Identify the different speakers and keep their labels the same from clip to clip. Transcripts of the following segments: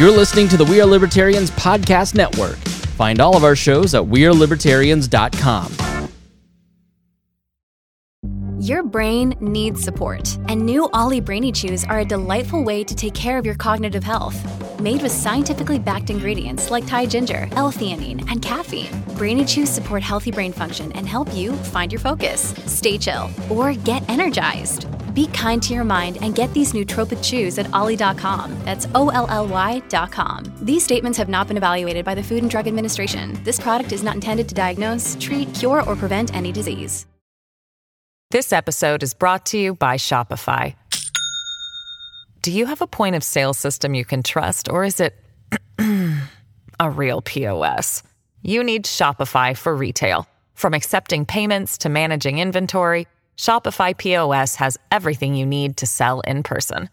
Speaker 1: You're listening to the We Are Libertarians Podcast Network. Find all of our shows at WeareLibertarians.com.
Speaker 2: Your brain needs support, and new OLLY Brainy Chews are a delightful way to take care of your cognitive health. Made with scientifically backed ingredients like Thai ginger, L-theanine, and caffeine, Brainy Chews support healthy brain function and help you find your focus, stay chill, or get energized. Be kind to your mind and get these nootropic chews at olly.com. That's O-L-L-Y.com. These statements have not been evaluated by the Food and Drug Administration. This product is not intended to diagnose, treat, cure, or prevent any disease.
Speaker 3: This episode is brought to you by Shopify. Do you have a point of sale system you can trust, or is it a real POS? You need Shopify for retail. From accepting payments to managing inventory, Shopify POS has everything you need to sell in person.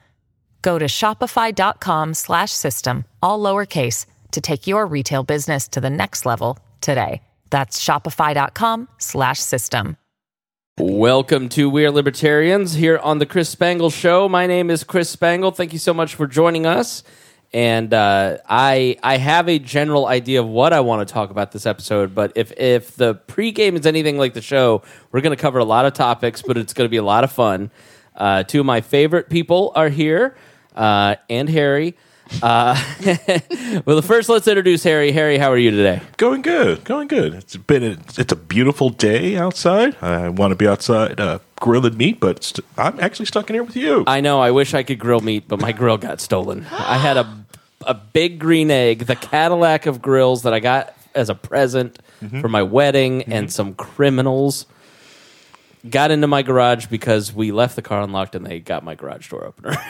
Speaker 3: Go to shopify.com slash system, all lowercase, to take your retail business to the next level today. That's shopify.com slash system.
Speaker 1: Welcome to We Are Libertarians here on the Chris Spangle Show. My name is Chris Spangle. Thank you so much for joining us. And uh, I I have a general idea of what I want to talk about this episode, but if if the pregame is anything like the show, we're going to cover a lot of topics, but it's going to be a lot of fun. Uh, two of my favorite people are here, uh, and Harry. Uh, well, first, let's introduce Harry. Harry, how are you today?
Speaker 4: Going good, going good. It's been a, it's a beautiful day outside. I want to be outside uh, grilling meat, but st- I'm actually stuck in here with you.
Speaker 1: I know. I wish I could grill meat, but my grill got stolen. I had a a big green egg, the Cadillac of grills that I got as a present for my wedding, and some criminals got into my garage because we left the car unlocked and they got my garage door opener.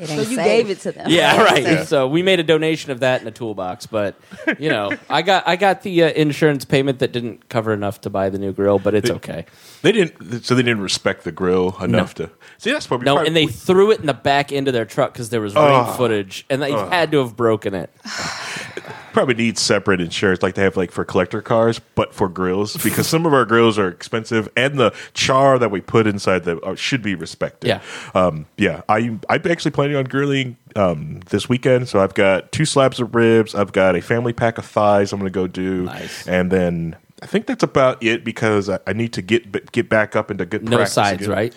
Speaker 5: So you gave it to them.
Speaker 1: yeah, right. So we made a donation of that in a toolbox, but you know, I got I got the uh, insurance payment that didn't cover enough to buy the new grill, but it's okay.
Speaker 4: They didn't, so they didn't respect the grill enough to see. That's probably
Speaker 1: No,
Speaker 4: probably-
Speaker 1: and they threw it in the back end of their truck because there was ring
Speaker 4: Oh.
Speaker 1: footage, and they had to have broken it.
Speaker 4: probably need separate insurance, like they have like for collector cars, but for grills, because some of our grills are expensive, and the char that we put inside them uh, should be respected.
Speaker 1: Yeah.
Speaker 4: um, yeah. I I'm actually planning on grilling um, this weekend, so I've got two slabs of ribs, I've got a family pack of thighs. I'm going to go do,
Speaker 1: Nice.
Speaker 4: and then. I think that's about it because I, I need to get get back up into good
Speaker 1: No sides,
Speaker 4: again.
Speaker 1: right?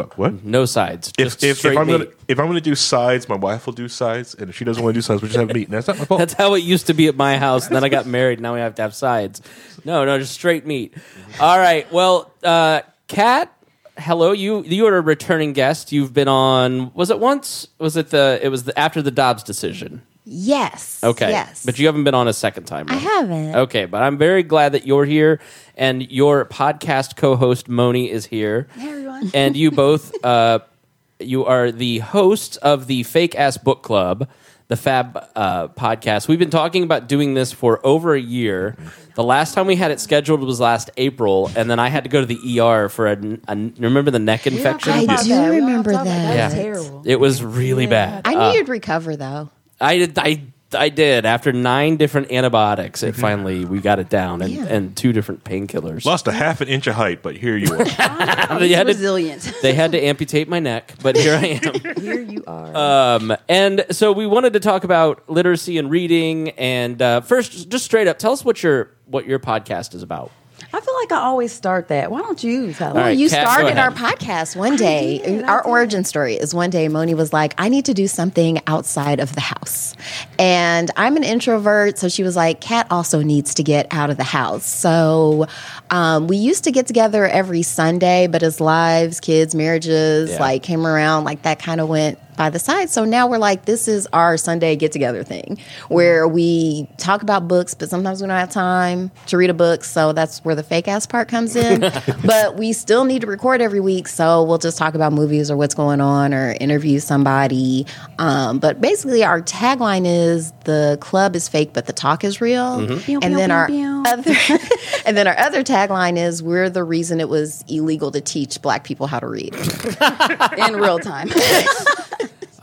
Speaker 4: What? what?
Speaker 1: No sides.
Speaker 4: If, if, if I'm
Speaker 1: meat.
Speaker 4: gonna if I'm gonna do sides, my wife will do sides, and if she doesn't want to do sides, we just have meat. And that's not my fault.
Speaker 1: That's how it used to be at my house. And then I got married. Now we have to have sides. No, no, just straight meat. All right. Well, uh, Kat, hello. You you are a returning guest. You've been on. Was it once? Was it the? It was the, after the Dobbs decision.
Speaker 5: Yes.
Speaker 1: Okay.
Speaker 5: Yes.
Speaker 1: But you haven't been on a second time. Right?
Speaker 5: I haven't.
Speaker 1: Okay, but I'm very glad that you're here, and your podcast co-host Moni is here.
Speaker 5: Hey, everyone.
Speaker 1: and you both, uh, you are the hosts of the Fake Ass Book Club, the Fab uh, podcast. We've been talking about doing this for over a year. The last time we had it scheduled was last April, and then I had to go to the ER for a, a remember the neck infection.
Speaker 5: I
Speaker 4: Yeah.
Speaker 5: do remember that.
Speaker 1: Yeah.
Speaker 5: That was terrible.
Speaker 1: It was really bad.
Speaker 5: I knew
Speaker 1: Uh,
Speaker 5: you'd recover though.
Speaker 1: I did. I I did. After nine different antibiotics, it finally we got it down, and,
Speaker 5: Yeah.
Speaker 1: and two different painkillers.
Speaker 4: Lost a half an inch of height, but here you are.
Speaker 1: They had to-
Speaker 6: resilient.
Speaker 1: they had to amputate my neck, but here I am.
Speaker 6: Here you are.
Speaker 1: Um, and so we wanted to talk about literacy and reading. And uh, first, just straight up, tell us what your what your podcast is about.
Speaker 6: I feel like I always start that. Why don't you tell
Speaker 1: All
Speaker 6: me?
Speaker 1: right,
Speaker 5: you
Speaker 1: Kat,
Speaker 5: started our podcast one day.
Speaker 6: did,
Speaker 5: our origin story is one day Moni was like, I need to do something outside of the house. And I'm an introvert. So she was like, Kat also needs to get out of the house. So um, we used to get together every Sunday, but as lives, kids, marriages,
Speaker 1: Yeah.
Speaker 5: like came around, like that kind of went by the side. So now we're like, this is our Sunday get together thing where we talk about books, but sometimes we don't have time to read a book. So that's where the fake ass part comes in. but we still need to record every week. So we'll just talk about movies or what's going on or interview somebody. Um, but basically, our tagline is the club is fake, but the talk is real.
Speaker 6: Pew,
Speaker 5: And then our other, and then our other tagline is we're the reason it was illegal to teach black people how to read.
Speaker 6: in real time.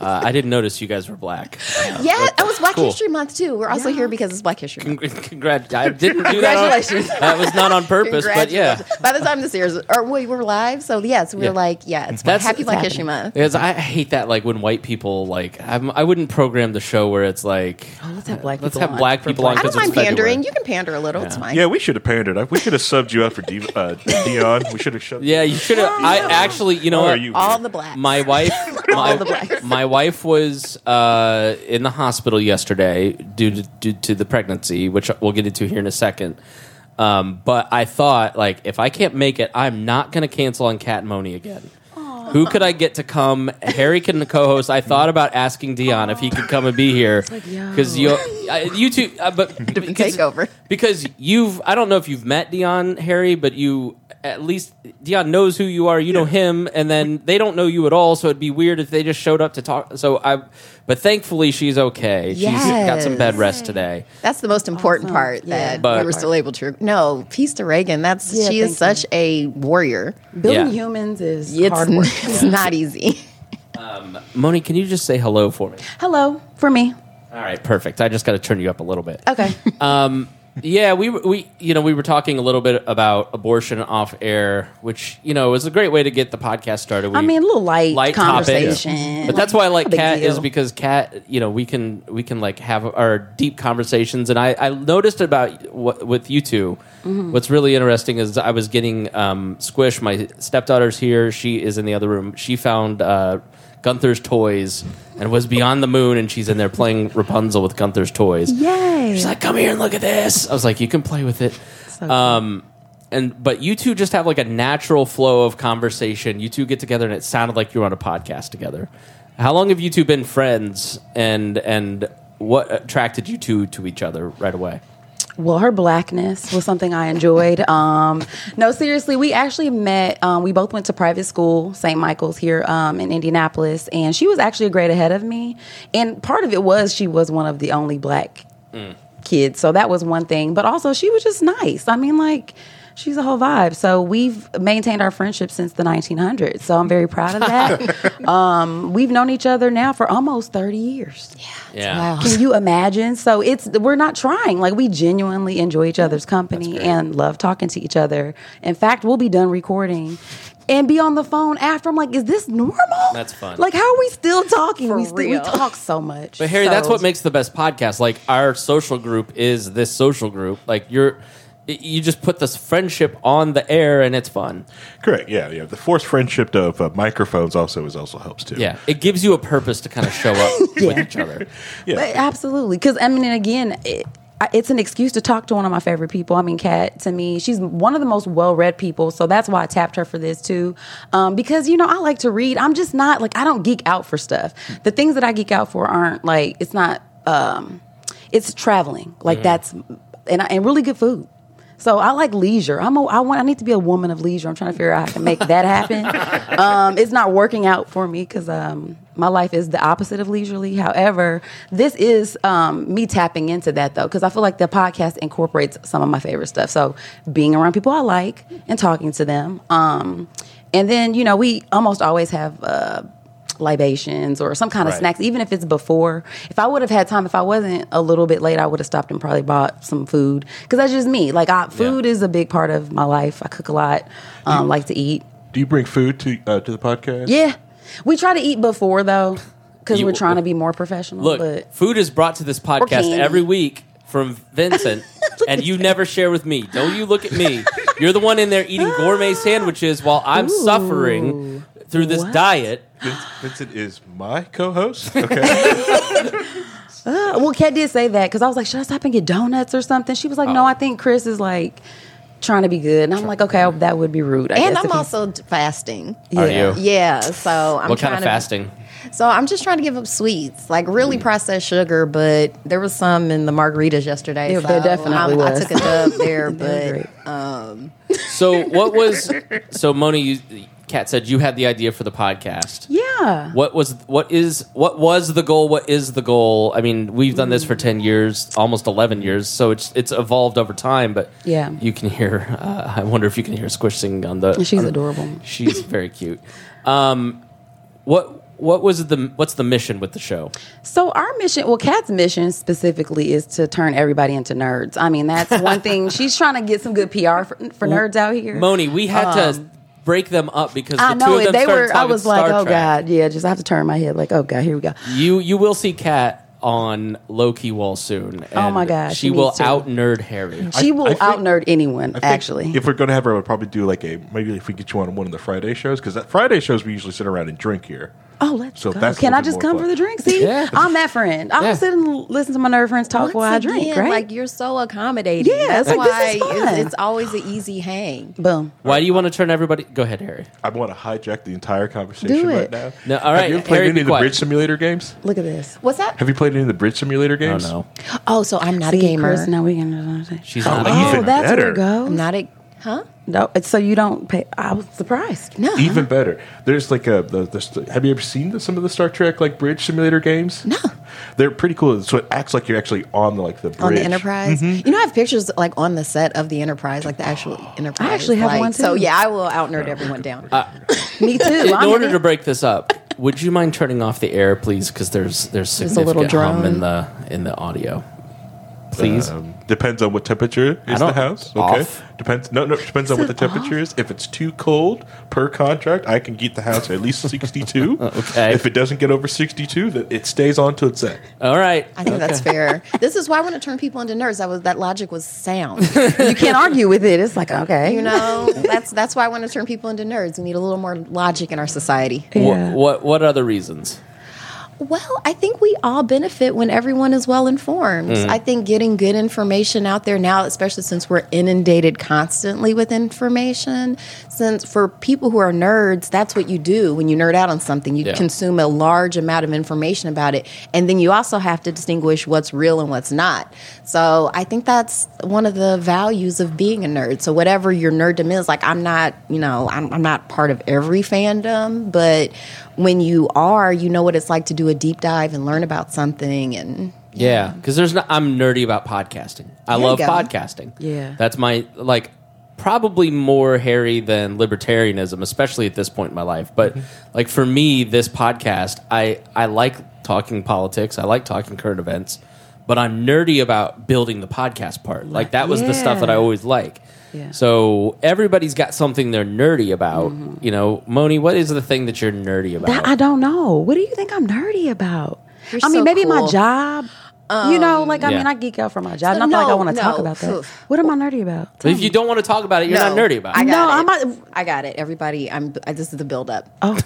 Speaker 1: Uh, I didn't notice you guys were black. Uh,
Speaker 5: Yeah, it was Black
Speaker 1: cool.
Speaker 5: History Month too. We're also here because it's Black History Month.
Speaker 1: Congrats! I didn't do that. on-
Speaker 5: Congratulations.
Speaker 1: that was not on purpose, but yeah.
Speaker 5: By the time this airs, or we were live, so yes, we
Speaker 1: Yeah.
Speaker 5: like, yeah, it's
Speaker 1: That's-
Speaker 5: Happy
Speaker 1: it's
Speaker 5: Black
Speaker 1: happening.
Speaker 5: History Month.
Speaker 1: Because I hate that, like when white people like I'm, I wouldn't program the show where it's like
Speaker 6: let's have black
Speaker 1: let's
Speaker 6: people
Speaker 1: have
Speaker 6: on
Speaker 1: black people on.
Speaker 6: black-
Speaker 5: I
Speaker 1: 'cause
Speaker 5: don't mind
Speaker 1: it's
Speaker 5: pandering.
Speaker 1: February.
Speaker 5: You can pander a little. It's fine.
Speaker 4: Yeah, we should have pandered. We should have subbed you out for Div- uh, Dion. We should have shoved.
Speaker 1: Yeah, you should have. I actually, you know
Speaker 4: are you
Speaker 5: All the black.
Speaker 1: My wife, my,
Speaker 5: the blacks.
Speaker 1: my wife was uh, in the hospital yesterday due to, due to the pregnancy, which we'll get into here in a second. Um, but I thought, like, if I can't make it, I'm not going to cancel on Kat and Moni again. Who could I get to come? Harry can co-host. I thought about asking Dion if he could come and be here because you, uh, you two, uh, but because,
Speaker 5: takeover.
Speaker 1: because you've. I don't know if you've met Dion, Harry, but you at least Dion knows who you are. You know him, and then they don't know you at all. So it'd be weird if they just showed up to talk. So I, but thankfully she's okay. She's got some bed rest today.
Speaker 5: That's the most important
Speaker 6: Awesome.
Speaker 5: part
Speaker 6: Yeah.
Speaker 5: that
Speaker 1: But-
Speaker 5: we were still able to. No, peace to Reagan. That's
Speaker 6: Yeah,
Speaker 5: she is
Speaker 6: thank
Speaker 5: such a warrior.
Speaker 6: Building
Speaker 1: Yeah.
Speaker 6: humans is
Speaker 5: It's,
Speaker 6: hard work.
Speaker 5: it's not easy.
Speaker 1: Moni, can you just say hello for me?
Speaker 6: Hello for me.
Speaker 1: All right, perfect. I just got to turn you up a little bit.
Speaker 6: Okay.
Speaker 1: Yeah, we were- we you know we were talking a little bit about abortion off air, which you know is a great way to get the podcast started. We,
Speaker 6: I mean, a little light,
Speaker 1: topics.
Speaker 6: conversation.
Speaker 1: But that's why I like Kat is because Kat, you know, we can we can like have our deep conversations. And I, I noticed about what, with you 2
Speaker 6: Mm-hmm.
Speaker 1: what's really interesting is I was getting um, Squish. My stepdaughter's here. She is in the other room. She found uh, Gunther's toys and was beyond the moon, and she's in there playing Rapunzel with Gunther's toys.
Speaker 6: Yay.
Speaker 1: She's like, "Come here and look at this." I was like, "You can play with it."
Speaker 6: So
Speaker 1: Um, and but you two just have like a natural flow of conversation. You two get together, and it sounded like you were on a podcast together. How long have you two been friends, and and what attracted you two to each other right away?
Speaker 6: Well, her blackness was something I enjoyed. Um, no, seriously, we actually met. Um, we both went to private school, St. Michael's here um, in Indianapolis, and she was actually a grade ahead of me. And part of it was she was one of the only black kids, so that was one thing. But also, she was just nice. I mean, like. She's a whole vibe. So we've maintained our friendship since the 1900s. So I'm very proud of that. um, we've known each other now for almost 30 years.
Speaker 1: Yeah,
Speaker 5: Wow.
Speaker 6: Can you imagine? So it's we're not trying. Like we genuinely enjoy each other's company and love talking to each other. In fact, we'll be done recording and be on the phone after. I'm like, is this normal?
Speaker 1: That's fun.
Speaker 6: Like, how are we still talking?
Speaker 5: For
Speaker 6: we still we talk so much.
Speaker 1: But Harry,
Speaker 6: So-
Speaker 1: that's what makes the best podcast. Like our social group is this social group. Like you're, you just put this friendship on the air, and it's fun.
Speaker 4: Correct. Yeah, yeah. The forced friendship of uh, microphones also is also helps too.
Speaker 1: Yeah, it gives you a purpose to kind of show up with each other.
Speaker 4: yeah.
Speaker 6: But absolutely, because I mean, and again, it, it's an excuse to talk to one of my favorite people. I mean, Kat, to me, she's one of the most well-read people, so that's why I tapped her for this too. Um, because you know, I like to read. I'm just not like I don't geek out for stuff. The things that I geek out for aren't like it's not. Um, it's traveling, like that's and I, and really good food. So I like leisure. I'm a, I want I need to be a woman of leisure. I'm trying to figure out how to make that happen. um, it's not working out for me because um, my life is the opposite of leisurely. However, this is um, me tapping into that though because I feel like the podcast incorporates some of my favorite stuff. So being around people I like and talking to them, um, and then you know we almost always have. Uh, libations or some kind of
Speaker 4: Right.
Speaker 6: snacks even if it's before. If i would have had time if i wasn't a little bit late i would have stopped and probably bought some food. Because that's just me. Like I, food is a big part of my life. I cook a lot um, like to eat.
Speaker 4: Do you bring food to uh, to the podcast?
Speaker 6: yeah. We try to eat before though because we're trying to be more professional
Speaker 1: Look,
Speaker 6: but
Speaker 1: food is brought to this podcast every week from Vincent, and you never share with me. Don't you look at me? You're the one in there eating gourmet sandwiches while I'm suffering through this
Speaker 6: What?
Speaker 1: diet.
Speaker 4: Vince- Vincent is my co-host. Okay.
Speaker 6: Uh, well kat did say that because i was like should i stop and get donuts or something she was like
Speaker 1: Oh.
Speaker 6: no i think chris is like trying to be good and i'm like okay that would be rude I
Speaker 5: and
Speaker 6: guess,
Speaker 5: I'm
Speaker 6: if
Speaker 5: also d- fasting.
Speaker 1: Are
Speaker 6: Yeah.
Speaker 1: you?
Speaker 5: Yeah, so I'm
Speaker 1: what
Speaker 5: trying
Speaker 1: kind of
Speaker 5: to,
Speaker 1: fasting?
Speaker 5: So I'm just trying to give up sweets, like really processed sugar. But there was some in the margaritas yesterday.
Speaker 6: Yeah,
Speaker 5: so
Speaker 6: there definitely
Speaker 5: I'm- I took a dub there,
Speaker 6: They were
Speaker 5: but
Speaker 6: great.
Speaker 1: So what was so Moni? You, Kat said you had the idea for the podcast.
Speaker 6: yeah
Speaker 1: What was what is what was the goal? What is the goal? I mean, we've done this for ten years, almost eleven years, so it's it's evolved over time. But
Speaker 6: Yeah.
Speaker 1: you can hear. Uh, I wonder if you can hear Squish singing on the.
Speaker 6: She's
Speaker 1: on-
Speaker 6: adorable.
Speaker 1: She's very cute. Um, what what was the what's the mission with the show?
Speaker 6: So our mission, well, Kat's mission specifically is to turn everybody into nerds. I mean, that's one thing. She's trying to get some good PR for, for nerds out here.
Speaker 1: Moni, we had to break them up because the
Speaker 6: I
Speaker 1: two
Speaker 6: know
Speaker 1: of them
Speaker 6: They
Speaker 1: started
Speaker 6: were. I
Speaker 1: talking
Speaker 6: was like,
Speaker 1: Star
Speaker 6: oh
Speaker 1: Trek.
Speaker 6: god, yeah. Just I have to turn my head. Like, oh god, here we go.
Speaker 1: You you will see Kat on Loki Wall soon.
Speaker 6: Oh
Speaker 1: and
Speaker 6: my gosh,
Speaker 1: she
Speaker 6: she
Speaker 1: will
Speaker 6: needs to.
Speaker 1: out nerd Harry.
Speaker 6: She will
Speaker 4: I think-
Speaker 6: out nerd anyone.
Speaker 4: I think
Speaker 6: Actually,
Speaker 4: if we're going to have her, I would probably do like a maybe if we get you on one of the Friday shows because that Friday shows we usually sit around and drink here.
Speaker 6: Oh, let's
Speaker 4: So
Speaker 6: go.
Speaker 4: that's
Speaker 6: Can I just come
Speaker 4: fun.
Speaker 6: for the drink? See,
Speaker 1: Yeah.
Speaker 6: I'm that friend. I'll
Speaker 1: Yeah.
Speaker 6: sit and listen to my nerd friends talk while I drink. Right?
Speaker 5: Like you're so accommodating.
Speaker 6: Yeah,
Speaker 5: that's
Speaker 6: it's like,
Speaker 5: why
Speaker 6: this is fun.
Speaker 5: it's, it's always an easy hang.
Speaker 6: Boom.
Speaker 1: Why do you want to turn everybody? Go ahead, Harry.
Speaker 4: I want to hijack the entire conversation
Speaker 6: Do
Speaker 4: right now.
Speaker 1: No, all right,
Speaker 4: Have you played
Speaker 1: Harry,
Speaker 4: any of the
Speaker 1: quiet.
Speaker 4: bridge simulator games?
Speaker 6: Look at this.
Speaker 5: What's that?
Speaker 4: Have you played any of the bridge simulator
Speaker 1: Oh
Speaker 4: games?
Speaker 1: no,
Speaker 5: Oh, so I'm not a
Speaker 6: See,
Speaker 5: gamer.
Speaker 6: Chris, now we can.
Speaker 1: she's
Speaker 4: Oh,
Speaker 1: not. a
Speaker 4: even
Speaker 6: Oh,
Speaker 1: gamer.
Speaker 6: that's where
Speaker 4: better.
Speaker 6: it goes.
Speaker 5: I'm not a huh?
Speaker 6: No, it's so you don't pay. I was surprised.
Speaker 5: No.
Speaker 4: Even better. There's like a the, the have you ever seen the, some of the Star Trek like bridge simulator games?
Speaker 5: No.
Speaker 4: They're pretty cool. So it acts like you're actually on the like the bridge.
Speaker 5: on the Enterprise.
Speaker 6: Mm-hmm.
Speaker 5: You know, I have pictures like on the set of the Enterprise, like the actual Enterprise.
Speaker 6: I actually have
Speaker 5: like,
Speaker 6: one,
Speaker 5: So
Speaker 6: too.
Speaker 5: yeah, I will out nerd everyone down.
Speaker 6: Me too.
Speaker 1: In
Speaker 6: I'm
Speaker 1: order to break this up, would you mind turning off the air, please? Because there's there's
Speaker 5: There's a
Speaker 1: significant
Speaker 5: little
Speaker 1: hum
Speaker 5: drone.
Speaker 1: in the in the audio. Please.
Speaker 4: Um, depends on what temperature is the house. Okay.
Speaker 1: off.
Speaker 4: Depends. No, no. Depends on what the temperature is. If it's too cold per contract, I can get the house at least sixty-two.
Speaker 1: Okay.
Speaker 4: If it doesn't get over sixty-two, that it stays on till it's set.
Speaker 1: All right.
Speaker 5: I think that's fair. This is why I want to turn people into nerds. That was that logic was sound.
Speaker 6: you can't argue with it. It's like okay,
Speaker 5: You know, that's that's why I want to turn people into nerds. We need a little more logic in our society.
Speaker 6: Yeah.
Speaker 1: What, what what other reasons?
Speaker 5: Well, I think we all benefit when everyone is well informed.
Speaker 1: Mm.
Speaker 5: I think getting good information out there now, especially since we're inundated constantly with information, since for people who are nerds, that's what you do when you nerd out on something. You
Speaker 1: Yeah.
Speaker 5: consume a large amount of information about it. And then you also have to distinguish what's real and what's not. So I think that's one of the values of being a nerd. So whatever your nerddom is, like I'm not, you know, I'm, I'm not part of every fandom, but when you are, you know what it's like to do a deep dive and learn about something. And
Speaker 1: Yeah, because there's not. I'm nerdy about podcasting. I
Speaker 5: There you
Speaker 1: love
Speaker 5: go.
Speaker 1: podcasting.
Speaker 6: Yeah.
Speaker 1: that's my like probably more hairy than libertarianism, especially at this point in my life. But mm-hmm. like for me, this podcast, I I like talking politics. I like talking current events, but I'm nerdy about building the podcast part. Like that was the stuff that I
Speaker 6: Yeah.
Speaker 1: always like.
Speaker 6: Yeah.
Speaker 1: So everybody's got something they're nerdy about. Mm-hmm. You know, Moni, what is the thing that you're nerdy about?
Speaker 6: That I don't know. What do you think I'm nerdy about?
Speaker 5: You're
Speaker 6: I mean,
Speaker 5: so
Speaker 6: maybe my
Speaker 5: cool.
Speaker 6: job. you know, um, like I
Speaker 1: Yeah.
Speaker 6: mean, I geek out for my job.
Speaker 5: So
Speaker 6: Not that, like I want to talk about that. What am I nerdy about?
Speaker 1: But if you don't want to talk about it, you're not nerdy about it.
Speaker 5: I got
Speaker 6: No,
Speaker 5: it.
Speaker 6: I'm not-
Speaker 5: I got it. Everybody, I'm. I, this is the build up.
Speaker 6: Oh.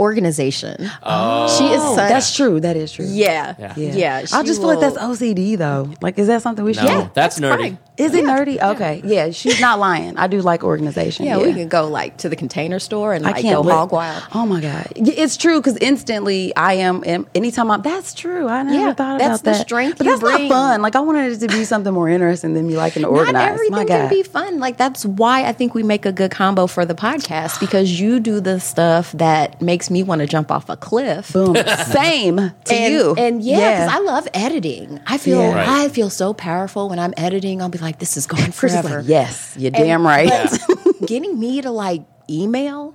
Speaker 5: Organization. Oh, she is. Oh, such,
Speaker 6: That's true. That is true.
Speaker 5: Yeah,
Speaker 1: Yeah.
Speaker 5: yeah.
Speaker 6: I
Speaker 5: she
Speaker 6: just feel like that's OCD though. Like, is that something we should?
Speaker 1: no,
Speaker 5: Yeah,
Speaker 1: that's,
Speaker 5: that's
Speaker 1: nerdy.
Speaker 5: fine.
Speaker 6: Is it nerdy? Okay. Yeah, she's not lying. I do like organization.
Speaker 5: Yeah, we can go like to the container store and like go
Speaker 6: let-
Speaker 5: hog wild.
Speaker 6: Oh my god, it's true because instantly I am. am- Anytime I'm, that's true. I never
Speaker 5: Yeah,
Speaker 6: thought
Speaker 5: that's the strength
Speaker 6: but
Speaker 5: you
Speaker 6: that's
Speaker 5: bring.
Speaker 6: not fun. Like I wanted it to be something more interesting than me liking to organize.
Speaker 5: Not everything
Speaker 6: my
Speaker 5: can be fun. Like that's why I think we make a good combo for the podcast because you do the stuff that makes me want to jump off a cliff.
Speaker 6: boom. Same to
Speaker 5: and,
Speaker 6: you.
Speaker 5: And yeah, because I love editing. I feel
Speaker 6: Yeah. Right.
Speaker 5: I feel so powerful when I'm editing. I'll be like, this is going forever.
Speaker 6: like, yes, you're
Speaker 5: And-
Speaker 6: damn right.
Speaker 5: but getting me to like email.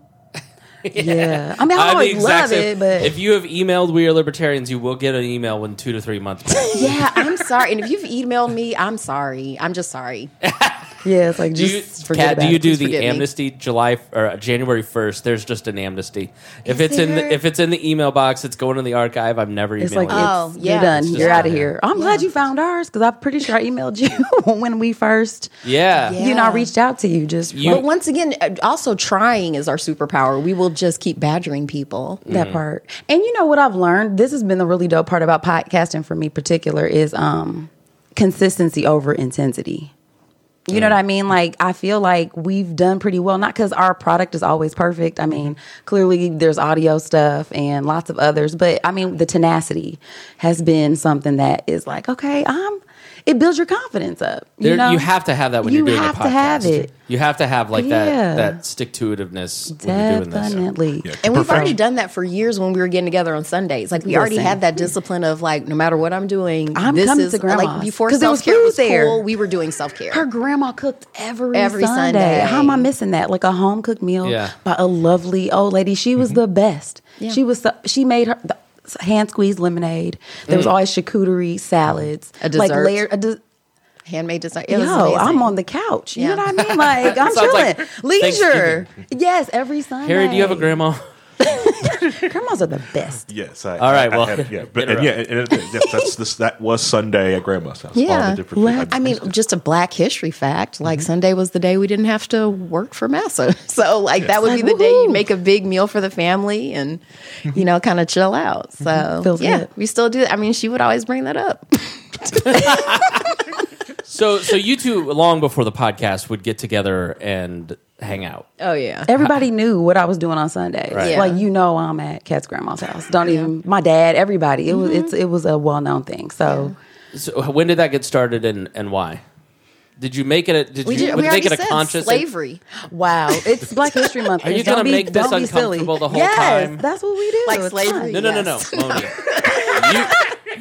Speaker 6: yeah. I mean, I
Speaker 1: I'm
Speaker 6: always love
Speaker 1: same-
Speaker 6: it, but
Speaker 1: if you have emailed We Are Libertarians, you will get an email in two to three months.
Speaker 5: Yeah, I'm sorry. And if you've emailed me, I'm sorry. I'm just sorry.
Speaker 6: Yeah, it's like
Speaker 1: Do
Speaker 6: just
Speaker 1: you,
Speaker 6: forget
Speaker 1: Kat,
Speaker 6: about
Speaker 1: do you
Speaker 6: it.
Speaker 1: do
Speaker 5: Just
Speaker 1: the
Speaker 5: forget me.
Speaker 1: amnesty July or January first? There's just an amnesty. If
Speaker 5: Is
Speaker 1: it's in
Speaker 5: there?
Speaker 1: the, if it's in the email box, it's going in the archive. I'm never
Speaker 6: It's
Speaker 1: emailing.
Speaker 6: like
Speaker 1: it.
Speaker 5: Oh,
Speaker 6: it's,
Speaker 5: yeah.
Speaker 6: you're done.
Speaker 5: It's
Speaker 6: You're out of
Speaker 1: out
Speaker 6: here. I'm glad you found ours because I'm pretty sure I emailed you when we first,
Speaker 1: yeah.
Speaker 5: Yeah.
Speaker 6: you know, I reached out to you. Just
Speaker 1: You-
Speaker 5: but once again, uh, also trying is our superpower. We will just keep badgering people.
Speaker 6: that part. And you know what I've learned? This has been the really dope part about podcasting for me, particular, is um, consistency over intensity. You know what I mean? Like I feel like we've done pretty well, not because our product is always perfect. I mean, clearly there's audio stuff and lots of others, but I mean the tenacity has been something that is like, okay, I'm it builds your confidence up.
Speaker 1: There-
Speaker 6: You know,
Speaker 1: you have to have that when
Speaker 6: You
Speaker 1: you're doing
Speaker 6: have
Speaker 1: a podcast.
Speaker 6: to have it.
Speaker 1: You have to have like that
Speaker 6: Yeah.
Speaker 1: that stick to itiveness when you're doing this.
Speaker 6: Definitely.
Speaker 4: Yeah.
Speaker 5: And we've already done that for years when we were getting together on Sundays. Like we already had that discipline of like, no matter what I'm doing,
Speaker 6: I'm
Speaker 5: this
Speaker 6: coming
Speaker 5: is
Speaker 6: to grandma's.
Speaker 5: like before
Speaker 6: 'Cause there
Speaker 5: self care
Speaker 6: food
Speaker 5: was
Speaker 6: there.
Speaker 5: cool. We were doing self care.
Speaker 6: Her grandma cooked every,
Speaker 5: Every
Speaker 6: Sunday.
Speaker 5: Sunday.
Speaker 6: How am I missing that? Like a home cooked meal
Speaker 1: Yeah.
Speaker 6: by a lovely old lady. She was mm-hmm. the best.
Speaker 5: Yeah.
Speaker 6: She was. So, she made her the hand squeezed lemonade. There was mm. always charcuterie salads,
Speaker 5: A
Speaker 6: like
Speaker 5: dessert.
Speaker 6: layer. A de-
Speaker 5: Handmade design. It
Speaker 6: Yo. I'm on the couch. You
Speaker 5: Yeah.
Speaker 6: know what I mean? Like I'm
Speaker 1: Sounds
Speaker 6: chilling,
Speaker 1: like
Speaker 6: leisure. Yes, every Sunday.
Speaker 1: Harry, do you have a grandma?
Speaker 6: Grandmas are the best.
Speaker 4: Yes. I,
Speaker 1: All right,
Speaker 4: I- I
Speaker 1: well,
Speaker 4: had- yeah, but and yeah, and, and, yes, that's this. That was Sunday at Grandma's house. All
Speaker 5: Yeah.
Speaker 4: the different.
Speaker 5: I mean, just a Black History fact. Like mm-hmm. Sunday was the day we didn't have to work for Massa, so like that would
Speaker 6: Like,
Speaker 5: be the day you
Speaker 6: woohoo.
Speaker 5: make a big meal for the family and you know kind of chill out. So mm-hmm.
Speaker 6: Feels
Speaker 5: yeah,
Speaker 6: good.
Speaker 5: we still do. That. I mean, she would always bring that up.
Speaker 1: So so you two long before the podcast would get together and hang out.
Speaker 5: Oh yeah,
Speaker 6: Everybody knew what I was doing on Sundays.
Speaker 1: Right.
Speaker 5: Yeah.
Speaker 6: Like you know, I'm at Kat's grandma's house. Don't even my dad. Everybody. It was mm-hmm. it's it was a well known thing. So
Speaker 1: So when did that get started and and why? Did you make it? A, did
Speaker 5: we
Speaker 1: you
Speaker 5: did. We
Speaker 1: you make
Speaker 5: already
Speaker 1: it a
Speaker 5: said
Speaker 1: conscious
Speaker 5: slavery.
Speaker 6: wow, it's Black History Month.
Speaker 1: Are you
Speaker 6: Don't
Speaker 1: gonna
Speaker 6: be-
Speaker 1: make this
Speaker 6: don't silly.
Speaker 1: uncomfortable the whole
Speaker 6: yes,
Speaker 1: time?
Speaker 6: That's what we do.
Speaker 5: Like
Speaker 6: It's
Speaker 5: slavery.
Speaker 6: fun.
Speaker 1: No, no, no, no,
Speaker 5: Yes.
Speaker 1: Moni. you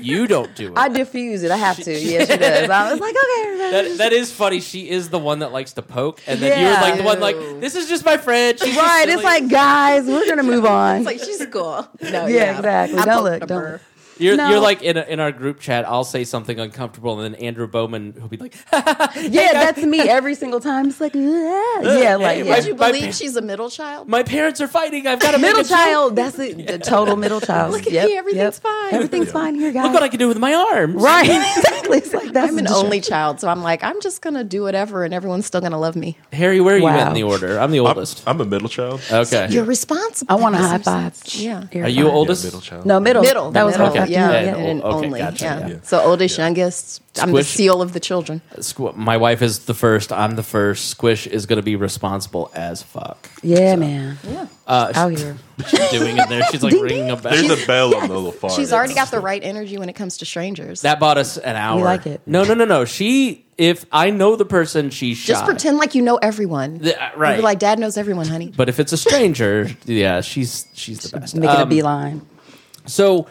Speaker 1: you don't do it.
Speaker 6: I diffuse it. I have to. Yeah, she does. I was like, okay.
Speaker 1: that, that is funny. She is the one that likes to poke, and then
Speaker 6: Yeah.
Speaker 1: you're like the one like this is just my friend. She's just
Speaker 6: right.
Speaker 1: silly."
Speaker 6: It's like, guys, we're gonna move on.
Speaker 5: It's like she's cool. No,
Speaker 6: Yeah, exactly.
Speaker 5: I
Speaker 6: Don't
Speaker 5: poked
Speaker 6: look, don't
Speaker 5: burr.
Speaker 6: look.
Speaker 1: You're,
Speaker 6: No.
Speaker 1: you're like in, a, in our group chat. I'll say something uncomfortable, and then Andrew Bowman will be like,
Speaker 6: yeah, that's me every single time. It's like, uh, yeah, yeah, like
Speaker 1: Hey,
Speaker 6: yeah.
Speaker 5: Did you
Speaker 1: My-
Speaker 5: believe she's a middle child?
Speaker 1: "My parents are fighting. I've got a
Speaker 6: middle
Speaker 1: make a joke.
Speaker 6: child. That's the, the total middle child.
Speaker 5: Look at
Speaker 6: Yep,
Speaker 5: me, everything's
Speaker 6: yep.
Speaker 5: fine.
Speaker 6: Everything's fine here, guys.
Speaker 1: Look what I can do with my arms.
Speaker 6: right, exactly. It's like that's
Speaker 5: I'm an only child, so I'm like, I'm just gonna do whatever, and everyone's still gonna love me.
Speaker 1: Harry, where are you at in the order? I'm the
Speaker 4: I'm,
Speaker 1: oldest.
Speaker 4: I'm a middle child.
Speaker 1: okay.
Speaker 5: You're responsible.
Speaker 6: I want a
Speaker 5: That
Speaker 6: high
Speaker 5: makes
Speaker 6: five.
Speaker 5: sense. Yeah.
Speaker 1: Are you
Speaker 6: five.
Speaker 1: oldest?
Speaker 4: middle child.
Speaker 6: No, middle.
Speaker 5: Middle.
Speaker 6: That was
Speaker 5: middle.
Speaker 6: Hard.
Speaker 1: Okay.
Speaker 5: Yeah,
Speaker 1: Yeah,
Speaker 5: and
Speaker 1: okay,
Speaker 5: only.
Speaker 1: gotcha,
Speaker 5: yeah.
Speaker 1: yeah.
Speaker 5: So oldest, youngest. I'm the seal of the children.
Speaker 1: Squ- My wife is the first. I'm the first. Squish is going to be responsible as fuck.
Speaker 6: Yeah, man.
Speaker 1: Uh,
Speaker 6: Out here.
Speaker 1: she's doing it there. She's like
Speaker 6: Ding,
Speaker 1: ringing a bell.
Speaker 4: There's a bell on the little far.
Speaker 5: She's already got the right energy when it comes to strangers.
Speaker 1: That bought us an hour.
Speaker 6: like it.
Speaker 1: No, no, no, no. She, if I know the person, she's
Speaker 5: Just pretend like you know everyone.
Speaker 1: The- uh, right.
Speaker 5: You're like, Dad knows everyone, honey.
Speaker 1: But if it's a stranger, yeah, she's she's the best.
Speaker 6: Making a
Speaker 1: Um,
Speaker 6: beeline.
Speaker 1: So,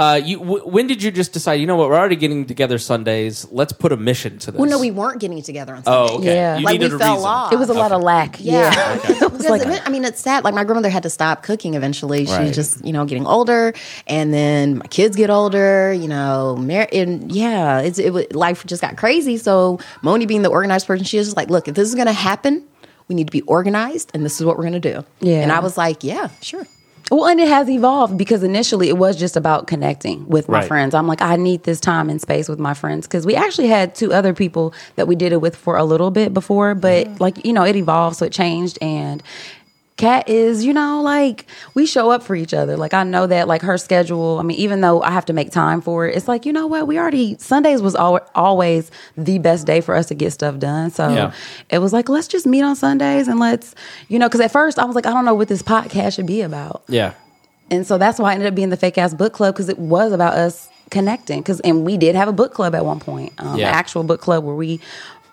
Speaker 1: uh, you w- when did you just decide? You know what? We're already getting together Sundays. Let's put a mission to this.
Speaker 5: Well, no, we weren't getting together on Sunday.
Speaker 1: Oh, okay.
Speaker 6: Yeah.
Speaker 1: You
Speaker 5: Like, we
Speaker 1: a
Speaker 5: fell
Speaker 1: reason.
Speaker 5: off.
Speaker 6: It was a lot of lack.
Speaker 5: Yeah,
Speaker 6: Yeah.
Speaker 5: because
Speaker 6: like-
Speaker 5: it- I mean, it's sad. Like my grandmother had to stop cooking eventually. She's
Speaker 1: Right.
Speaker 5: just you know getting older, and then my kids get older. You know, mar- and yeah, it's it wa- life just got crazy. So Moni, being the organized person, she was just like, "Look, if this is going to happen, we need to be organized, and this is what we're going to do."
Speaker 6: Yeah.
Speaker 5: and I was like, "Yeah, sure."
Speaker 6: Well, and it has evolved because initially it was just about connecting with my
Speaker 1: Right.
Speaker 6: friends. I'm like, I need this time and space with my friends because we actually had two other people that we did it with for a little bit before, but like you know, it evolved, so it changed. And Kat is, you know, like we show up for each other. Like I know that, like her schedule. I mean, even though I have to make time for it, it's like you know what? We already Sundays was al- always the best day for us to get stuff done. So
Speaker 1: Yeah.
Speaker 6: it was like let's just meet on Sundays and let's, you know, because at first I was like, I don't know what this podcast should be about.
Speaker 1: Yeah.
Speaker 6: And so that's why I ended up being the fake ass book club because it was about us connecting. Because and we did have a book club at one point, um,
Speaker 1: Yeah.
Speaker 6: an actual book club where we,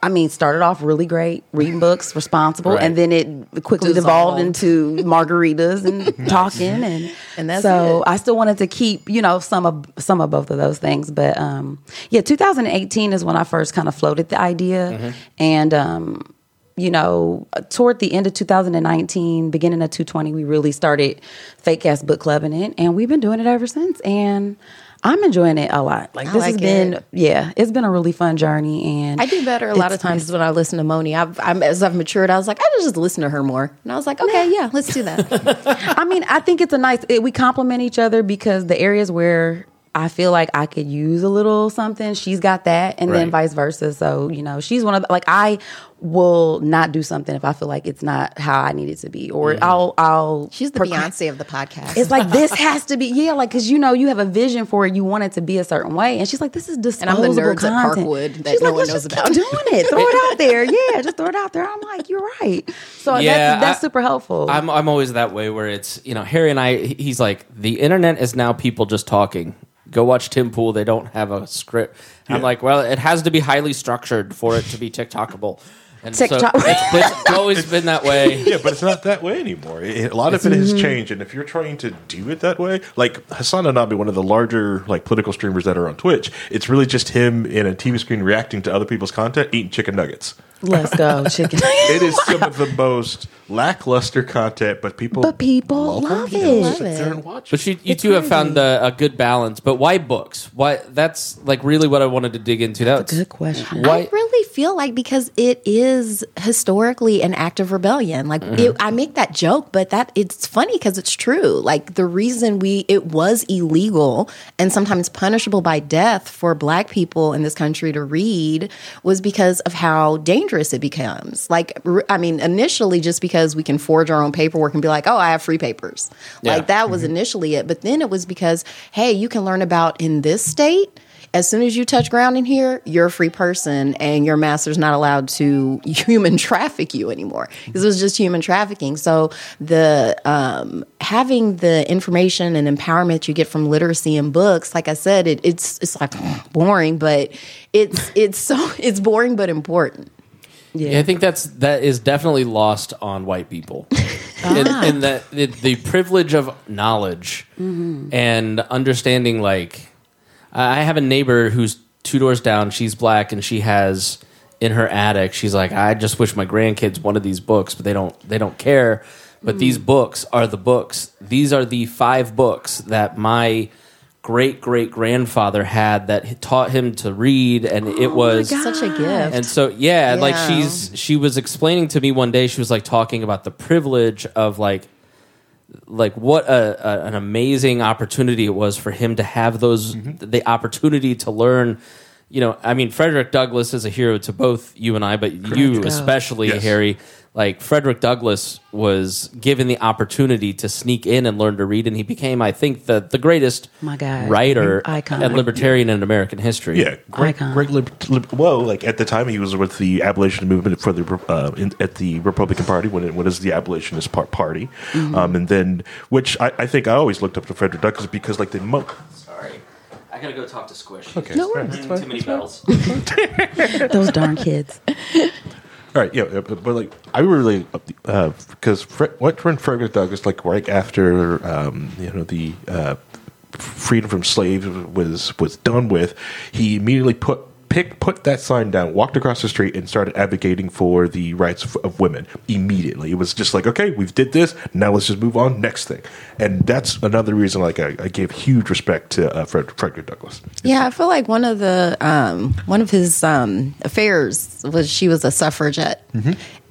Speaker 6: I mean, started off really great, reading books, responsible,
Speaker 1: Right.
Speaker 6: and then it quickly
Speaker 5: Dissolved.
Speaker 6: devolved into margaritas and talking, and
Speaker 5: And that's
Speaker 6: so
Speaker 5: it.
Speaker 6: I still wanted to keep you know some of some of both of those things. But um, yeah, 2018 is when I first kind of floated the idea,
Speaker 1: Mm-hmm.
Speaker 6: and um, you know, toward the end of 2019, beginning of 220, we really started Fake Ass Book Club in it, and we've been doing it ever since. And I'm enjoying it a lot. Like
Speaker 5: I
Speaker 6: this has
Speaker 5: like
Speaker 6: been,
Speaker 5: it.
Speaker 6: yeah, it's been a really fun journey. And
Speaker 5: I do better a lot of times when I listen to Moni. I've, I'm, as I've matured, I was like, I just listen to her more, and I was like, okay, yeah, let's do that.
Speaker 6: I mean, I think it's a nice. It, we complement each other because the areas where I feel like I could use a little something, she's got that, and then vice versa. So you know, she's one of the, like I will not do something if I feel like it's not how I need it to be, or I'll I'll.
Speaker 5: She's the
Speaker 6: procra-
Speaker 5: Beyonce of the podcast.
Speaker 6: It's like this has to be yeah, like because you know you have a vision for it, you want it to be a certain way, and she's like, "This is
Speaker 5: I'm
Speaker 6: disposable
Speaker 5: the nerds at
Speaker 6: content."
Speaker 5: Parkwood that
Speaker 6: she's
Speaker 5: no
Speaker 6: like,
Speaker 5: one
Speaker 6: "Let's
Speaker 5: knows
Speaker 6: just
Speaker 5: about."
Speaker 6: keep doing it, throw it out there, yeah, just throw it out there." I'm like, "You're right." So
Speaker 1: Yeah,
Speaker 6: that's that's
Speaker 1: I-
Speaker 6: super helpful.
Speaker 1: I'm I'm always that way where it's you know Harry and I he's like the internet is now people just talking Go watch Tim Pool. They don't have a script. I'm like, well, it has to be highly structured for it to be TikTokable. And
Speaker 6: TikTok.
Speaker 1: so it's, been, it's always been that way.
Speaker 4: Yeah, but it's not that way anymore. It- a lot of it has mm-hmm. changed, and if you're trying to do it that way, like HasanAbi, one of the larger like political streamers that are on Twitch, it's really just him in a TV screen reacting to other people's content, eating chicken nuggets.
Speaker 6: Let's go, chicken.
Speaker 4: It is some of the most lackluster content, but people
Speaker 6: But people love
Speaker 4: You know,
Speaker 6: it.
Speaker 4: sit there and watch.
Speaker 1: But you, you two have found a, a good balance. But why books? Why? That's like really what I wanted to dig into. That's a
Speaker 6: Good question.
Speaker 1: Why?
Speaker 5: I really feel like because it is historically an act of rebellion. Like
Speaker 1: Mm-hmm.
Speaker 5: it, I make that joke, but that it's funny because it's true. Like the reason we it was illegal and sometimes punishable by death for Black people in this country to read was because of how dangerous it becomes. Like r- I mean, initially just because we can forge our own paperwork and be like, oh, I have free papers.
Speaker 1: Yeah.
Speaker 5: Like that was initially it, but then it was because hey, you can learn about in this state as soon as you touch ground in here, you're a free person and your master's not allowed to human traffic you anymore because it was just human trafficking. So the um, having the information and empowerment you get from literacy and books, like I said, it, it's it's like boring, but it's it's so it's boring but important.
Speaker 1: Yeah, I think that's that is definitely lost on white people, in, in ah. that the, the privilege of knowledge mm-hmm. and understanding. Like, I have a neighbor who's two doors down. She's black, and she has in her attic. She's like, I just wish my grandkids wanted these books, but they don't. They don't care. But these mm. books are the books. These are the five books that my great great grandfather had that taught him to read, and it oh was
Speaker 5: Such a gift.
Speaker 1: and so yeah, like she's she was explaining to me one day she was like talking about the privilege of like like what a, a an amazing opportunity it was for him to have those mm-hmm. the opportunity to learn you know i mean frederick douglass is a hero to both you and i but you
Speaker 6: go.
Speaker 1: especially
Speaker 4: Yes.
Speaker 1: harry like frederick douglass was given the opportunity to sneak in and learn to read and he became i think the the greatest
Speaker 6: My God.
Speaker 1: writer
Speaker 6: Icon.
Speaker 1: and libertarian in american history
Speaker 4: Yeah, great,
Speaker 6: Icon.
Speaker 4: great. Lib- lib- well, like at the time, he was with the abolition movement for the uh, in, at the Republican Party when it was the abolitionist par- party,
Speaker 6: Mm-hmm.
Speaker 4: um, and then which I, I think I always looked up to Frederick Douglass because like the mo-
Speaker 1: sorry i gotta go talk to squish
Speaker 4: Okay.
Speaker 6: No worries.
Speaker 1: too many bells
Speaker 6: Those darn kids.
Speaker 4: All right, yeah, uh, but, but like I really because Fre- what when Frederick Douglass like right after um, you know the uh, freedom from slaves was was done with, he immediately put pick put that sign down, walked across the street, and started advocating for the rights of, of women immediately. It was just like, okay, we've did this, now let's just move on next thing, and that's another reason like I, I gave huge respect to uh, Fred, Frederick Douglass.
Speaker 5: Yeah, I feel like one of the um, one of his um, affairs was she was a suffragette,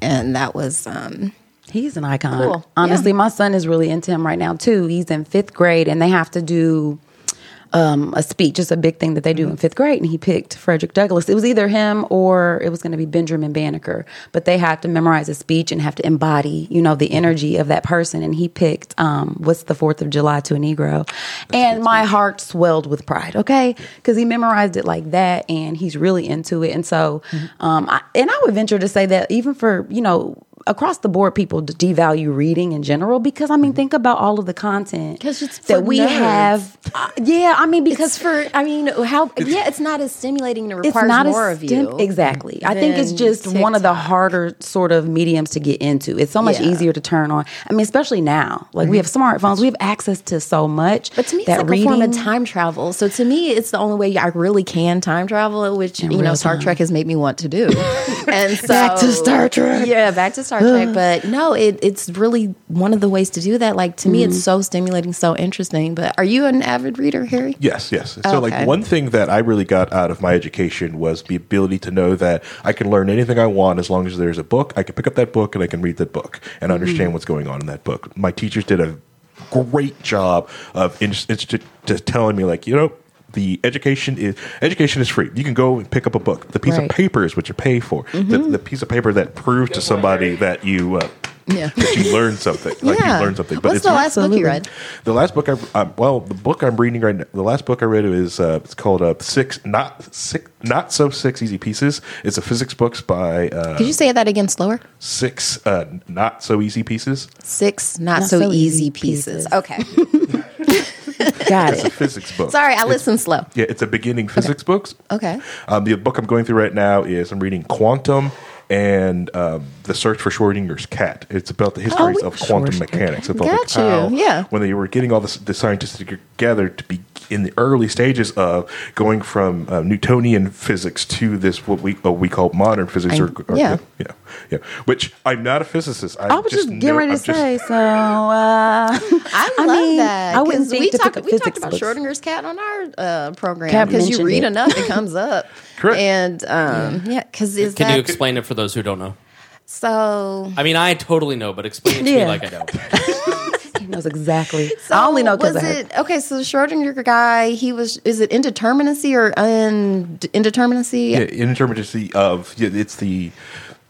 Speaker 5: and that was um,
Speaker 6: He's an icon.
Speaker 5: Cool.
Speaker 6: Honestly,
Speaker 5: Yeah.
Speaker 6: my son is really into him right now too. He's in fifth grade, and they have to do um, a speech. It's a big thing that they do in fifth grade, and he picked Frederick Douglass. It was either him or it was going to be Benjamin Banneker, but they had to memorize a speech and have to embody, you know, the energy of that person. And he picked um, "What's the Fourth of July to a Negro," and my heart swelled with pride. Okay, because he memorized it like that, and he's really into it. And so, um, I, and I would venture to say that even for you know across the board people devalue reading in general because I mean think about all of the content
Speaker 5: it's
Speaker 6: that we
Speaker 5: nerds.
Speaker 6: have. Uh, yeah, I mean because
Speaker 5: because for I mean how yeah it's not as stimulating and
Speaker 6: it's
Speaker 5: requires
Speaker 6: not
Speaker 5: more
Speaker 6: as
Speaker 5: of
Speaker 6: stim-
Speaker 5: you
Speaker 6: exactly. I think it's just one of the harder sort of mediums to get into. It's so much
Speaker 5: Yeah.
Speaker 6: easier to turn on. I mean, especially now, like we have smartphones, we have access to so much.
Speaker 5: But to me, it's
Speaker 6: that
Speaker 5: like
Speaker 6: reading,
Speaker 5: a form of time travel. So to me, it's the only way I really can time travel, which you know Star
Speaker 6: time.
Speaker 5: Trek has made me want to do. and so
Speaker 6: Back to Star Trek.
Speaker 5: Yeah, back to Star Trek. But no, it, it's really one of the ways to do that. Like to me, it's mm-hmm. so stimulating, so interesting. But are you an avid reader, Harry?
Speaker 4: Yes, yes. So,
Speaker 5: Okay.
Speaker 4: like, one thing that I really got out of my education was the ability to know that I can learn anything I want as long as there's a book. I can pick up that book and I can read that book and mm-hmm. understand what's going on in that book. My teachers did a great job of in, it's just, just telling me, like, you know, the education is education is free. You can go and pick up a book. The piece
Speaker 6: Right.
Speaker 4: of paper is what you pay for. The, the piece of paper that proves to somebody that you uh,
Speaker 5: Yeah.
Speaker 4: that you learned something. Like
Speaker 5: yeah.
Speaker 4: you learned something.
Speaker 5: What's the last book you read?
Speaker 4: The last book I uh, well, the book I'm reading right now. The last book I read is uh, it's called uh, six not six not so six easy pieces. It's a physics books by uh,
Speaker 5: Could you say that again slower?
Speaker 4: six uh, not so easy pieces.
Speaker 5: Six not, so,
Speaker 6: so
Speaker 5: easy
Speaker 6: easy
Speaker 5: pieces.
Speaker 6: pieces.
Speaker 5: Okay.
Speaker 6: Got
Speaker 4: it's a
Speaker 6: it.
Speaker 4: physics book.
Speaker 5: Sorry, I
Speaker 4: It's-
Speaker 5: listen slow.
Speaker 4: Yeah, it's a beginning physics books.
Speaker 5: Okay.
Speaker 4: Um, the book I'm going through right now is I'm reading Quantum and um, the Search for Schrodinger's Cat. It's about the histories
Speaker 5: we-
Speaker 4: of quantum mechanics. About like
Speaker 5: Got you,
Speaker 4: how
Speaker 5: yeah.
Speaker 4: when they were getting all this, the scientists together to be in the early stages of going from uh, Newtonian physics to this what we what we call modern physics. or, or-
Speaker 5: yeah.
Speaker 4: yeah, yeah. Which I'm not a physicist. I,
Speaker 6: I was just, getting ready to
Speaker 4: I'm just-
Speaker 6: say. So uh,
Speaker 5: I
Speaker 6: I
Speaker 5: love
Speaker 6: mean,
Speaker 5: that.
Speaker 6: I wouldn't
Speaker 5: 'cause
Speaker 6: think
Speaker 5: we
Speaker 6: to
Speaker 5: talked
Speaker 6: pick up
Speaker 5: we talked about
Speaker 6: books.
Speaker 5: Schrodinger's cat on our uh, program because you read
Speaker 6: it.
Speaker 5: enough, it comes up.
Speaker 4: Correct.
Speaker 5: And um, yeah, because is
Speaker 1: Can
Speaker 5: that
Speaker 1: you explain it for those who don't know?
Speaker 5: so?
Speaker 1: I mean, I totally know, but explain it to me like I don't.
Speaker 6: he knows exactly.
Speaker 5: So
Speaker 6: I only know because
Speaker 5: was
Speaker 6: I
Speaker 5: it okay? So the Schrodinger guy, he was. Is it indeterminacy or un, indeterminacy?
Speaker 4: yeah, indeterminacy of yeah, it's the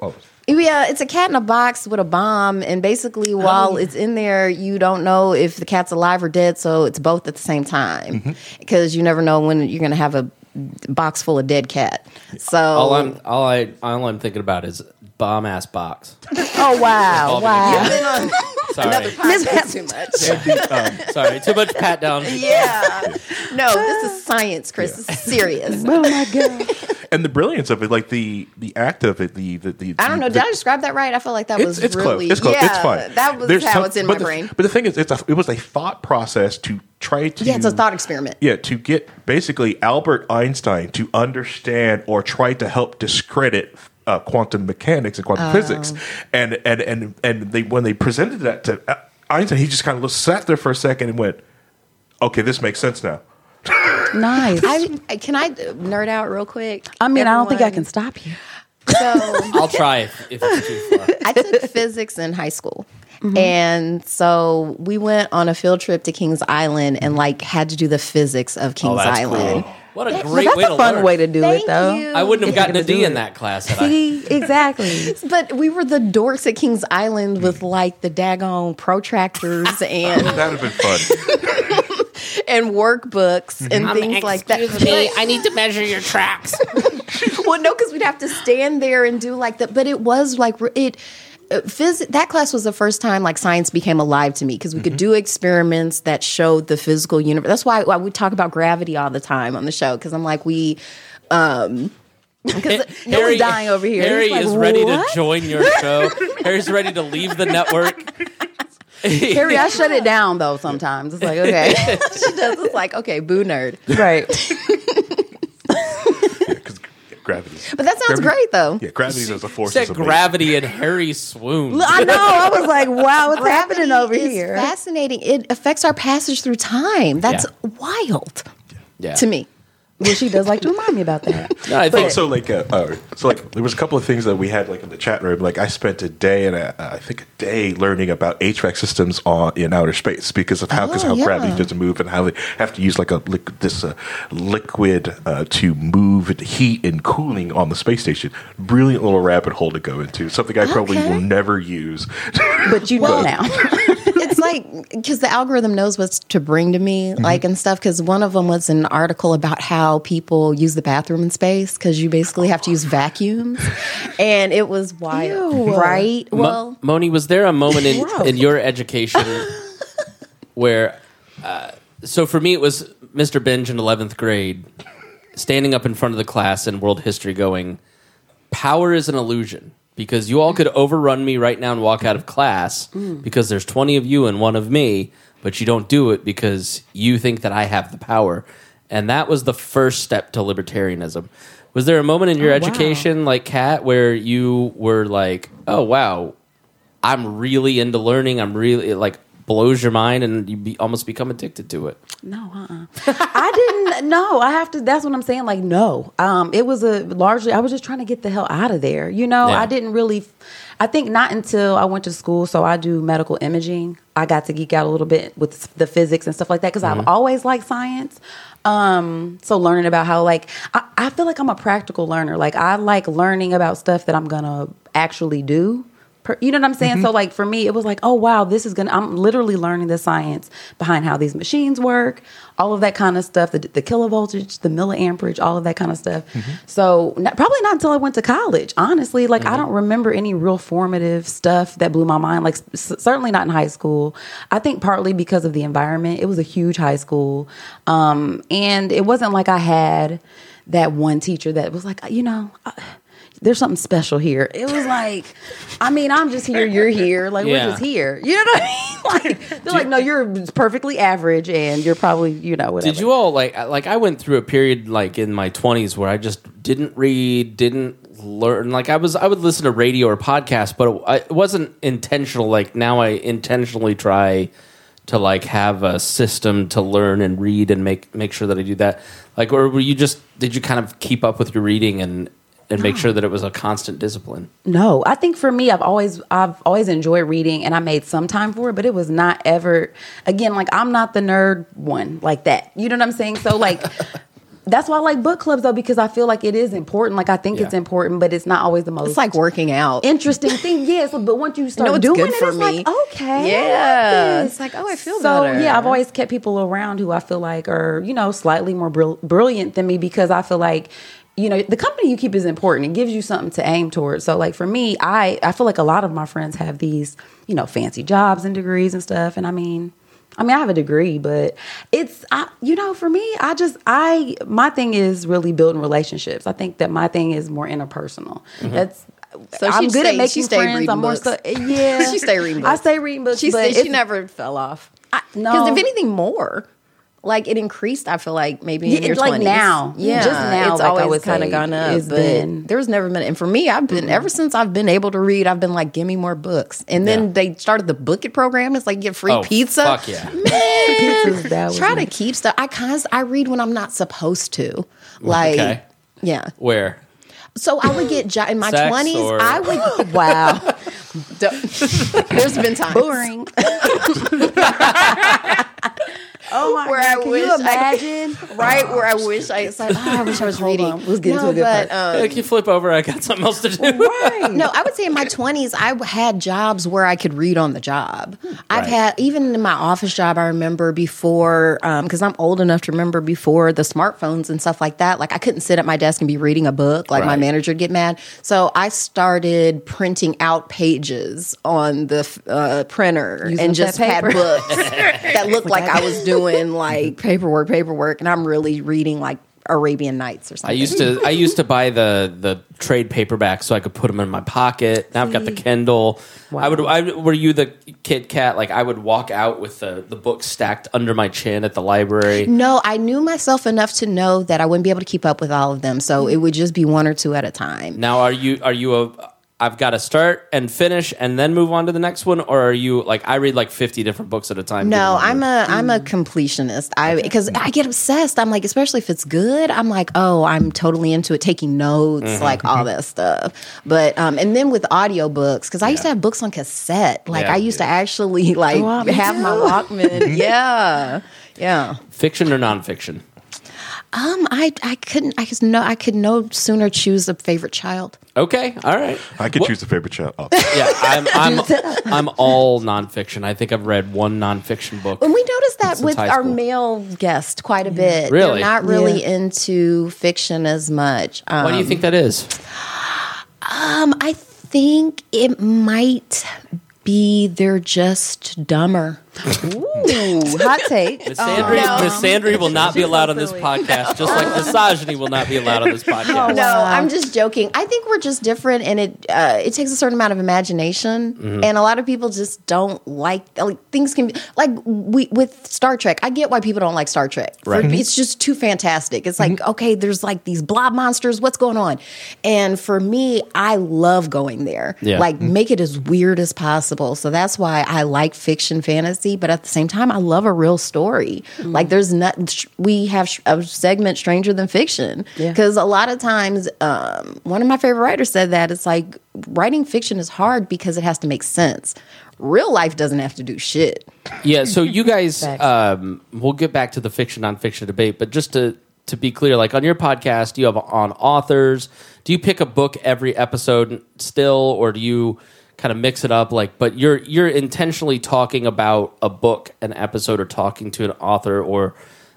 Speaker 4: oh,
Speaker 5: Yeah, it's a cat in a box with a bomb, and basically, oh. while it's in there, you don't know if the cat's alive or dead. So it's both at the same time because you never know when you're going to have a box full of dead cat. So
Speaker 1: All I'm all I all I'm thinking about is bomb ass box.
Speaker 6: Oh wow,
Speaker 1: All
Speaker 6: wow.
Speaker 1: together. Sorry,
Speaker 5: That's too much.
Speaker 1: sorry, too much pat down.
Speaker 5: yeah, no, this is science, Chris. This is serious.
Speaker 6: Oh my god.
Speaker 4: and the brilliance of it, like the the act of it, the the, the
Speaker 5: I don't know.
Speaker 4: the-
Speaker 5: Did I describe that right? I feel like that
Speaker 4: it's,
Speaker 5: was
Speaker 4: it's
Speaker 5: really
Speaker 4: close. It's close.
Speaker 5: Yeah,
Speaker 4: it's fine.
Speaker 5: That was
Speaker 4: There's
Speaker 5: how
Speaker 4: some-
Speaker 5: it's in my
Speaker 4: the,
Speaker 5: brain.
Speaker 4: But the thing is, it's a, it was a thought process to try to
Speaker 5: Yeah, it's a thought experiment.
Speaker 4: Yeah, to get basically Albert Einstein to understand or try to help discredit uh, quantum mechanics and quantum physics,
Speaker 5: Oh.
Speaker 4: and and and and they when they presented that to uh, Einstein, he just kind of sat there for a second and went, "Okay, this makes sense now."
Speaker 6: Nice. I,
Speaker 5: I, can I nerd out real quick?
Speaker 6: I mean, I don't think I can stop you.
Speaker 5: So
Speaker 1: I'll try if, if it's too far.
Speaker 5: I took physics in high school. And so we went on a field trip to Kings Island and like had to do the physics of Kings
Speaker 1: Oh, that's
Speaker 5: Island.
Speaker 1: cool. What a
Speaker 6: Well,
Speaker 1: great
Speaker 6: that's
Speaker 1: way
Speaker 6: a
Speaker 1: to
Speaker 6: fun
Speaker 1: learn.
Speaker 6: way to do
Speaker 5: Thank
Speaker 6: it, though.
Speaker 5: you.
Speaker 1: I wouldn't have
Speaker 6: If
Speaker 1: gotten a
Speaker 6: gonna do
Speaker 1: D in that class. Had I.
Speaker 6: Exactly.
Speaker 5: But we were the dorks at Kings Island with like the daggone protractors and
Speaker 4: That'd have been fun.
Speaker 5: and workbooks and
Speaker 1: Um,
Speaker 5: things like that.
Speaker 1: Excuse me, I need to measure your tracks.
Speaker 5: well, no, because we'd have to stand there and do like that. But it was like it. Uh, phys- that class was the first time like science became alive to me because we could do experiments that showed the physical universe. That's why, why we talk about gravity all the time on the show because I'm like we. Um, because
Speaker 6: No one's dying over here.
Speaker 1: Harry
Speaker 6: like,
Speaker 1: is ready
Speaker 6: "What?"
Speaker 1: to join your show. Harry's ready to leave the network.
Speaker 6: Harry, I shut it down though. Sometimes it's like okay,
Speaker 5: she does. It's like okay, boo nerd.
Speaker 6: right.
Speaker 4: Because gravity.
Speaker 5: But that sounds
Speaker 4: Gravity-
Speaker 5: great though.
Speaker 4: Yeah, gravity is a force.
Speaker 1: Said
Speaker 4: is amazing.
Speaker 1: gravity and Harry swooned.
Speaker 6: I know. I was like, wow, what's happening over
Speaker 5: is
Speaker 6: here?
Speaker 5: Fascinating. It affects our passage through time. That's wild
Speaker 1: Yeah.
Speaker 5: to me.
Speaker 6: Well, she does like to remind me about that.
Speaker 1: No, I think
Speaker 4: So like, uh, uh, so like, there was a couple of things that we had like in the chat room. Like, I spent a day and a, I think a day learning about HVAC systems on in outer space because of how because
Speaker 5: Oh,
Speaker 4: how
Speaker 5: yeah.
Speaker 4: gravity doesn't move and how they have to use like a liq- this uh, liquid uh, to move the heat and cooling on the space station. Brilliant little rabbit hole to go into. Something I probably
Speaker 5: Okay.
Speaker 4: will never use.
Speaker 6: But you know now.
Speaker 5: it's like because the algorithm knows what to bring to me,
Speaker 6: Mm-hmm.
Speaker 5: like and stuff. Because one of them was an article about how people use the bathroom in space because you basically have to use vacuums, and it was wild,
Speaker 6: Ew.
Speaker 5: right?
Speaker 1: Mo-
Speaker 5: Well,
Speaker 1: Moni, was there a moment in, in your education where, uh, so for me, it was Mr. Binge in 11th grade standing up in front of the class in world history going, Power is an illusion because you all could overrun me right now and walk out of class mm. because there's 20 of you and one of me, but you don't do it because you think that I have the power. And that was the first step to libertarianism. Was there a moment in your
Speaker 6: Oh, wow.
Speaker 1: education, like Kat, where you were like, "Oh wow, I'm really into learning. I'm really like blows your mind, and you be, almost become addicted to it."
Speaker 6: No, uh-uh. I didn't. No, I have to. That's what I'm saying. Like, no. Um, it was a largely. I was just trying to get the hell out of there. You know,
Speaker 1: Yeah.
Speaker 6: I didn't really. I think not until I went to school. So I do medical imaging. I got to geek out a little bit with the physics and stuff like that because I've always liked science. Um, so learning about how like I, I feel like I'm a practical learner. Like I like learning about stuff that I'm gonna actually do per, you know what I'm saying? Mm-hmm. So like for me, it was like, oh wow, this is gonna. I'm literally learning the science behind how these machines work, all of that kind of stuff, the, the kilovoltage, the milliamperage, all of that kind of stuff. Mm-hmm. So not, probably not until I went to college. Honestly, like I mm-hmm. don't remember any real formative stuff that blew my mind. Like s- certainly not in high school. I think partly because of the environment. It was a huge high school, um, and it wasn't like I had that one teacher that was like, you know. I, there's something special here. It was like, I mean, I'm just here, you're here, like
Speaker 1: Yeah.
Speaker 6: we're just here. You know what I mean? Like they're like, no, you're perfectly average, and you're probably, you know, whatever.
Speaker 1: Did you all like uh, like I went through a period like in my 20s where I just didn't read, didn't learn like I was I would listen to radio or podcast, but it, it wasn't intentional like now I intentionally try to like have a system to learn and read and make make sure that I do that. Like or were you just did you kind of keep up with your reading and and make sure that it was a constant discipline?
Speaker 6: No, I think for me, I've always I've always enjoyed reading, and I made some time for it, but it was not ever. Again, like I'm not the nerd one like that. You know what I'm saying? So like. That's why I like book clubs though, because I feel like it is important. Like I think
Speaker 1: Yeah.
Speaker 6: it's important, but it's not always the most
Speaker 5: It's like working out.
Speaker 6: interesting thing. Yes, but once you start
Speaker 5: know it's
Speaker 6: doing
Speaker 5: good
Speaker 6: it,
Speaker 5: for
Speaker 6: it's
Speaker 5: me.
Speaker 6: like okay, I like
Speaker 5: Yeah. It's like, oh, I feel
Speaker 6: so.
Speaker 5: better.
Speaker 6: Yeah, I've always kept people around who I feel like are you know slightly more brill- brilliant than me because I feel like you know the company you keep is important. It gives you something to aim towards. So like for me, I I feel like a lot of my friends have these you know fancy jobs and degrees and stuff, and I mean. I mean, I have a degree, but it's I, you know, for me, I just I my thing is really building relationships. I think that my thing is more interpersonal. Mm-hmm. That's
Speaker 5: So
Speaker 6: I'm
Speaker 5: she
Speaker 6: good at making
Speaker 5: she
Speaker 6: friends. I'm more so yeah.
Speaker 5: She stay reading books.
Speaker 6: I stay reading books.
Speaker 5: She
Speaker 6: but
Speaker 5: she never fell off.
Speaker 6: I- no.
Speaker 5: Because if anything more, like it increased. I feel like maybe in
Speaker 6: Yeah,
Speaker 5: your
Speaker 6: like
Speaker 5: 20s.
Speaker 6: now.
Speaker 5: yeah,
Speaker 6: Just now,
Speaker 5: It's
Speaker 6: like
Speaker 5: always kind of gone up.
Speaker 6: it's
Speaker 5: But
Speaker 6: been- Mm-hmm.
Speaker 5: there's never been. And for me, I've been ever since I've been able to read. I've been like, give me more books. And then
Speaker 1: Yeah.
Speaker 5: they started the book it program. It's like you get free
Speaker 1: Oh,
Speaker 5: pizza.
Speaker 1: fuck yeah.
Speaker 5: man.
Speaker 6: Pizza's- that was
Speaker 5: Try to keep stuff. I const- I read when I'm not supposed to. Like,
Speaker 1: Okay.
Speaker 5: yeah.
Speaker 1: Where?
Speaker 5: So I would get jo- in my twenties.
Speaker 1: or-
Speaker 5: I would wow. There's been times
Speaker 6: boring. Oh my
Speaker 5: Where
Speaker 6: god!
Speaker 5: I
Speaker 6: Can
Speaker 5: wish
Speaker 6: you
Speaker 5: I-
Speaker 6: imagine?
Speaker 5: right where I wish I. It's like, oh, I wish I was reading.
Speaker 6: on. Let's get
Speaker 5: no,
Speaker 6: into a good
Speaker 5: but,
Speaker 6: part.
Speaker 5: um,
Speaker 1: Like you flip over, I got something else to do.
Speaker 6: right.
Speaker 5: no, I would say in my twenties, I had jobs where I could read on the job. I've had even in my office job. I remember before because I'm old enough to remember before the smartphones and stuff like that. Like I couldn't sit at my desk and be reading a book. Like my manager would get mad. So I started printing out pages on the uh, printer
Speaker 6: Using
Speaker 5: and just
Speaker 6: that
Speaker 5: had books that looked like I was doing like paperwork, paperwork, and I'm really reading like Arabian Nights or something.
Speaker 1: I
Speaker 5: something.
Speaker 1: used to I used to buy the the trade paperback so I could put them in my pocket. Now I've got the Kindle. I would I were you the Kit Kat like I would walk out with the the books stacked under my chin at the library.
Speaker 5: No, I knew myself enough to know that I wouldn't be able to keep up with all of them. So mm. it would just be one or two at a time.
Speaker 1: Now are you are you a I've got to start and finish and then move on to the next one or are you like I read like 50 different books at a time?
Speaker 5: No, I'm
Speaker 1: your-
Speaker 5: a I'm a completionist. I because I get obsessed. I'm like, especially if it's good, I'm like, oh, I'm totally into it, taking notes, like all that stuff. But um, and then with audiobooks, because I used to have books on cassette. Like
Speaker 1: Yeah.
Speaker 5: I used to actually like
Speaker 6: wow, me
Speaker 5: have my Walkman. yeah, yeah.
Speaker 1: fiction or nonfiction.
Speaker 5: Um, I I couldn't. I could no. I could no sooner choose a favorite child.
Speaker 1: Okay, all right.
Speaker 4: I could
Speaker 1: What-
Speaker 4: choose a favorite child. Oh.
Speaker 1: Yeah, I'm I'm I'm all nonfiction. I think I've read one nonfiction book.
Speaker 5: And we noticed that
Speaker 1: Since
Speaker 5: with
Speaker 1: high
Speaker 5: our
Speaker 1: school.
Speaker 5: male guest quite a bit.
Speaker 1: Really?
Speaker 5: They're not really into fiction as much. Um,
Speaker 1: Why do you think that is?
Speaker 5: Um, I think it might be they're just dumber.
Speaker 6: Ooh, hot take.
Speaker 1: Miss Sandry,
Speaker 5: no.
Speaker 1: Miss Sandry will not be allowed on this podcast, just like misogyny will not be allowed on this podcast.
Speaker 5: No, I'm just joking. I think we're just different, and it uh, it takes a certain amount of imagination,
Speaker 1: Mm-hmm.
Speaker 5: and a lot of people just don't like like things can be like we with Star Trek. I get why people don't like Star Trek. For-
Speaker 1: Mm-hmm.
Speaker 5: it's just too fantastic. It's like okay, there's like these blob monsters. What's going on? And for me, I love going there.
Speaker 1: Yeah.
Speaker 5: Like make it as weird as possible. So that's why I like fiction fantasy, but at the same time, I love a real story. Like there's not we have a segment stranger than fiction
Speaker 6: Yeah.
Speaker 5: because a lot of times, um, one of my favorite writers said that it's like writing fiction is hard because it has to make sense. Real life doesn't have to do shit.
Speaker 1: Yeah, so you guys, um, we'll get back to the fiction nonfiction debate, but just to to be clear, like on your podcast, do you have on authors? Do you pick a book every episode still, or do you kind of mix it up. Like, but you're you're intentionally talking about a book, an episode, or talking to an author, or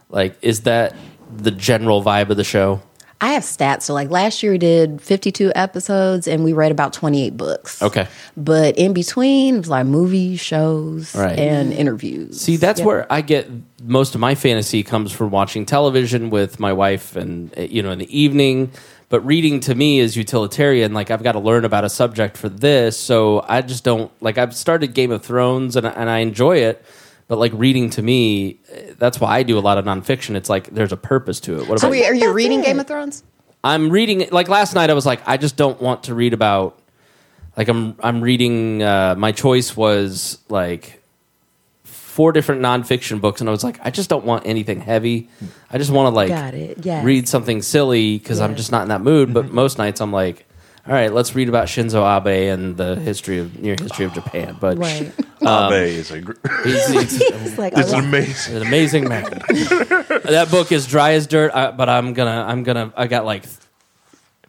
Speaker 1: like, is that the general vibe of the show?
Speaker 5: I have stats. So, like last year, we did 52 episodes and we read about 28 books.
Speaker 1: Okay.
Speaker 5: But in between, it was like movies, shows,
Speaker 1: Right.
Speaker 5: and interviews.
Speaker 1: See, that's where I get most of my fantasy comes from watching television with my wife and you know in the evening. But reading to me is utilitarian. Like I've got to learn about a subject for this, so I just don't like. I've started Game of Thrones and and I enjoy it, but like reading to me, uh, that's why I do a lot of nonfiction. It's like there's a purpose to it. What
Speaker 5: So,
Speaker 1: about
Speaker 5: wait, are you reading. Game of Thrones?
Speaker 1: I'm reading like last night. I was like, I just don't want to read about. Like I'm, I'm reading. Uh, my choice was like four different nonfiction books, and I was like, I just don't want anything heavy. I just want to like
Speaker 6: Got it, yes.
Speaker 1: read something silly because I'm
Speaker 6: Yes.
Speaker 1: just not in that mood. But most nights I'm like, all right, let's read about Shinzo Abe and the history of near history of Japan. But
Speaker 6: Right.
Speaker 4: Abe is a gr-
Speaker 1: he's, he's
Speaker 6: It's like
Speaker 4: it's
Speaker 6: a lot.
Speaker 4: amazing.
Speaker 1: an amazing man. that book is dry as dirt, uh, but I'm gonna, I'm gonna, I got like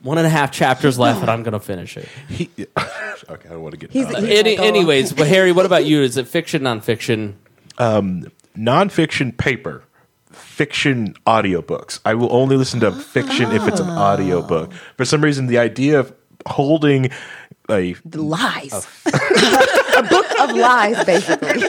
Speaker 1: one and a half chapters left, and I'm gonna finish it.
Speaker 4: He, okay, I don't want to get.
Speaker 6: He's- he's-
Speaker 1: Any, anyways, but Harry, what about you? Is it fiction, nonfiction?
Speaker 4: Um, nonfiction paper, fiction audiobooks. I will only listen to fiction if it's an ah. audiobook. For some reason, the idea of holding a
Speaker 5: lies. a book of lies, basically.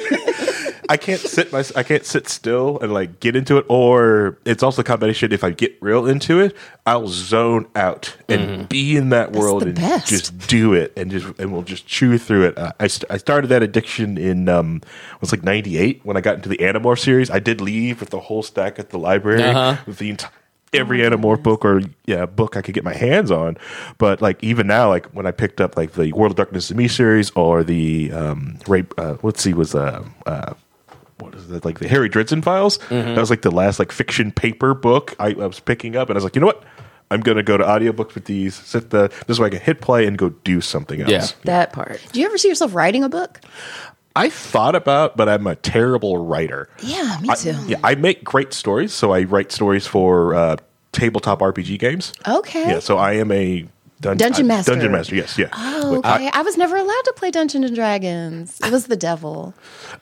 Speaker 4: I can't sit my I can't sit still and like get into it or it's also a combination if I get real into it I'll zone out and be in that world and
Speaker 5: best.
Speaker 4: just do it and just and we'll just chew through it uh, I, st- I started that addiction in um it was like 98 when I got into the Animorph series I did leave with the whole stack at the library
Speaker 1: Uh-huh.
Speaker 4: with the entire every Animorph book or yeah book I could get my hands on. But like even now, like when I picked up like the World of Darkness and Me series or the um rape uh, let's see was uh uh what is that like the Harry Dresden files? That was like the last like fiction paper book I, I was picking up and I was like, you know what? I'm gonna go to audiobooks with these. Sit the this way I can hit play and go do something else.
Speaker 1: Yeah.
Speaker 6: that part.
Speaker 5: Do you ever see yourself writing a book?
Speaker 4: I thought about, but I'm a terrible writer.
Speaker 5: Yeah, me
Speaker 4: I-
Speaker 5: too.
Speaker 4: yeah, I make great stories. So I write stories for uh, tabletop RPG games.
Speaker 5: Okay.
Speaker 4: Yeah, so I am a dun-
Speaker 5: Dungeon master.
Speaker 4: Dungeon master, yes, yeah.
Speaker 5: Oh,
Speaker 4: Wait, I-
Speaker 5: okay. I, was never allowed to play Dungeons and Dragons. It was the devil.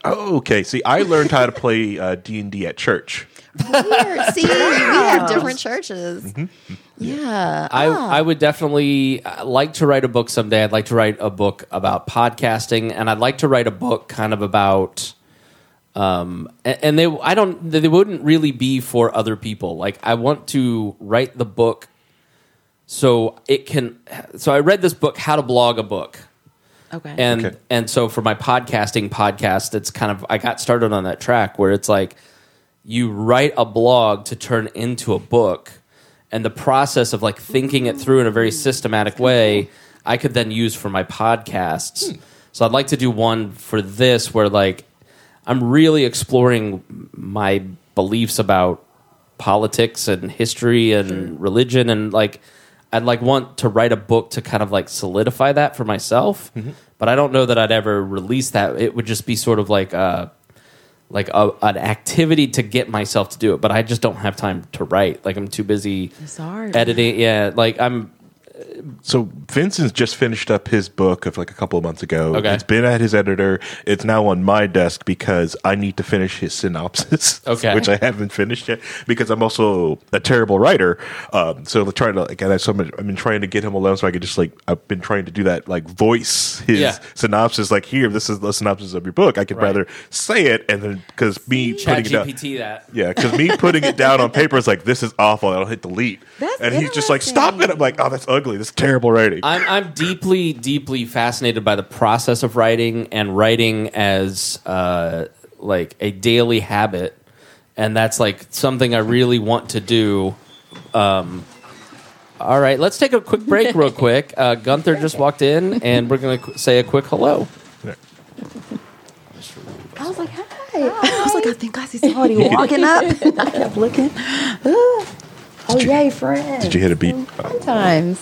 Speaker 4: oh, okay. See, I learned how to play uh, D and D at church.
Speaker 5: Weird. See, we have different churches.
Speaker 4: Mm-hmm.
Speaker 5: Yeah.
Speaker 1: I,
Speaker 5: Ah.
Speaker 1: I would definitely uh, like to write a book someday. I'd like to write a book about podcasting, and I'd like to write a book kind of about. Um, and they, I don't, they wouldn't really be for other people. Like, I want to write the book so it can. So I read this book, How to Blog a Book,
Speaker 6: Okay.
Speaker 1: and
Speaker 4: Okay.
Speaker 1: and so for my podcasting podcast it's kind of i got started on that track where it's like you write a blog to turn into a book and the process of like thinking it through in a very systematic way i could then use for my podcasts hmm. so i'd like to do one for this where like i'm really exploring my beliefs about politics and history and religion and like I'd like want to write a book to kind of like solidify that for myself, mm-hmm. but I don't know that I'd ever release that. It would just be sort of like a like a, an activity to get myself to do it, but I just don't have time to write. Like I'm too busy
Speaker 6: It's hard.
Speaker 1: editing. Yeah, like I'm
Speaker 4: So Vincent's just finished up his book of like a couple of months ago.
Speaker 1: Okay.
Speaker 4: It's been at his editor. It's now on my desk because I need to finish his synopsis.
Speaker 1: Okay.
Speaker 4: which I haven't finished yet because I'm also a terrible writer. Um, so I'm trying to like, and I, so I'm- I've been trying to get him alone so I could just like I've been trying to do that like voice his
Speaker 1: Yeah.
Speaker 4: synopsis. Like here, this is the synopsis of your book. I could
Speaker 1: Right.
Speaker 4: rather say it and then because me
Speaker 1: chat
Speaker 4: putting it down.
Speaker 1: That.
Speaker 4: Yeah, because me putting it down on paper is like this is awful. I'll hit delete,
Speaker 6: That's
Speaker 4: and he's just like, "Stop it!" I'm like, "Oh, that's ugly. This is terrible writing."
Speaker 1: I'm I'm deeply deeply fascinated by the process of writing and writing as uh, like a daily habit, and that's like something I really want to do. Um, all right, let's take a quick break, real quick. Uh, Gunther just walked in, and we're gonna qu- say a quick hello.
Speaker 6: I was like, hi. I was like, I think I see somebody walking up. I kept looking. oh, yay, friend.
Speaker 4: Did you hit a beat?
Speaker 5: Sometimes.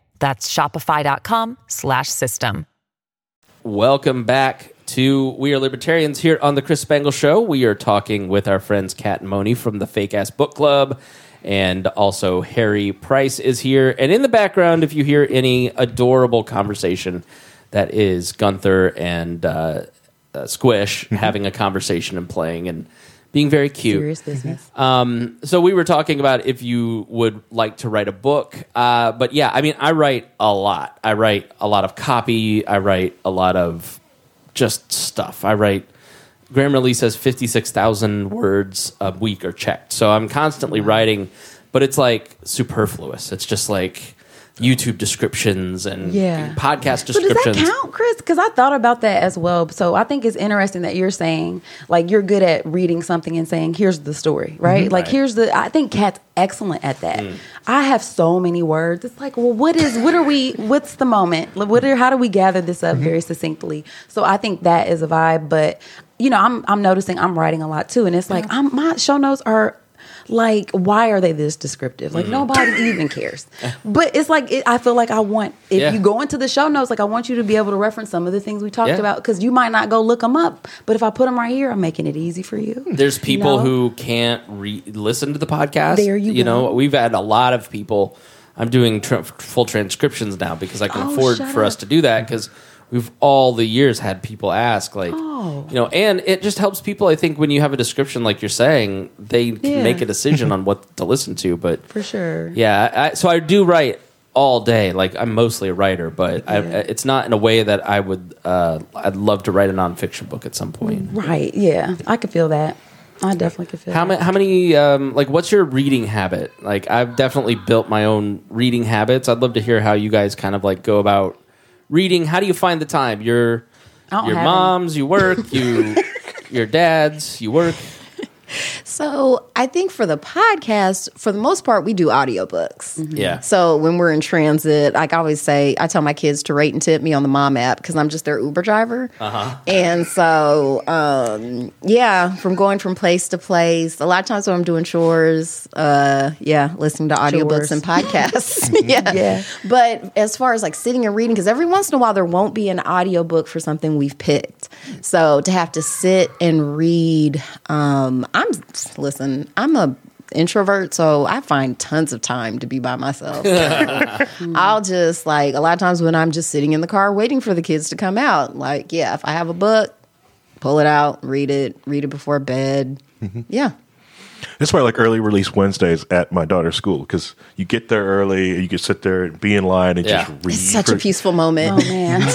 Speaker 3: That's shopify.com slash system.
Speaker 1: Welcome back to We Are Libertarians here on the Chris Spangle Show. We are talking with our friends Kat and Moni from the Fake Ass Book Club, and also Harry Price is here. And in the background, if you hear any adorable conversation, that is Gunther and uh, uh, Squish having a conversation and playing and being very cute.
Speaker 6: Serious business.
Speaker 1: Um, so we were talking about if you would like to write a book, uh, but yeah, I mean, I write a lot. I write a lot of copy. I write a lot of just stuff. I write. Grammarly says fifty six thousand words a week are checked, so I'm constantly writing, but it's like superfluous. It's just like YouTube descriptions and
Speaker 6: Yeah.
Speaker 1: podcast
Speaker 6: So does that
Speaker 1: descriptions.
Speaker 6: count, Chris? Because I thought about that as well. So I think it's interesting that you're saying like you're good at reading something and saying, "Here's the story," right? Like
Speaker 1: Right.
Speaker 6: here's the. I think Kat's excellent at that.
Speaker 1: Mm.
Speaker 6: I have so many words. It's like, well, what is? What are we? What's the moment? What are? How do we gather this up very succinctly? So I think that is a vibe. But you know, I'm I'm noticing I'm writing a lot too, and it's like I'm, my show notes are like why are they this descriptive
Speaker 1: Mm.
Speaker 6: like nobody even cares but it's like it, i feel like i want if
Speaker 1: Yeah.
Speaker 6: you go into the show notes like i want you to be able to reference some of the things we talked
Speaker 1: Yeah.
Speaker 6: about because you might not go look them up but if i put them right here i'm making it easy for you
Speaker 1: There's people
Speaker 6: know?
Speaker 1: who can't re- listen to the podcast.
Speaker 6: There you
Speaker 1: know,
Speaker 6: go.
Speaker 1: we've had a lot of people. I'm doing tr- full transcriptions now because I can
Speaker 6: Oh,
Speaker 1: afford for us to do that because we've all the years had people ask like,
Speaker 6: Oh.
Speaker 1: you know, and it just helps people. I think when you have a description like you're saying, they can make a decision on what to listen to. But
Speaker 6: for sure
Speaker 1: yeah, I, so I do write all day. Like I'm mostly a writer, but I, it's not in a way that I would. Uh, I'd love to write a nonfiction book at some point.
Speaker 6: right yeah i could feel that i definitely could feel
Speaker 1: How many? How many? Um, like, what's your reading habit? Like, I've definitely built my own reading habits. I'd love to hear how you guys kind of like go about reading. How do you find the time? Your your
Speaker 6: have
Speaker 1: moms, you work, you your dads, you work.
Speaker 5: So I think for the podcast, for the most part, we do audiobooks.
Speaker 1: Yeah.
Speaker 5: So when we're in transit, like I always say, I tell my kids to rate and tip me on the mom app because I'm just their Uber driver. Uh-huh. And so, um, yeah, from going from place to place, a lot of times when I'm doing chores, uh, yeah, listening to audiobooks
Speaker 6: Chores.
Speaker 5: and podcasts. yeah.
Speaker 6: Yeah.
Speaker 5: But as far as like sitting and reading, because every once in a while there won't be an audiobook for something we've picked. So to have to sit and read, um, I'm listen, I'm a introvert, so I find tons of time to be by myself. I'll just like a lot of times when I'm just sitting in the car waiting for the kids to come out, like, yeah, if I have a book, pull it out, read it, read it before bed. Mm-hmm. Yeah.
Speaker 4: That's why I like early release Wednesdays at my daughter's school because you get there early, you can sit there and be in line and
Speaker 1: Yeah.
Speaker 4: just read.
Speaker 5: It's such a peaceful moment.
Speaker 6: oh man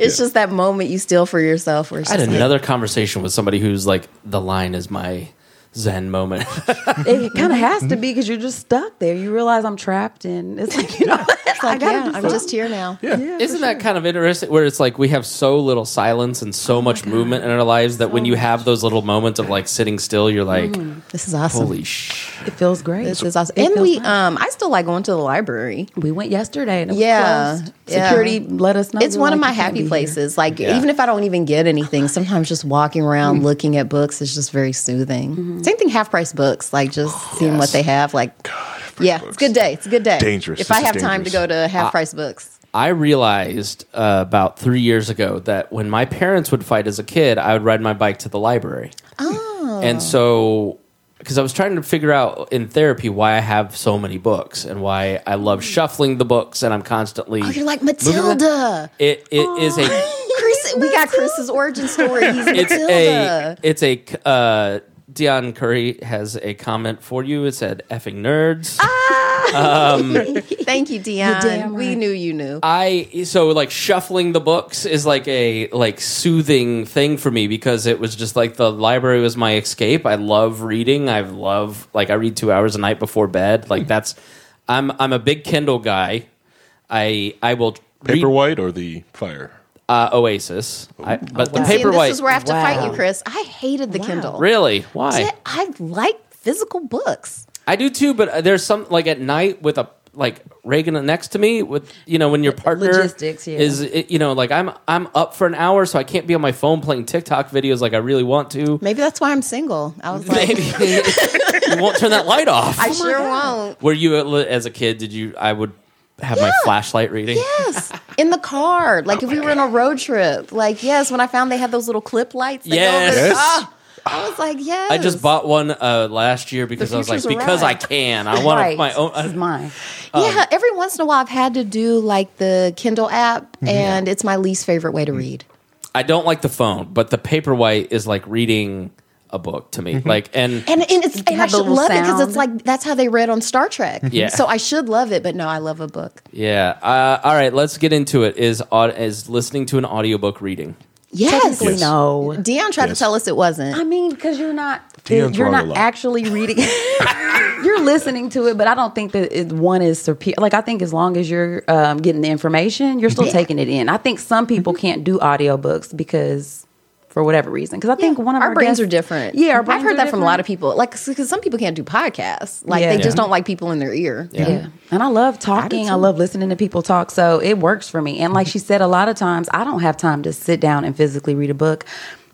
Speaker 5: It's just that moment you steal for yourself where
Speaker 1: I had
Speaker 5: like,
Speaker 1: another conversation with somebody who's like, the line is my zen moment.
Speaker 6: it kind of has to be because you're just stuck there you realize i'm trapped and it's like you know
Speaker 5: it's like,
Speaker 6: I gotta
Speaker 5: yeah, I'm just here now.
Speaker 1: Isn't that kind of interesting? Where it's like we have so little silence and so oh much movement in our lives that when you have those little moments of like sitting still, you're like, mm.
Speaker 5: This is awesome.
Speaker 1: holy sh!
Speaker 6: it feels great
Speaker 5: this is awesome.
Speaker 6: It
Speaker 5: And we,
Speaker 6: nice.
Speaker 5: um, I still like going to the library.
Speaker 6: we went yesterday and it was
Speaker 5: Yeah,
Speaker 6: closed.
Speaker 5: yeah.
Speaker 6: security let us know
Speaker 5: It's
Speaker 6: They were
Speaker 5: one of my happy places. Like
Speaker 1: Yeah.
Speaker 5: even if I don't even get anything, sometimes just walking around mm. looking at books is just very soothing. Mm-hmm. Same thing, half price books. Like just seeing what they have. Like, yeah, it's a good day. It's a good day.
Speaker 4: Dangerous.
Speaker 5: If
Speaker 4: This
Speaker 5: I
Speaker 4: is
Speaker 5: have time to go to half price books.
Speaker 1: I realized uh, about three years ago that when my parents would fight as a kid, I would ride my bike to the library. Oh. And so, because I was trying to figure out in therapy why I have so many books and why I love shuffling the books and I'm constantly.
Speaker 5: Oh, you're like
Speaker 1: moving around.
Speaker 5: Matilda.
Speaker 1: It it is a
Speaker 5: Chris, we got Chris's origin story. He's
Speaker 1: it's
Speaker 5: Matilda.
Speaker 1: a it's a uh, Dion Curry has a comment for you. It said "effing nerds." Ah!
Speaker 5: Um, Thank you, Dion.
Speaker 6: damn
Speaker 5: We knew you knew.
Speaker 1: I so like shuffling the books is like a like soothing thing for me because it was just like the library was my escape. I love reading. I love like I read two hours a night before bed. Like that's I'm I'm a big Kindle guy. I I will read
Speaker 4: Paperwhite or the fire?
Speaker 1: Uh, Oasis, I, but the
Speaker 5: See, and
Speaker 1: Paperwhite
Speaker 5: this is where I have to fight you, Chris. I hated the Kindle.
Speaker 1: really why
Speaker 5: I like physical books.
Speaker 1: I do too, but there's some like at night with a like Reagan next to me with you know when your partner
Speaker 6: Logistics, yeah.
Speaker 1: is it- you know like I'm I'm up for an hour so I can't be on my phone playing TikTok videos like I really want to.
Speaker 5: Maybe that's why I'm single. I was like,
Speaker 1: Maybe you won't turn that light off.
Speaker 5: I sure won't.
Speaker 1: Were you uh, as a kid? Did you? I would have my flashlight reading.
Speaker 5: Yes, in the car. Like if we were on a road trip. Like yes, when I found they had those little clip lights. that go over
Speaker 1: Yes.
Speaker 5: Ah, I was like, yes.
Speaker 1: I just bought one uh, last year because I was like, because I can. I want
Speaker 6: Right.
Speaker 1: my own.
Speaker 6: This is mine.
Speaker 5: Yeah, every once in a while I've had to do like the Kindle app, and it's my least favorite way to read.
Speaker 1: I don't like the phone, but the paperwhite is like reading a book to me. Like, and
Speaker 5: And, and it's and I should
Speaker 6: little
Speaker 5: love it because it's like that's how they read on Star Trek.
Speaker 1: Yeah.
Speaker 5: So I should love it, but no, I love a book.
Speaker 1: yeah. Uh, all right, let's get into it. Is is listening to an audiobook reading?
Speaker 5: Yes.
Speaker 6: Technically, no.
Speaker 5: Dion tried
Speaker 4: Yes.
Speaker 5: to tell us it wasn't.
Speaker 6: I mean, because you're not
Speaker 4: Dion's
Speaker 6: you're not actually reading. you're listening to it, but I don't think that it, one is superior. Like I think as long as you're um, getting the information, you're still taking it in. I think some people can't do audiobooks because for whatever reason. Because I think one of
Speaker 5: our,
Speaker 6: our,
Speaker 5: brains
Speaker 6: guests-
Speaker 5: are different.
Speaker 6: Yeah, our brains
Speaker 5: I've heard
Speaker 6: are
Speaker 5: that from a lot of people. Like, because some people can't do podcasts. Like,
Speaker 6: Yeah.
Speaker 5: they just don't like people in their ear.
Speaker 6: Yeah. And I love talking. I,
Speaker 5: too.
Speaker 6: love listening to people talk. So it works for me. And like she said, a lot of times I don't have time to sit down and physically read a book.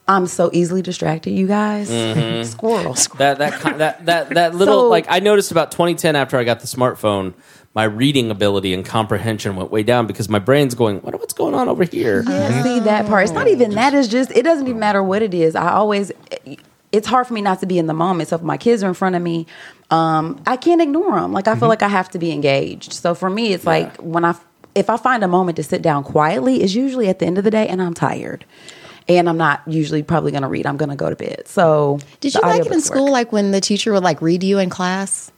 Speaker 6: I'm so easily distracted, you guys. Mm-hmm. Squirrel.
Speaker 1: That that that that that little
Speaker 6: So-
Speaker 1: like I noticed about 2010 after I got the smartphone, my reading ability and comprehension went way down because my brain's going, what what's going on over here?
Speaker 6: Yeah, see that part. It's not even that. It's just it doesn't even matter what it is. I always. It's hard for me not to be in the moment. So if my kids are in front of me, um, I can't ignore them. Like I feel like I have to be engaged. So for me, it's like when I if I find a moment to sit down quietly, is usually at the end of the day, and I'm tired, and I'm not usually probably going to read. I'm going to go to bed. So
Speaker 5: Did you like it in school,
Speaker 6: work.
Speaker 5: like when the teacher would like read you in class?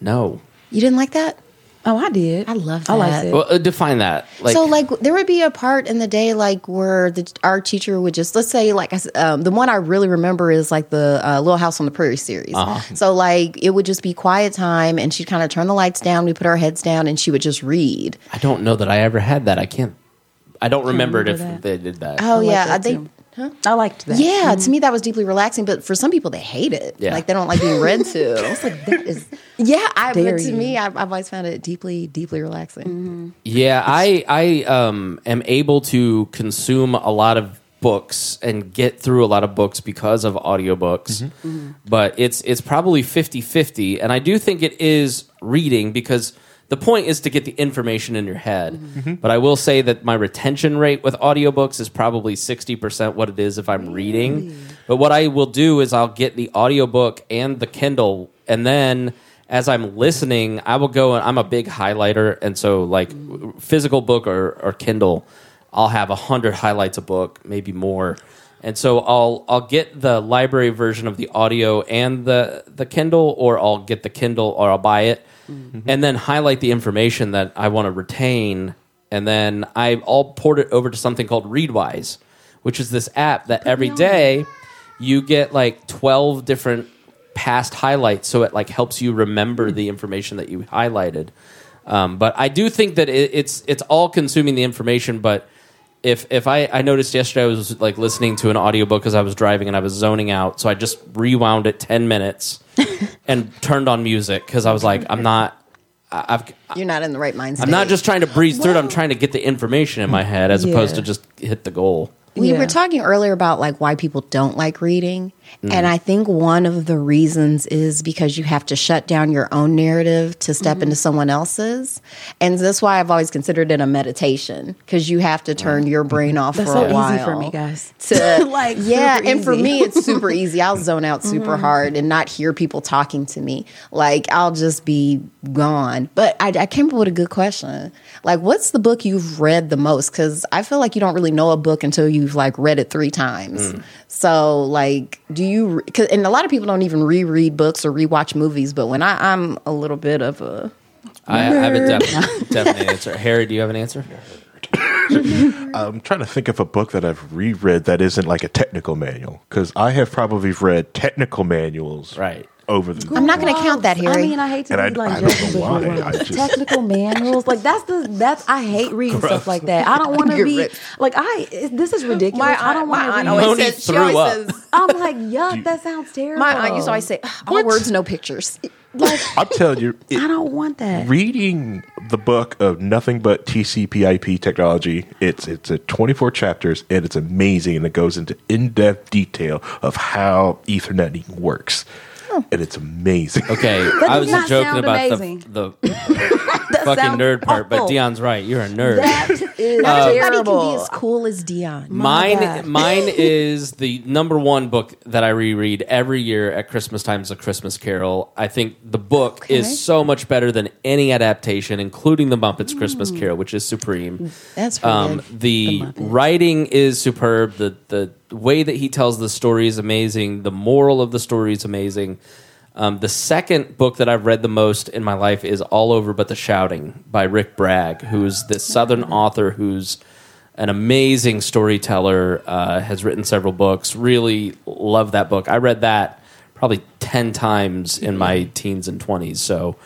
Speaker 1: No.
Speaker 5: You didn't like that?
Speaker 6: Oh, I did.
Speaker 5: I loved
Speaker 6: I liked it.
Speaker 1: Well, uh, define that. Like,
Speaker 5: so like there would be a part in the day like where the our teacher would just let's say like um, the one I really remember is like the uh, Little House on the Prairie series.
Speaker 1: Uh-huh.
Speaker 5: So like it would just be quiet time and she'd kind of turn the lights down, we put our heads down, and she would just read.
Speaker 1: I don't know that I ever had that. I can't. I don't remember it if
Speaker 6: remember that.
Speaker 1: they did that.
Speaker 5: Oh
Speaker 6: I liked
Speaker 5: yeah,
Speaker 6: that
Speaker 5: they.
Speaker 6: too. I liked that.
Speaker 5: Yeah, to mm-hmm. me that was deeply relaxing, but for some people they hate it.
Speaker 1: Yeah.
Speaker 5: Like they don't like being read to.
Speaker 6: It's like that is
Speaker 5: yeah, I,
Speaker 6: Dare
Speaker 5: but to
Speaker 6: you.
Speaker 5: me, I've, I've always found it deeply, deeply relaxing. Mm-hmm.
Speaker 1: Yeah, I I um am able to consume a lot of books and get through a lot of books because of audiobooks. Mm-hmm. But it's it's probably 50-50 and I do think it is reading because the point is to get the information in your head. Mm-hmm. Mm-hmm. But I will say that my retention rate with audiobooks is probably 60% what it is if I'm reading. But what I will do is I'll get the audiobook and the Kindle and then as I'm listening, I will go and I'm a big highlighter, and so like mm. physical book or, or Kindle, I'll have a hundred highlights a book, maybe more. And so I'll I'll get the library version of the audio and the the Kindle, or I'll get the Kindle, or I'll buy it, and then highlight the information that I want to retain, and then I I'll port it over to something called Readwise, which is this app that every day you get like 12 different past highlights so it like helps you remember the information that you highlighted. Um, but i do think that it, it's it's all consuming the information but if if I, I noticed yesterday i was like listening to an audiobook as i was driving and i was zoning out so i just rewound it 10 minutes and turned on music because i was like i'm not I- I've,
Speaker 5: You're not in the right mindset.
Speaker 1: I'm not just trying to breeze through it. I'm trying to get the information in my head as opposed
Speaker 6: Yeah.
Speaker 1: to just hit the goal.
Speaker 5: We
Speaker 6: Yeah.
Speaker 5: were talking earlier about like why people don't like reading.
Speaker 1: Mm.
Speaker 5: And I think one of the reasons is because you have to shut down your own narrative to step
Speaker 1: Mm-hmm.
Speaker 5: into someone else's. And that's why I've always considered it a meditation because you have to turn your brain off
Speaker 6: That's
Speaker 5: for
Speaker 6: so
Speaker 5: a while.
Speaker 6: easy for me, guys.
Speaker 5: To,
Speaker 6: Like,
Speaker 5: yeah,
Speaker 6: super
Speaker 5: and for me, it's super easy. I'll zone out super hard and not hear people talking to me. Like I'll just be gone. But I, I came up with a good question. Like, what's the book you've read the most? Because I feel like you don't really know a book until you've like read it three times. So, like, do you? Cause, and a lot of people don't even reread books or rewatch movies. But when I, I'm a little bit of a
Speaker 1: I, I have a definite, definite answer. Harry, do you have an answer?
Speaker 4: I'm trying to think of a book that I've reread that isn't like a technical manual because I have probably read technical manuals
Speaker 1: Right.
Speaker 4: Over the.
Speaker 5: I'm not going to count that,
Speaker 6: here.
Speaker 5: I
Speaker 6: mean, I hate to
Speaker 4: And
Speaker 6: be
Speaker 4: I-
Speaker 6: like
Speaker 4: I don't know why. I just-
Speaker 6: technical manuals, like that's the that's I hate reading stuff like that. I don't want to be
Speaker 5: right.
Speaker 6: like I. This is ridiculous. I don't want to read.
Speaker 1: always
Speaker 5: always
Speaker 1: Moni
Speaker 5: says, she always
Speaker 1: up.
Speaker 5: says,
Speaker 6: I'm like, yuck, that sounds terrible.
Speaker 5: my aunt used to always say, all words, no pictures.
Speaker 6: like,
Speaker 4: I'm telling you, it-
Speaker 6: I don't want that.
Speaker 4: reading the book of nothing but TCP/IP technology. It's it's a 24 chapters and it's amazing and it goes into in depth detail of how Ethernet works, and it's amazing.
Speaker 1: Okay,
Speaker 6: That
Speaker 1: I
Speaker 6: does
Speaker 1: was
Speaker 6: not
Speaker 1: joking
Speaker 6: sound
Speaker 1: about
Speaker 6: amazing.
Speaker 1: the, the fucking
Speaker 6: sounds
Speaker 1: nerd part, but
Speaker 6: awful.
Speaker 1: Dion's right. You're a nerd.
Speaker 6: That is
Speaker 5: Everybody can
Speaker 6: terrible.
Speaker 5: be as cool as Dion.
Speaker 1: Mine,
Speaker 6: God.
Speaker 1: mine is the number one book that I reread every year at Christmas time. Is A Christmas Carol. I think the book is so much better than any adaptation, including the Muppets Christmas Carol, which is supreme.
Speaker 5: That's pretty
Speaker 1: Um,
Speaker 5: good.
Speaker 1: the
Speaker 6: The Muppets.
Speaker 1: writing is superb. The the way that he tells the story is amazing. The moral of the story is amazing. Um, the second book that I've read the most in my life is All Over But the Shouting by Rick Bragg, who's this Southern author who's an amazing storyteller, uh, has written several books. Really love that book. I read that probably 10 times in my teens and 20s. So,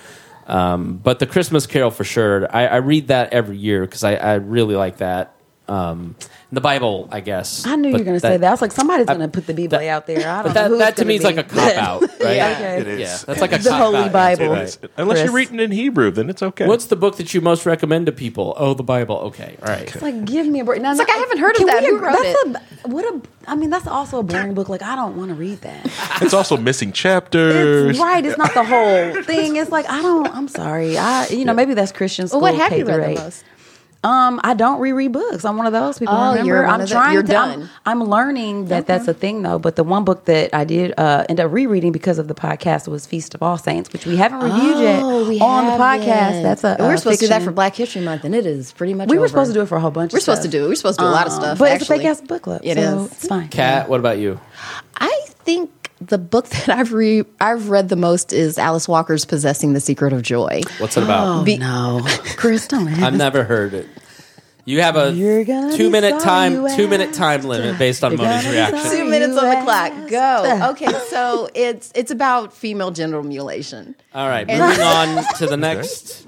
Speaker 1: um, but the Christmas Carol for sure. I, I read that every year because I, I really like that. Um, the Bible, I guess.
Speaker 6: I knew you were going to say that. I was like, somebody's going to put the Bible
Speaker 1: that-
Speaker 6: out there. I don't
Speaker 1: But that,
Speaker 6: who's
Speaker 1: that to
Speaker 6: gonna
Speaker 1: me is like a cop out, right?
Speaker 5: Yeah.
Speaker 6: Okay.
Speaker 4: It is.
Speaker 1: Yeah, that's like a
Speaker 6: The
Speaker 1: cop
Speaker 6: Holy
Speaker 1: out
Speaker 6: Bible.
Speaker 1: answer, right?
Speaker 4: Unless you're
Speaker 6: Chris.
Speaker 4: reading in Hebrew, then it's okay.
Speaker 1: What's the book that you most recommend to people? Oh, the Bible. Okay, all right.
Speaker 6: It's like, give me a break. Now,
Speaker 5: It's like, I haven't heard of that. Who wrote
Speaker 6: that's A, what a, I mean, that's also a boring book. Like, I don't want to read that.
Speaker 4: It's also missing chapters.
Speaker 6: It's right. It's not the whole thing. It's like I don't. I'm sorry. I you know maybe that's Christian school.
Speaker 5: Well, what have you read the most?
Speaker 6: Um, I don't reread books. I'm one of those people.
Speaker 5: Oh,
Speaker 6: remember,
Speaker 5: you're one
Speaker 6: I'm
Speaker 5: of the-
Speaker 6: trying
Speaker 5: you're
Speaker 6: to. I'm-
Speaker 5: done.
Speaker 6: I'm, learning that that's a thing though. But the one book that I did uh, end up rereading because of the podcast was Feast of All Saints, which we haven't reviewed yet
Speaker 5: Oh, we
Speaker 6: on the
Speaker 5: haven't.
Speaker 6: podcast. That's a.
Speaker 5: We're
Speaker 6: uh,
Speaker 5: supposed to do that for Black History Month, and it is pretty much.
Speaker 6: We were
Speaker 5: over.
Speaker 6: supposed to do it for a whole bunch.
Speaker 5: We're
Speaker 6: of
Speaker 5: supposed to do. We're supposed to do a lot of
Speaker 6: Um,
Speaker 5: stuff.
Speaker 6: but
Speaker 5: actually.
Speaker 6: it's a fake ass book club.
Speaker 5: It
Speaker 6: so
Speaker 5: is.
Speaker 6: It's fine.
Speaker 1: Kat, what about you?
Speaker 5: I think the book that I've re- I've read the most is Alice Walker's "Possessing the Secret of Joy."
Speaker 1: What's it about?
Speaker 6: Oh
Speaker 5: Be-
Speaker 6: no, Chris, don't.
Speaker 1: I've never heard it. You have a two minute time two minute time limit based on
Speaker 6: You're
Speaker 1: Moni's reaction.
Speaker 5: Two minutes on the clock. Go. Okay, so it's it's about female genital mutilation.
Speaker 1: All right, moving on to the next.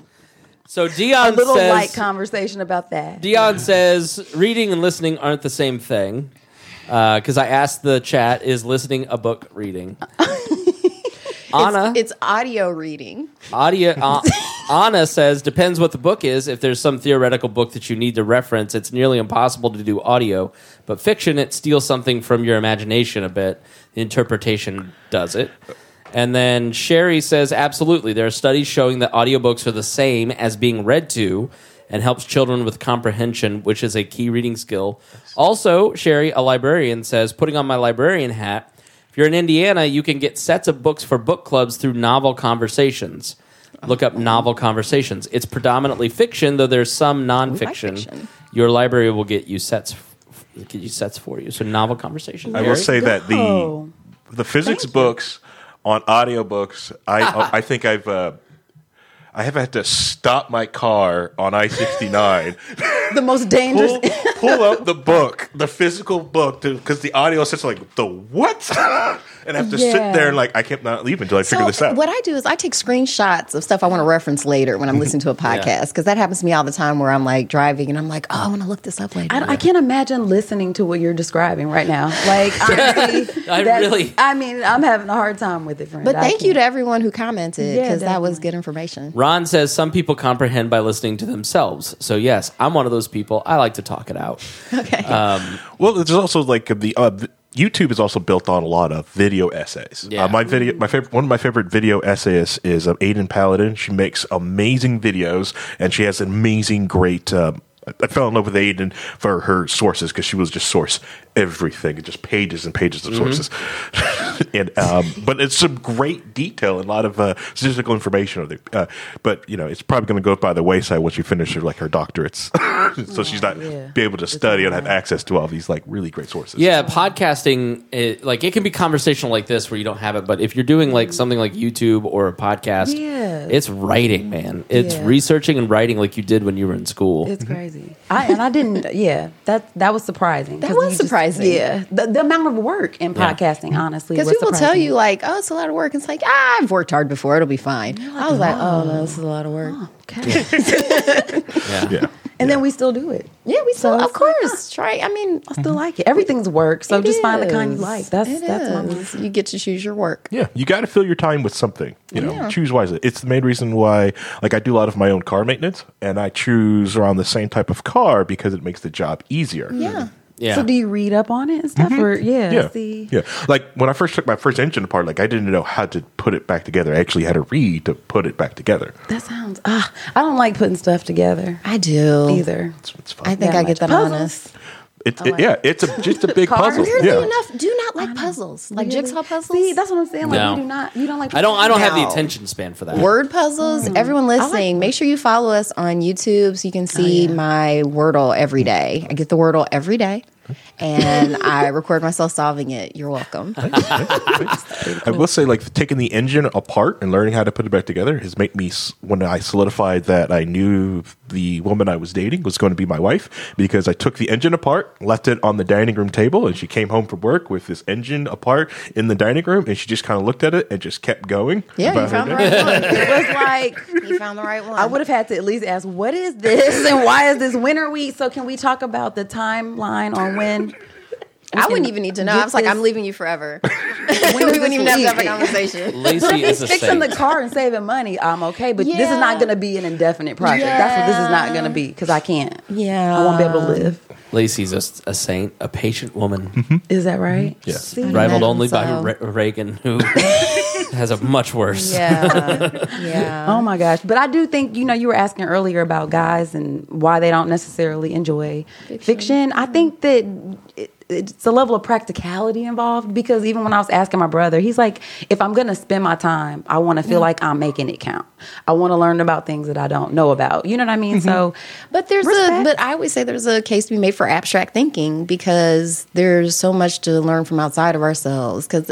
Speaker 1: So Dion A
Speaker 6: little
Speaker 1: says
Speaker 6: light conversation about that.
Speaker 1: Dion says reading and listening aren't the same thing. Because I asked the chat, is listening a book reading? Anna,
Speaker 5: It's audio reading.
Speaker 1: audio, uh, Anna says depends what the book is. If there's some theoretical book that you need to reference, it's nearly impossible to do audio. But fiction, it steals something from your imagination a bit. The interpretation does it. And then Sherry says absolutely. There are studies showing that audiobooks are the same as being read to and helps children with comprehension, which is a key reading skill. Also, Sherry, a librarian, says putting on my librarian hat. If you're in Indiana, you can get sets of books for book clubs through Novel Conversations. Look up Novel Conversations. It's predominantly fiction, though there's some nonfiction.
Speaker 5: fiction.
Speaker 1: Your library will get you sets, get you sets for you. So Novel Conversations.
Speaker 4: I will
Speaker 1: Gary?
Speaker 4: say that the
Speaker 6: Oh.
Speaker 4: the physics books on audiobooks, I I think I've uh, I have had to stop my car on I sixty nine,
Speaker 6: The most dangerous.
Speaker 4: pull, pull up the book, the physical book, because the audio sits like the what, and I have to sit there and like I can't not leave until I figure this out.
Speaker 5: what I do is I take screenshots of stuff I want to reference later when I'm listening to a podcast because that happens to me all the time where I'm like driving and I'm like, oh, I want to look this up later.
Speaker 6: I, I can't imagine listening to what you're describing right now. Like, honestly,
Speaker 1: I really-
Speaker 6: I mean, I'm having a hard time with it, friend.
Speaker 5: but thank you to everyone who commented
Speaker 6: Yeah,
Speaker 5: because that was good information.
Speaker 1: Ron says some people comprehend by listening to themselves. So yes, I'm one of those people. I like to talk it out.
Speaker 5: Okay.
Speaker 4: Well, there's also like the uh, v- YouTube is also built on a lot of video essays.
Speaker 1: Yeah.
Speaker 4: Uh, my video, my favorite, one of my favorite video essayists is um, Aydin Paladin. She makes amazing videos, and she has amazing, great. Um, I- I fell in love with Aiden for her sources because she was just source everything, just pages and pages of sources. and um, but it's some great detail and a lot of uh, statistical information. Of the, uh, but you know, it's probably going to go by the wayside once she finishes her, like her doctorates, so she's not
Speaker 6: yeah.
Speaker 4: be able to study and have access to all these like really great sources.
Speaker 1: Yeah, podcasting, it, like it can be conversational like this where you don't have it, but if you're doing like something like YouTube or a podcast,
Speaker 6: Yeah.
Speaker 1: It's writing, man. It's
Speaker 6: Yeah.
Speaker 1: researching and writing like you did when you were in school.
Speaker 6: It's crazy. I and I didn't. Yeah, that that was surprising.
Speaker 5: That was
Speaker 6: you just-
Speaker 5: surprising.
Speaker 6: yeah, the, the amount of work in
Speaker 1: Yeah.
Speaker 6: podcasting, honestly,
Speaker 5: Because
Speaker 6: was
Speaker 5: people tell you like, oh, it's a lot of work. It's like, ah, I've worked hard before. It'll be fine. I was like, oh no, this is a lot of work.
Speaker 6: okay,
Speaker 1: yeah.
Speaker 4: Yeah.
Speaker 6: and then we still do it.
Speaker 5: Yeah, we still,
Speaker 6: So
Speaker 5: of
Speaker 6: it's like,
Speaker 5: course, try. I mean,
Speaker 6: I still like it. Everything's work, so
Speaker 5: it
Speaker 6: just find the kind you like. That's
Speaker 5: It
Speaker 6: that's my
Speaker 5: is. You get to choose your work.
Speaker 4: Yeah, you got to fill your time with something. You know,
Speaker 5: Yeah.
Speaker 4: choose wisely. It's the main reason why, like, I do a lot of my own car maintenance, and I choose around the same type of car because it makes the job easier.
Speaker 5: Yeah.
Speaker 1: Yeah.
Speaker 6: So do you read up on it and stuff, or yeah,
Speaker 4: Yeah,
Speaker 6: see,
Speaker 4: yeah. Like when I first took my first engine apart, like I didn't know how to put it back together. I actually had to read to put it back together.
Speaker 6: that sounds. Ah, I don't like putting stuff together
Speaker 5: I do.
Speaker 6: either.
Speaker 4: It's, it's fun.
Speaker 5: I think
Speaker 6: That
Speaker 5: I get
Speaker 6: much.
Speaker 5: that
Speaker 6: Puzzles?
Speaker 5: honest.
Speaker 4: It, it- yeah, it's a, just a big
Speaker 6: Cars?
Speaker 4: puzzle.
Speaker 5: Weirdly
Speaker 4: Yeah.
Speaker 5: enough, do not like um, puzzles, like
Speaker 6: Really?
Speaker 5: jigsaw puzzles.
Speaker 6: See, that's what I'm saying. Like
Speaker 1: No.
Speaker 6: you do not, you don't like.
Speaker 1: I don't. I don't have the
Speaker 5: No.
Speaker 1: attention span for that.
Speaker 5: Word puzzles. Hmm. Everyone listening, make sure you follow us on YouTube so you can oh, see my Wordle every day. I get the Wordle every day, and I record myself solving it. You're welcome.
Speaker 4: I will say, like taking the engine apart and learning how to put it back together has made me. When I solidified that I knew the woman I was dating was going to be my wife, because I took the engine apart, left it on the dining room table, and she came home from work with this engine apart in the dining room, and she just kind of looked at it and just kept going.
Speaker 5: Yeah, you found the right one.
Speaker 6: It was like
Speaker 5: You found the right one.
Speaker 6: I would have had to at least ask, what is this and why is this winter wheat? So can we talk about the timeline on when?
Speaker 5: I wouldn't even need to know. I was like,
Speaker 6: this-
Speaker 5: I'm leaving you forever. we wouldn't
Speaker 6: this
Speaker 5: even have to have a conversation.
Speaker 1: Lacey is a
Speaker 6: Fixing the car and saving money, I'm okay. But this is
Speaker 5: Yeah.
Speaker 6: not going to be an indefinite project. That's what this is not going to be because I can't.
Speaker 5: Yeah.
Speaker 6: I won't be able to live.
Speaker 1: Lacey's a, a saint, a patient woman, mm-hmm.
Speaker 6: Is that right?
Speaker 4: Mm-hmm. Yes.
Speaker 6: See?
Speaker 1: rivaled
Speaker 5: imagine
Speaker 1: only by. Re- Reagan, who has a much worse.
Speaker 5: Yeah. Yeah.
Speaker 6: Oh my gosh. But I do think, you know, you were asking earlier about guys and why they don't necessarily enjoy fiction. I think that it, it's a level of practicality involved because even when I was asking my brother, he's like, if I'm going to spend my time, I want to feel mm-hmm. like I'm making it count. I want to learn about things that I don't know about. You know what I mean? So, mm-hmm.
Speaker 5: But there's a but I always say there's a case to be made for abstract thinking because there's so much to learn from outside of ourselves. Because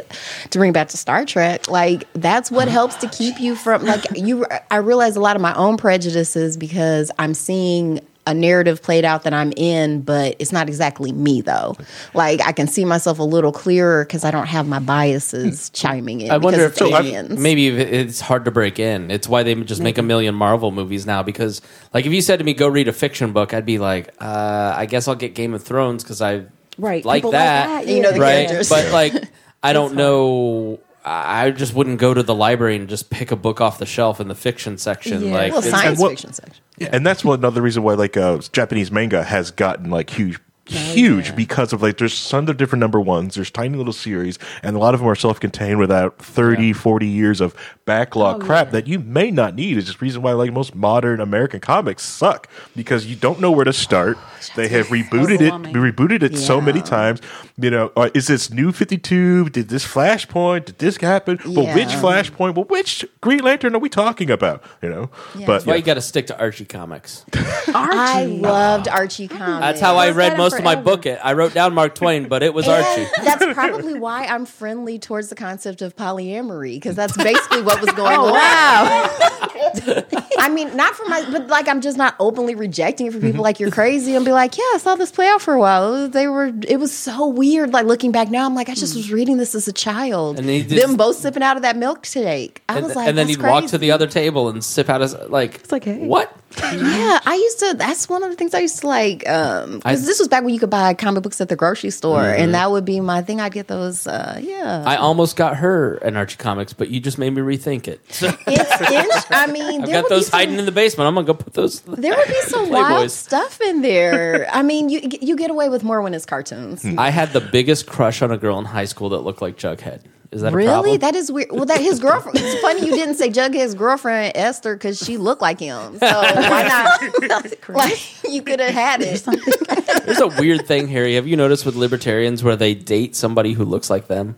Speaker 5: to bring back to Star Trek, like that's what helps to keep you from like you. I realize a lot of my own prejudices because I'm seeing a narrative played out that I'm in, but it's not exactly me though. Like I can see myself a little clearer because I don't have my biases chiming in.
Speaker 1: I wonder if
Speaker 5: it's
Speaker 1: maybe,
Speaker 5: aliens.
Speaker 1: maybe if it's hard to break in. It's why they just make a million Marvel movies now. Because, like, if you said to me, "Go read a fiction book," I'd be like, uh, "I guess I'll get Game of Thrones because I
Speaker 6: Right.
Speaker 1: like
Speaker 6: People like
Speaker 1: that."
Speaker 6: that,
Speaker 5: You know the
Speaker 1: right?
Speaker 5: characters.
Speaker 1: But like, I don't know. I I just wouldn't go to the library and just pick a book off the shelf in the fiction section.
Speaker 6: Yeah.
Speaker 1: Like,
Speaker 5: well, science
Speaker 4: and what-
Speaker 5: fiction section.
Speaker 4: Yeah, and that's one another reason why like uh, Japanese manga has gotten like huge huge because of like there's tons of different number ones there's tiny little series and a lot of them are self-contained without 30 40 years of backlog crap that you may not need. Is just reason why like most modern american comics suck because you don't know where to start. They have rebooted it
Speaker 6: overwhelming.
Speaker 4: rebooted it so many times. You know uh, is this new 52 did this flashpoint? Did this happen? Well which flashpoint? Well which green lantern are we talking about? You know? But
Speaker 1: that's why
Speaker 4: yeah.
Speaker 1: you got to stick to Archie comics.
Speaker 5: I loved Archie comics.
Speaker 1: That's how I read most of my
Speaker 6: forever.
Speaker 1: book. I wrote down Mark Twain, but it was Archie.
Speaker 5: That's probably why I'm friendly towards the concept of polyamory because that's basically what was going
Speaker 6: Oh,
Speaker 5: on.
Speaker 6: wow.
Speaker 5: I mean, not for my, but like I'm just not openly rejecting it for people like you're crazy and be like, yeah, I saw this play out for a while. They were, it was so weird. Like looking back now, I'm like, I just was reading this as a child.
Speaker 1: And he just-
Speaker 5: Them both sipping out of that milkshake. I
Speaker 1: And,
Speaker 5: was like,
Speaker 1: and then
Speaker 5: that's
Speaker 1: he'd walk to the other table and sip out his like. It's
Speaker 6: like, hey.
Speaker 1: what?
Speaker 5: Yeah, I used to. That's one of the things I used to like. Um, because this was back when you could buy comic books at the grocery store,
Speaker 1: Mm-hmm.
Speaker 5: and that would be my thing. I'd get those. Uh, yeah,
Speaker 1: I almost got her an Archie comics, but you just made me rethink it. So
Speaker 5: it's. I mean,
Speaker 1: I've got those
Speaker 5: some-
Speaker 1: hiding in the basement. I'm gonna go put those.
Speaker 5: There would be some wild stuff in there. I mean, you you get away with more when it's cartoons.
Speaker 1: I had the biggest crush on a girl in high school that looked like Jughead. Is that a
Speaker 5: Really?
Speaker 1: problem?
Speaker 5: That is weird. Well, that his girlfriend. It's funny you didn't say Jughead's his girlfriend Esther because she looked like him. So why not? like you could have had it.
Speaker 1: There's a weird thing, Harry. Have you noticed with libertarians where they date somebody who looks like them?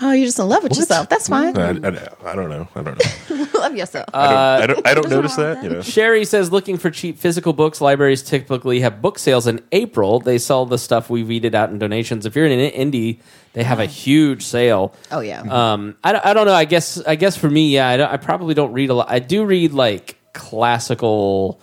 Speaker 5: Oh, you're just in love with yourself. That's fine.
Speaker 4: I, I, I don't know. I don't know.
Speaker 5: love yourself.
Speaker 4: Uh, I don't. I don't, I don't notice
Speaker 6: wrong
Speaker 4: that. You know.
Speaker 1: Sherry says, looking for cheap physical books. Libraries typically have book sales in April. They sell the stuff we weeded out in donations. If you're in an indie, they have a uh-huh. huge sale.
Speaker 5: oh yeah. Mm-hmm.
Speaker 1: Um, I, don't- I don't know. I guess I guess for me, yeah, I, don't, I probably don't read a lot. I do read like classical,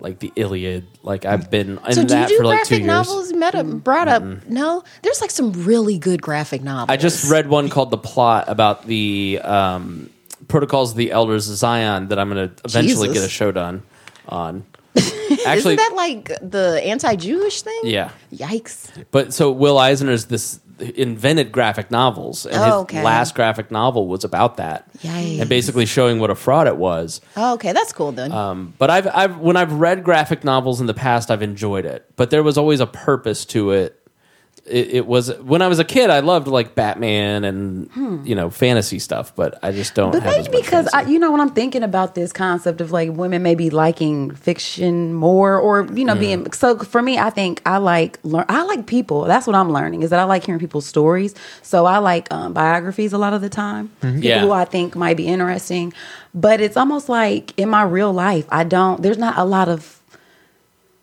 Speaker 1: like the Iliad. Like I've been in
Speaker 5: so do you
Speaker 1: that
Speaker 5: do
Speaker 1: for like two
Speaker 5: graphic
Speaker 1: years.
Speaker 5: novels? Meta brought up no. There's like some really good graphic novels.
Speaker 1: I just read one called The Plot about the um, protocols of the elders of Zion that I'm going to eventually
Speaker 5: Jesus.
Speaker 1: get a show done on.
Speaker 5: Isn't that like the anti-Jewish thing?
Speaker 1: yeah.
Speaker 5: Yikes.
Speaker 1: But so Will Eisner's this invented graphic novels, and
Speaker 5: Oh,
Speaker 1: his
Speaker 5: okay.
Speaker 1: last graphic novel was about that,
Speaker 5: Yikes.
Speaker 1: and basically showing what a fraud it was.
Speaker 5: Oh, okay, that's cool then.
Speaker 1: Um, but I've, I've when I've read graphic novels in the past, I've enjoyed it. But there was always a purpose to it. It, it was when I was a kid, I loved like Batman and you know fantasy stuff. But I just don't.
Speaker 6: But maybe because I, you know when I'm thinking about this concept of like women maybe liking fiction more, or you know being so for me, I think I like learn. I like people. That's what I'm learning is that I like hearing people's stories. So I like um, biographies a lot of the time. People
Speaker 1: Yeah.
Speaker 6: who I think might be interesting, but it's almost like in my real life, I don't. There's not a lot of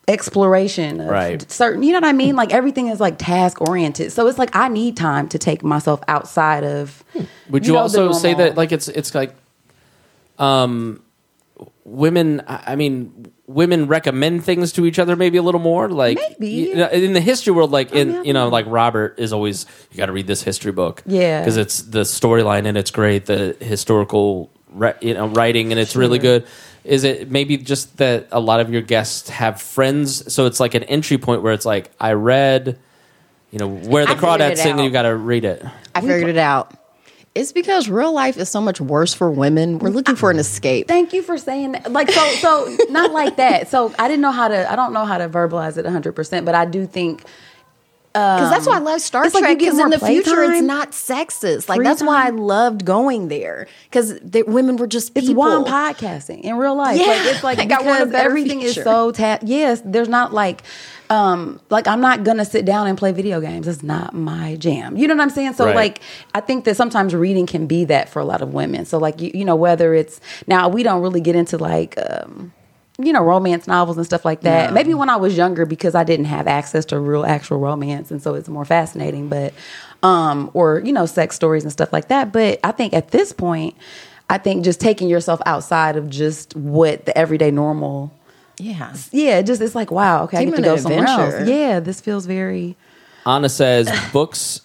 Speaker 6: exploration of
Speaker 1: Right.
Speaker 6: certain you know what i mean? Like everything is like task oriented. So it's like i need time to take myself outside of
Speaker 1: Would you,
Speaker 6: know,
Speaker 1: also say that like it's it's like um women I mean women recommend things to each other maybe a little more like
Speaker 6: Maybe.
Speaker 1: you know, in the history world like in
Speaker 6: yeah,
Speaker 1: you know like Robert is always you got to read this history book.
Speaker 6: Yeah.
Speaker 1: because it's the storyline and it's great the historical ri- you know writing and it's really good is it maybe just that a lot of your guests have friends so it's like an entry point where it's like I read you know where the
Speaker 5: I figured
Speaker 1: crawdads sing and you got to read it
Speaker 5: I figured it out. It's because real life is so much worse for women. We're looking for an escape.
Speaker 6: Thank you for saying that. Like so, so not like that. So I didn't know how to. I don't know how to verbalize it 100, percent but I do think
Speaker 5: Because that's why I love Star
Speaker 6: it's
Speaker 5: Trek.
Speaker 6: get
Speaker 5: Because in the future, it's not sexist. Like
Speaker 6: Free
Speaker 5: that's why I loved going there. Because the women were just
Speaker 6: it's
Speaker 5: people.
Speaker 6: why I'm podcasting in real life.
Speaker 5: Yeah.
Speaker 6: like it's like
Speaker 5: I got
Speaker 6: because
Speaker 5: better
Speaker 6: everything is so ta- Yes, there's not like. Um, like I'm not gonna sit down and play video games. It's not my jam. You know what I'm saying? So
Speaker 1: Right.
Speaker 6: like, I think that sometimes reading can be that for a lot of women. So like, you, you know, whether it's now we don't really get into like, um, you know, romance novels and stuff like that. Maybe when I was younger because I didn't have access to real actual romance, and so it's more fascinating. But, um, or you know, sex stories and stuff like that. But I think at this point, I think just taking yourself outside of just what the everyday normal.
Speaker 5: Yeah.
Speaker 6: Yeah, just it's like wow, okay, I
Speaker 5: Taking
Speaker 6: get to
Speaker 5: an
Speaker 6: go somewhere
Speaker 5: adventure.
Speaker 6: else. Yeah, this feels very.
Speaker 1: Anna says books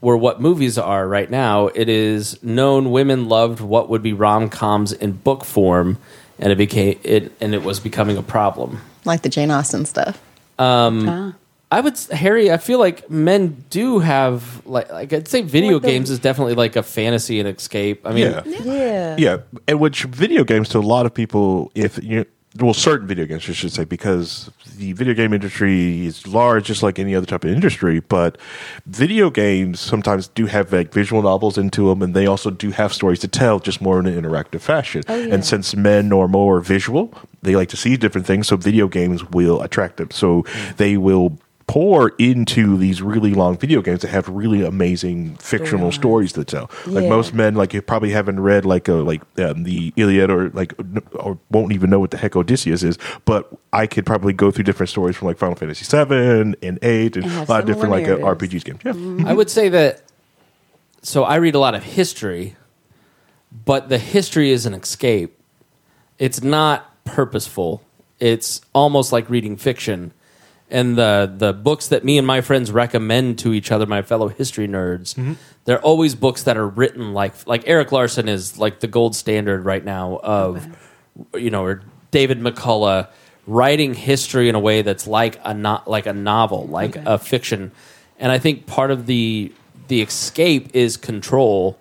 Speaker 1: were what movies are right now. It is known women loved what would be rom coms in book form, and it became it and it was becoming a problem.
Speaker 5: Like the Jane Austen stuff.
Speaker 6: ah.
Speaker 1: I would Harry. I feel like men do have like like I'd say video
Speaker 6: Like the-
Speaker 1: games is definitely like a fantasy and escape. I mean,
Speaker 4: Yeah.
Speaker 6: Yeah.
Speaker 4: Yeah, and which video games to a lot of people, if you well, certain video games, I should say, because the video game industry is large, just like any other type of industry. But video games sometimes do have like visual novels into them, and they also do have stories to tell, just more in an interactive fashion.
Speaker 6: Oh, yeah.
Speaker 4: And since men are more visual, they like to see different things, so video games will attract them. So mm. they will pour into these really long video games that have really amazing fictional
Speaker 6: Storylines.
Speaker 4: stories to tell. Like
Speaker 6: Yeah.
Speaker 4: most men, like you probably haven't read like a like um, the Iliad or like or won't even know what the heck Odysseus is. But I could probably go through different stories from like Final Fantasy seven and eight and,
Speaker 6: And
Speaker 4: a lot of different like uh. RPGs games. Yeah,
Speaker 1: I would say that. So I read a lot of history, but the history is an escape. It's not purposeful. It's almost like reading fiction. And the the books that me and my friends recommend to each other, my fellow history nerds, mm-hmm. they're always books that are written like like Erik Larson is like the gold standard right now of you know or David McCullough writing history in a way that's like a not like a novel, like
Speaker 6: Okay.
Speaker 1: a fiction. And I think part of the the escape is control,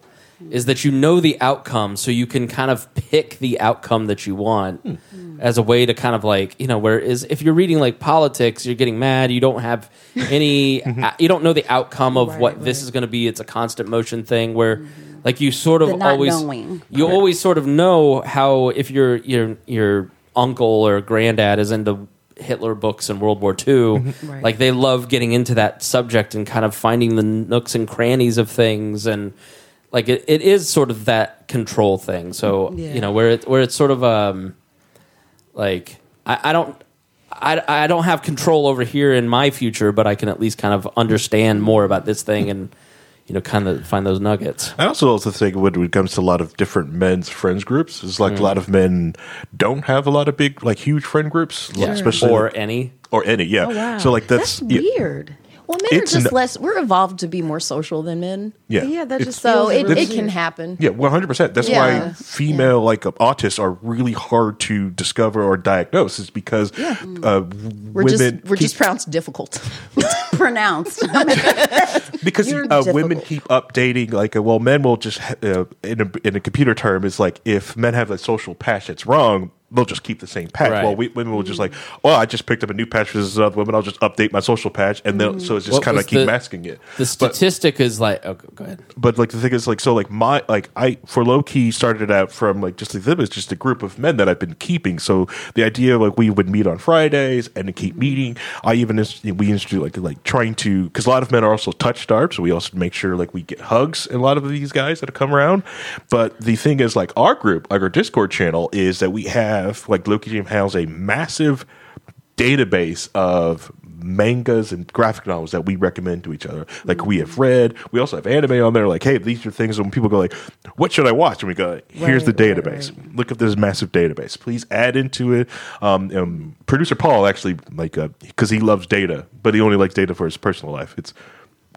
Speaker 1: is that you know the outcome, so you can kind of pick the outcome that you want hmm. as a way to kind of like you know where is if you're reading like politics, you're getting mad, you don't have any, mm-hmm. you don't know the outcome of
Speaker 6: Right,
Speaker 1: what this is going to be. It's a constant motion thing where. Mm-hmm. Like you sort of always,
Speaker 6: knowing.
Speaker 1: you always sort of know how if your your your uncle or granddad is into Hitler books and World War II,
Speaker 6: Right.
Speaker 1: like they love getting into that subject and kind of finding the nooks and crannies of things and like it, it is sort of that control thing. So
Speaker 6: Yeah.
Speaker 1: you know where it where it's sort of um like I, I don't. I, I don't have control over here in my future, but I can at least kind of understand more about this thing and, you know, kind of find those nuggets.
Speaker 4: I also also think when it comes to a lot of different men's friends groups, it's
Speaker 1: Mm.
Speaker 4: like a lot of men don't have a lot of big, like huge friend groups, like, especially
Speaker 1: or any.
Speaker 4: or any, yeah.
Speaker 6: Oh, wow.
Speaker 4: So like that's,
Speaker 6: that's
Speaker 4: yeah,
Speaker 6: weird.
Speaker 5: Well, men
Speaker 4: It's
Speaker 5: are just
Speaker 4: n-
Speaker 5: less. We're evolved to be more social than men.
Speaker 4: yeah,
Speaker 6: Yeah, that just
Speaker 5: So it, it can happen.
Speaker 4: Yeah, one hundred percent. That's
Speaker 5: Yeah.
Speaker 4: why female like uh, autists are really hard to discover or diagnose. Is because uh,
Speaker 5: We're
Speaker 4: women
Speaker 5: just we're
Speaker 4: keep,
Speaker 5: just pronounced difficult.
Speaker 6: pronounced.
Speaker 4: because
Speaker 5: you're
Speaker 4: uh, women keep updating. Like, uh, well, men will just uh, in a in a computer term is like if men have a social patch that's wrong. They'll just keep the same patch.
Speaker 1: Right.
Speaker 4: Well, we, women will just like, oh, I just picked up a new patch for this other woman. I'll just update my social patch, and then so it's just
Speaker 1: What
Speaker 4: kind of
Speaker 1: was
Speaker 4: keep
Speaker 1: the-
Speaker 4: masking it.
Speaker 1: The statistic is like, oh, go ahead.
Speaker 4: but like the thing is like so like my like I for low key started out from like just like them as just a group of men that I've been keeping. So the idea like we would meet on Fridays and to keep meeting. I even inst- we institute like like trying to because a lot of men are also touch starved, so we also make sure like we get hugs in a lot of these guys that have come around. But the thing is like our group, like our Discord channel, is that we have like Loki Jam has a massive database of mangas and graphic novels that we recommend to each other. Like we have read. We also have anime on there. Like, hey, these are things when people go like, "What should I watch?" And we go, like, "Here's the
Speaker 6: Right, right,
Speaker 4: database. Look at this massive database. Please add into it." Um, um, Producer Paul actually like because he loves data, but he only likes data for his personal life. It's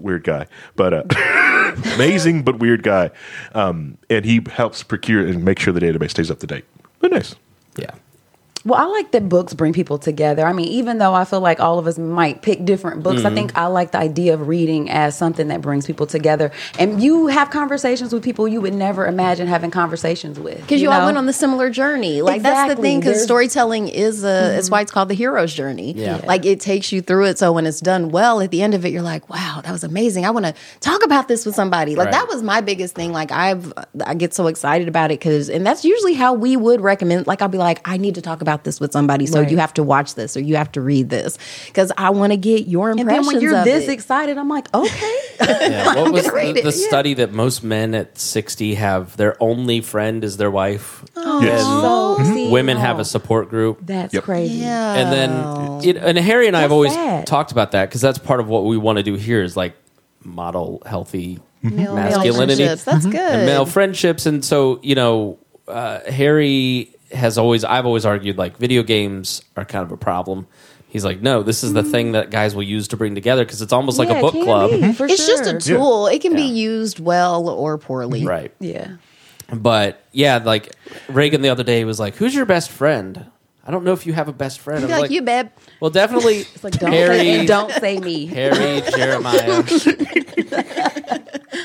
Speaker 4: weird guy, but uh, amazing but weird guy. Um, and he helps procure and make sure the database stays up to date. But nice.
Speaker 1: Yeah.
Speaker 6: Well, I like that books bring people together. I mean, even though I feel like all of us might pick different books, I mm-hmm. think I like the idea of reading as something that brings people together. And you have conversations with people you would never imagine having conversations with.
Speaker 5: Because you, all
Speaker 6: know?
Speaker 5: went on the similar journey. Like that's the thing. Because storytelling is a. It's why mm-hmm. it's called the hero's journey.
Speaker 1: Yeah.
Speaker 5: Like it takes you through it. So when it's done well, at the end of it, you're like, wow, that was amazing. I want to talk about this with somebody. Like
Speaker 1: Right.
Speaker 5: that was my biggest thing. Like I've I get so excited about it because, and that's usually how we would recommend. Like I'll be like, I need to talk about this with somebody. So
Speaker 6: Right.
Speaker 5: you have to watch this or you have to read this because I want to get your
Speaker 6: And
Speaker 5: impressions.
Speaker 6: then when you're
Speaker 5: of
Speaker 6: this
Speaker 5: it.
Speaker 6: excited, I'm like, okay.
Speaker 1: Yeah. What
Speaker 5: I'm
Speaker 1: was
Speaker 5: gonna read
Speaker 1: the,
Speaker 5: it,
Speaker 1: the
Speaker 5: yeah.
Speaker 1: study that most men at 60 have their only friend is their wife?
Speaker 4: Oh, yes.
Speaker 6: so mm-hmm.
Speaker 1: And
Speaker 6: see,
Speaker 1: women have a support group.
Speaker 6: That's
Speaker 4: Yep.
Speaker 6: crazy.
Speaker 5: yeah.
Speaker 1: and then it, and Harry and I have always
Speaker 6: sad.
Speaker 1: talked about that because that's part of what we want to do here is like model healthy mm-hmm.
Speaker 5: Male
Speaker 1: masculinity
Speaker 5: relationships. That's good.
Speaker 1: and male friendships and so you know uh, Harry has always I've always argued like video games are kind of a problem he's like no this is the thing that guys will use to bring together because it's almost like
Speaker 6: Yeah,
Speaker 1: a
Speaker 6: it
Speaker 1: book
Speaker 6: can
Speaker 1: club
Speaker 6: be, for
Speaker 5: it's just a
Speaker 6: sure.
Speaker 5: tool. It can be used well or poorly.
Speaker 1: right
Speaker 6: Yeah.
Speaker 1: but yeah like Reagan the other day was like who's your best friend I don't know if you have a best friend
Speaker 5: Be
Speaker 1: I'm
Speaker 5: like, you, babe.
Speaker 1: well definitely
Speaker 6: It's like, don't,
Speaker 1: Harry
Speaker 6: say, don't say me.
Speaker 1: Harry Jeremiah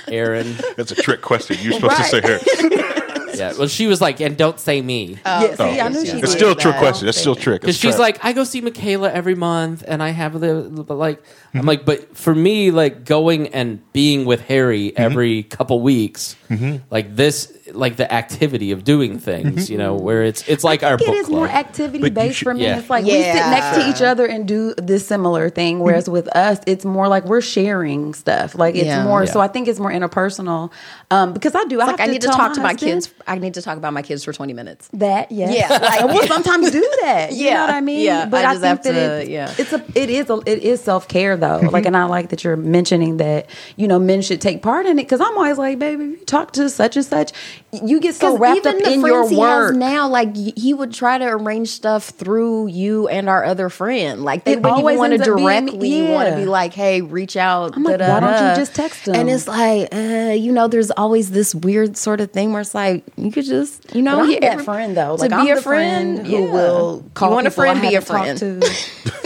Speaker 1: Aaron
Speaker 4: That's a trick question. You're supposed to say here.
Speaker 1: Yeah, well, she was like, and don't say me.
Speaker 6: Oh, yeah, see, I knew she
Speaker 4: It's
Speaker 6: did
Speaker 4: still a trick
Speaker 6: that.
Speaker 4: question. It's still a trick.
Speaker 1: Because
Speaker 4: It's
Speaker 1: she's
Speaker 4: trap.
Speaker 1: like, I go see Michaela every month, and I have the, but like, I'm like, but for me, like going and being with Harry every mm-hmm. couple weeks, mm-hmm. like this, like the activity of doing things, you know, where it's it's like our book
Speaker 6: is
Speaker 1: club.
Speaker 6: more activity
Speaker 4: But you
Speaker 6: based
Speaker 4: should-
Speaker 6: for me.
Speaker 1: Yeah.
Speaker 6: It's like we sit
Speaker 5: Yeah.
Speaker 6: next to each other and do this similar thing. Whereas with us, it's more like we're sharing stuff. Like it's
Speaker 5: Yeah.
Speaker 6: more.
Speaker 1: Yeah.
Speaker 6: So I think it's more interpersonal. Um, because I do. I
Speaker 5: Like
Speaker 6: have
Speaker 5: I need to
Speaker 6: tell
Speaker 5: talk to my
Speaker 6: husband
Speaker 5: kids. I need to talk about my kids for 20 minutes.
Speaker 6: That yeah,
Speaker 5: Yeah, like-
Speaker 6: I will sometimes do that. You
Speaker 5: Yeah,
Speaker 6: know what I mean?
Speaker 5: yeah,
Speaker 6: but
Speaker 5: I
Speaker 6: I,
Speaker 5: just
Speaker 6: think
Speaker 5: have
Speaker 6: that
Speaker 5: to-
Speaker 6: it's,
Speaker 5: yeah.
Speaker 6: it's a it is a it is self care though. like, and I like that you're mentioning that you know men should take part in it because I'm always like, baby, if you talk to such and such, you get so wrapped up in your work.
Speaker 5: has now, like he would try to arrange stuff through you and our other friend. Like they wouldn't
Speaker 6: always
Speaker 5: want to
Speaker 6: ends up being-
Speaker 5: directly want to be like, "Hey, reach out."
Speaker 6: I'm like, why don't you just text him?
Speaker 5: And it's like, uh, you know, there's always this weird sort of thing where it's like you could just, you know,
Speaker 6: that
Speaker 5: every-
Speaker 6: friend though.
Speaker 5: To
Speaker 6: Like
Speaker 5: be
Speaker 6: I'm
Speaker 5: a
Speaker 6: the
Speaker 5: friend,
Speaker 6: who
Speaker 5: yeah.
Speaker 6: will call
Speaker 5: You want a friend? Be a friend.
Speaker 6: to.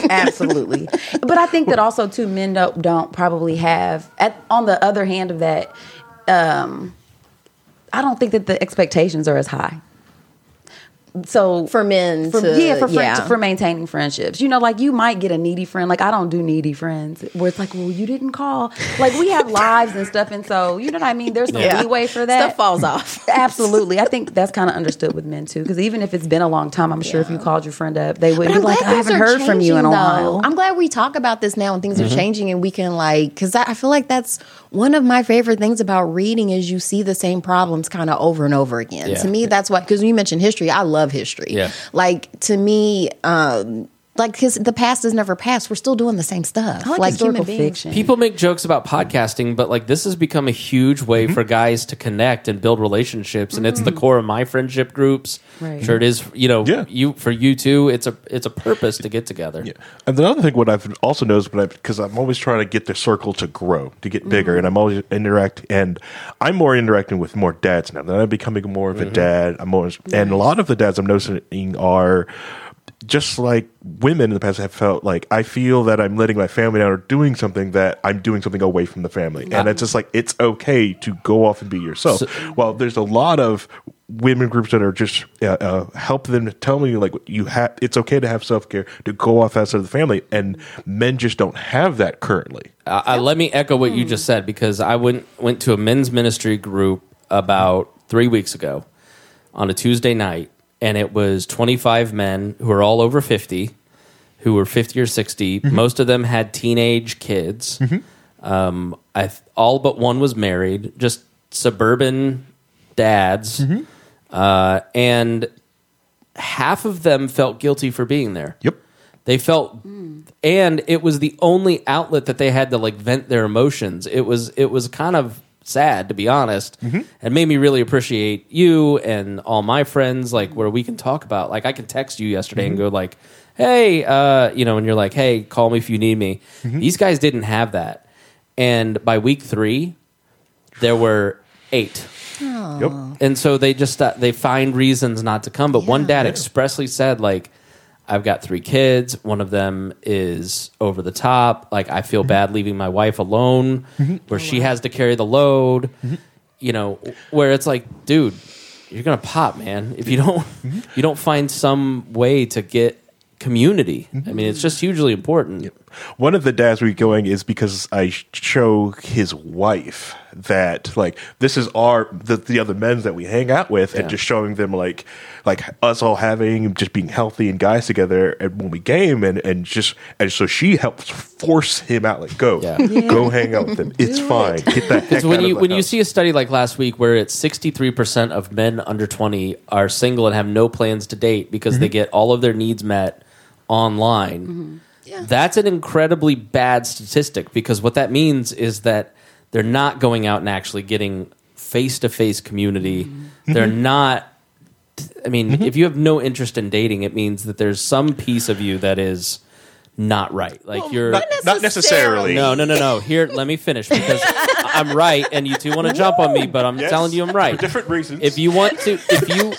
Speaker 6: Absolutely. But I think that also too men don't, don't probably have. At on the other hand of that, um, I don't think that the expectations are as high. So
Speaker 5: For men
Speaker 6: for,
Speaker 5: to-
Speaker 6: yeah for friend,
Speaker 5: yeah.
Speaker 6: for maintaining friendships you know like you might get a needy friend like i don't do needy friends where it's like well you didn't call like we have lives and stuff and so you know what i mean there's no
Speaker 5: Yeah.
Speaker 6: leeway for that
Speaker 5: Stuff falls off.
Speaker 6: absolutely i think that's kind of understood with men too because even if it's been a long time i'm sure if you called your friend up they would
Speaker 5: But
Speaker 6: be like i haven't
Speaker 5: are
Speaker 6: heard from you in a
Speaker 5: changing,
Speaker 6: while.
Speaker 5: I'm glad we talk about this now and things
Speaker 1: Mm-hmm.
Speaker 5: are changing and we can like because I feel like that's one of my favorite things about reading is you see the same problems kind of over and over again.
Speaker 1: Yeah.
Speaker 5: To me, that's why because you mentioned history, I love history.
Speaker 1: Yeah.
Speaker 5: Like to me, um, like because the past is never past. We're still doing the same stuff.
Speaker 6: I like, historical
Speaker 5: human
Speaker 6: fiction
Speaker 1: People make jokes about podcasting, but like this has become a huge way
Speaker 4: Mm-hmm.
Speaker 1: for guys to connect and build relationships, and it's the mm-hmm. core of my friendship groups.
Speaker 6: Right.
Speaker 1: Sure, it is. You know,
Speaker 4: Yeah.
Speaker 1: you for you too. It's a it's a purpose to get together.
Speaker 4: Yeah. And the other thing, what I've also noticed, when I because I'm always trying to get the circle to grow, to get bigger, mm-hmm. and I'm always interact, and I'm more interacting with more dads now. That I'm becoming more of a mm-hmm. dad. I'm always, and a lot of the dads I'm noticing are just like women in the past have felt like I feel that I'm letting my family down or doing something that I'm doing something away from the family, and it's just like it's okay to go off and be yourself. well, there's a lot of women groups that are just uh, uh, help them tell me like you have it's okay to have self care to go off outside of the family, and men just don't have that currently.
Speaker 1: Uh, uh, let me echo what you just said because I went went to a men's ministry group about three weeks ago on a Tuesday night, and it was 25 men who are all over 50, who were 50 or 60. Most of them had teenage kids. Um, I th- all but one was married, just suburban dads, uh, and half of them felt guilty for being there.
Speaker 4: Yep.
Speaker 1: They felt, and it was the only outlet that they had to like vent their emotions. It was it was kind of sad to be honest, and made me really appreciate you and all my friends. Like where we can talk about, like I can text you yesterday and go like, "Hey, uh, you know," and you're like, "Hey, call me if you need me." These guys didn't have that, and by week three, there were eight.
Speaker 4: Yep.
Speaker 1: and so they just uh, they find reasons not to come. But one dad expressly said like i've got three kids. One of them is over the top. Like i feel bad leaving my wife alone mm-hmm. where she has to carry the load mm-hmm. you know where it's like dude you're gonna pop man. If you don't mm-hmm. you don't find some way to get community. I mean it's just hugely important
Speaker 4: One of the dads we going is because I show his wife that like this is our the, the other men that we hang out with,
Speaker 1: Yeah.
Speaker 4: and just showing them like like us all having just being healthy and guys together, and when we game and and just and so she helps force him out like go
Speaker 1: Yeah.
Speaker 4: go hang out with them. It's fine. Get that heck
Speaker 1: Because when
Speaker 4: out
Speaker 1: you
Speaker 4: of the
Speaker 1: when you see a study like last week where it's sixty three percent of men under twenty are single and have no plans to date because they mm-hmm. get all of their needs met online, mm-hmm. That's an incredibly bad statistic. Because what that means is that they're not going out and actually getting face to face community. Mm-hmm. They're mm-hmm. not. I mean, mm-hmm. if you have no interest in dating, it means that there's some piece of you that is not right. Like you're
Speaker 4: not, not necessarily.
Speaker 1: no, no, no, no. Here, let me finish because I'm right, and you two want to jump on me, but I'm
Speaker 4: Yes.
Speaker 1: telling you I'm right.
Speaker 4: For different reasons.
Speaker 1: If you want to, if you,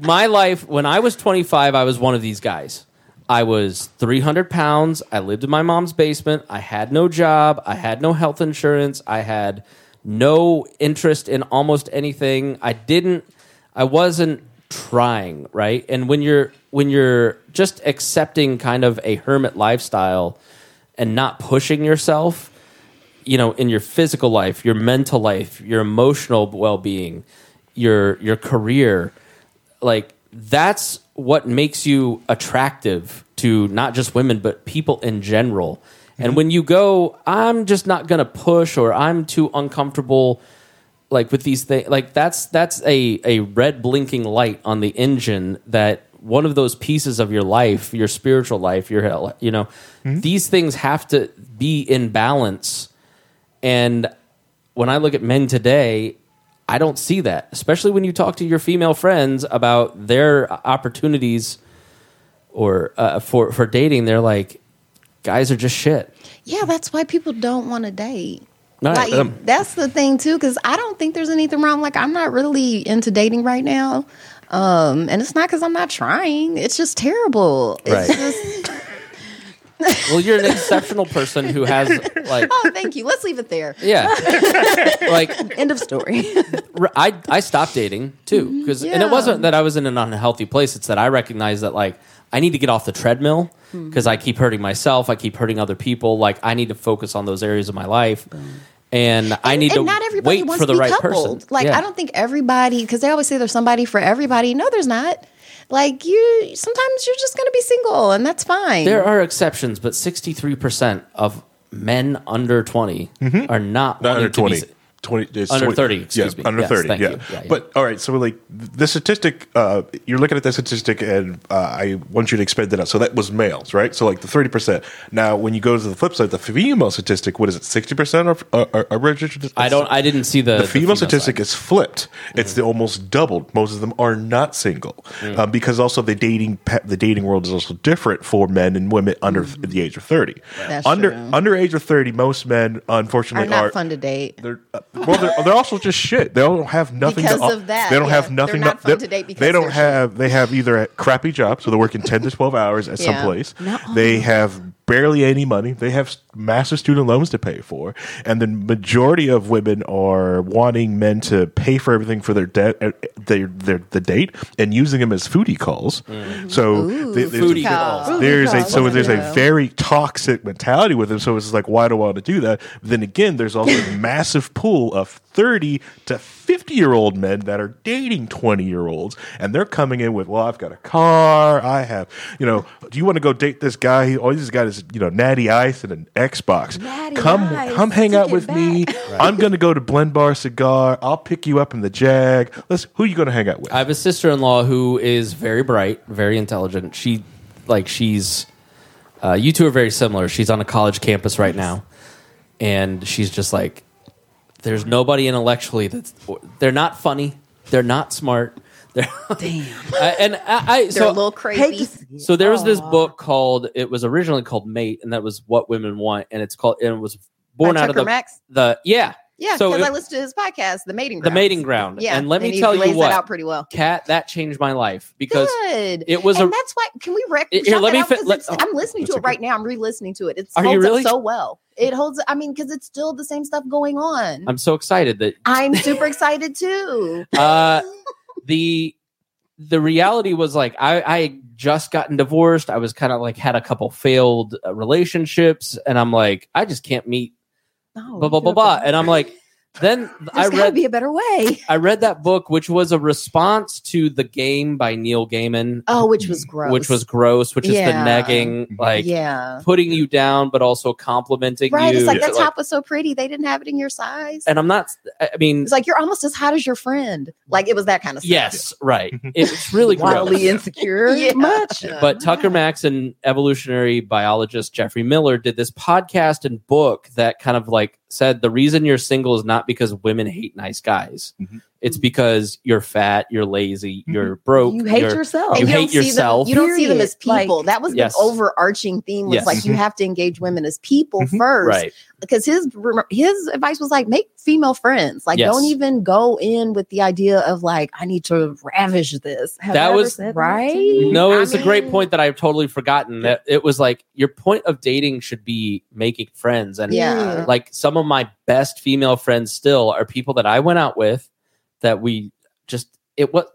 Speaker 1: my life when I was 25, I was one of these guys. I was 300 pounds. I lived in my mom's basement. I had no job. I had no health insurance. I had no interest in almost anything. I didn't. I wasn't trying right. And when you're when you're just accepting kind of a hermit lifestyle and not pushing yourself, you know, in your physical life, your mental life, your emotional well-being, your your career, like that's what makes you attractive to not just women but people in general. And mm-hmm. when you go, I'm just not going to push or I'm too uncomfortable like with these things like that's that's a a red blinking light on the engine that one of those pieces of your life your spiritual life your you know mm-hmm. these things have to be in balance. And when i look at men today i don't see that especially when you talk to your female friends about their opportunities or uh, for for dating they're like guys are just shit
Speaker 5: Yeah, that's why people don't want to date.
Speaker 1: No,
Speaker 5: like
Speaker 1: um,
Speaker 5: that's the thing too, because I don't think there's anything wrong. Like I'm not really into dating right now, um, and it's not because I'm not trying. It's just terrible. It's
Speaker 1: Right.
Speaker 5: just
Speaker 1: Well, you're an exceptional person who has like
Speaker 5: Oh, thank you. Let's leave it there.
Speaker 1: yeah, like
Speaker 6: End of story.
Speaker 1: I I stopped dating too mm-hmm. because and it wasn't that I was in an unhealthy place. It's that I recognized that like I need to get off the treadmill hmm. because I keep hurting myself. I keep hurting other people. Like I need to focus on those areas of my life, and, I need
Speaker 5: and
Speaker 1: to
Speaker 5: not everybody
Speaker 1: wait
Speaker 5: wants
Speaker 1: for the
Speaker 5: to be
Speaker 1: right
Speaker 5: coupled.
Speaker 1: person.
Speaker 5: Like
Speaker 1: Yeah.
Speaker 5: I don't think everybody because they always say there's somebody for everybody. No, there's not. Like you, sometimes you're just going to be single, and that's fine.
Speaker 1: There are exceptions, but 63% of men under 20 are not,
Speaker 4: Mm-hmm. Not
Speaker 1: wanting
Speaker 4: under
Speaker 1: to be
Speaker 4: 20.
Speaker 1: S-
Speaker 4: 20 it's
Speaker 1: Under
Speaker 4: 20
Speaker 1: 30, excuse
Speaker 4: yeah,
Speaker 1: me.
Speaker 4: Under
Speaker 1: Yes,
Speaker 4: 30,
Speaker 1: thank
Speaker 4: yeah.
Speaker 1: you. Yeah, yeah.
Speaker 4: But all right, so like the statistic, uh, you're looking at the statistic, and uh, I want you to expand it out. So that was males, right? So like the 30%. Now, when you go to the flip side, the female statistic, what is it, 60% are, are, are, are registered?
Speaker 1: I don't. I didn't see the
Speaker 4: the female
Speaker 1: side.
Speaker 4: statistic is flipped. It's the almost doubled. Most of them are not single
Speaker 1: Mm.
Speaker 4: um, because also the dating the dating world is also different for men and women under th- the age of thirty.
Speaker 5: That's
Speaker 4: under
Speaker 5: true.
Speaker 4: under age of thirty, most men unfortunately
Speaker 5: are
Speaker 4: unfortunately
Speaker 5: not
Speaker 4: are
Speaker 5: fun to date.
Speaker 4: they're uh, well, they're, they're also just shit. They don't have nothing
Speaker 5: Because
Speaker 4: to,
Speaker 5: of that,
Speaker 4: They don't
Speaker 5: yeah.
Speaker 4: have
Speaker 5: They're
Speaker 4: nothing.
Speaker 5: not
Speaker 4: they,
Speaker 5: fun to date because
Speaker 4: they don't
Speaker 5: they're
Speaker 4: have. They have either a crappy job, so they're working ten to twelve hours at some
Speaker 5: Yeah.
Speaker 4: place. They have barely any money. They have massive student loans to pay for, and the majority of women are wanting men to pay for everything for their debt, uh, their their the date, and using them as foodie calls. So th- there's a-
Speaker 1: Foodie
Speaker 5: calls.
Speaker 1: calls.
Speaker 4: there's a so there's a very toxic mentality with them. So it's like, why do I want to do that? But then again, there's also a massive pool of 30 to 50 year old men that are dating 20 year olds, and they're coming in with, well, I've got a car, I have, you know, do you want to go date this guy? He always got his, you know, natty ice and an Xbox.
Speaker 6: Natty
Speaker 4: come,
Speaker 6: Ice,
Speaker 4: come hang
Speaker 6: take
Speaker 4: out
Speaker 6: it
Speaker 4: with me.
Speaker 6: back.
Speaker 4: I'm going to go to Blend Bar Cigar. I'll pick you up in the Jag. Let's. Who are you going to hang out with?
Speaker 1: I have a sister in law who is very bright, very intelligent. She, like, she's. Uh, you two are very similar. She's on a college campus right now, and she's just like, there's nobody intellectually that's. They're not funny. They're not smart. They're
Speaker 6: Damn.
Speaker 1: I- and I, I
Speaker 5: They're
Speaker 1: so
Speaker 5: a little crazy.
Speaker 6: to.
Speaker 1: So there was this book called. It was originally called Mate, and that was what women want, and it's called. And it was born
Speaker 5: By
Speaker 1: out of the
Speaker 5: Max?
Speaker 1: the yeah
Speaker 5: Yeah,
Speaker 1: So
Speaker 5: because
Speaker 1: it-
Speaker 5: I listened to his podcast, The Mating
Speaker 1: the
Speaker 5: Ground.
Speaker 1: mating ground.
Speaker 5: Yeah,
Speaker 1: and let me tell
Speaker 5: lays
Speaker 1: you what,
Speaker 5: that out pretty well.
Speaker 1: Kat, that changed my life because
Speaker 5: Good.
Speaker 1: it was
Speaker 5: and
Speaker 1: a-
Speaker 5: that's why. Can we rec-
Speaker 1: Here, let me
Speaker 5: out?
Speaker 1: fi-
Speaker 5: 'Cause
Speaker 1: let-
Speaker 5: it's- I'm listening to
Speaker 4: That's
Speaker 5: it right now. I'm re-listening to it. It's
Speaker 1: Are you
Speaker 5: holds
Speaker 1: really?
Speaker 5: up so well. It holds. I mean, because it's still the same stuff going on.
Speaker 1: I'm so excited that
Speaker 5: I'm super excited too.
Speaker 1: uh, the the reality was like I I just gotten divorced. I was kind of like had a couple failed uh, relationships, and I'm like I just can't meet
Speaker 5: No,
Speaker 1: blah blah blah blah. And I'm like, then I
Speaker 5: There's got to
Speaker 1: read
Speaker 5: be a better way.
Speaker 1: I read that book, which was a response to the game by Neil Gaiman.
Speaker 5: Oh, which was gross.
Speaker 1: which was gross, which is the negging, like
Speaker 5: yeah.
Speaker 1: putting you down, but also complimenting
Speaker 5: Right.
Speaker 1: you. Right.
Speaker 5: It's like
Speaker 1: to,
Speaker 5: that top was so pretty. They didn't have it in your size.
Speaker 1: and I'm not. I mean,
Speaker 5: It's like you're almost as hot as your friend. Like it was that kind of stuff.
Speaker 1: yes, right. It's really
Speaker 6: Wildly insecure.
Speaker 5: Yeah.
Speaker 6: Much.
Speaker 1: But Tucker Max and evolutionary biologist Geoffrey Miller did this podcast and book that kind of like said the reason you're single is not because women hate nice guys.
Speaker 4: Mhm.
Speaker 1: It's mm. because you're fat, you're lazy, mm-hmm. you're broke.
Speaker 6: You hate
Speaker 1: you're-
Speaker 6: yourself.
Speaker 1: You
Speaker 5: And
Speaker 1: hate
Speaker 5: don't see them-
Speaker 1: yourself.
Speaker 5: you don't see them as people.
Speaker 6: Like-
Speaker 5: that was
Speaker 1: Yes.
Speaker 5: the overarching theme. Was
Speaker 1: Yes.
Speaker 5: like you mm-hmm. have to engage women as people
Speaker 4: Mhm.
Speaker 5: first,
Speaker 1: Right.
Speaker 5: Because his his advice was like make female friends. Like
Speaker 1: Yes.
Speaker 5: don't even go in with the idea of like I need to ravish this.
Speaker 6: Have
Speaker 1: That was-
Speaker 6: said that
Speaker 5: right.
Speaker 1: No, it
Speaker 5: I
Speaker 1: was a great point that I've totally forgotten. That it was like your point of dating should be making friends, and
Speaker 5: Yeah.
Speaker 1: like some of my best female friends still are people that I went out with that we just it was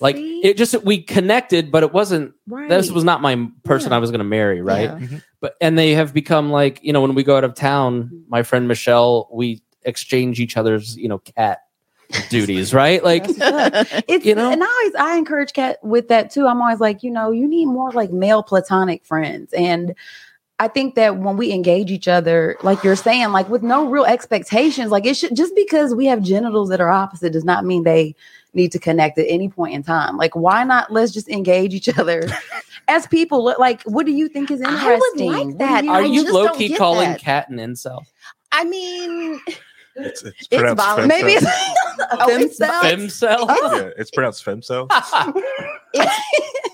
Speaker 1: like
Speaker 6: See?
Speaker 1: it just we connected, but it wasn't.
Speaker 6: Right.
Speaker 1: This was not my person
Speaker 6: Yeah.
Speaker 1: I was going to marry, right?
Speaker 5: Yeah.
Speaker 1: But and they have become like you know when we go out of town, my friend Michelle, we exchange each other's you know cat duties, right? Like
Speaker 6: That's what's up. It's
Speaker 1: You know?
Speaker 6: and I always I encourage cat with that too. I'm always like, you know, you need more like male platonic friends. And I think that when we engage each other, like you're saying, like with no real expectations, like it should just because we have genitals that are opposite does not mean they need to connect at any point in time. Like, why not let's just engage each other as people? Like, what do you think is
Speaker 5: I would
Speaker 6: interesting?
Speaker 5: like that.
Speaker 6: you-
Speaker 1: are
Speaker 5: I
Speaker 1: you low key calling
Speaker 5: that.
Speaker 1: cat an incel?
Speaker 5: I mean,
Speaker 4: It's, it's
Speaker 5: It's
Speaker 4: pronounced
Speaker 5: violent. Maybe it's
Speaker 6: Oh, it's
Speaker 5: femcel.
Speaker 1: Femcel?
Speaker 4: yeah, it's pronounced femcel.
Speaker 5: it's,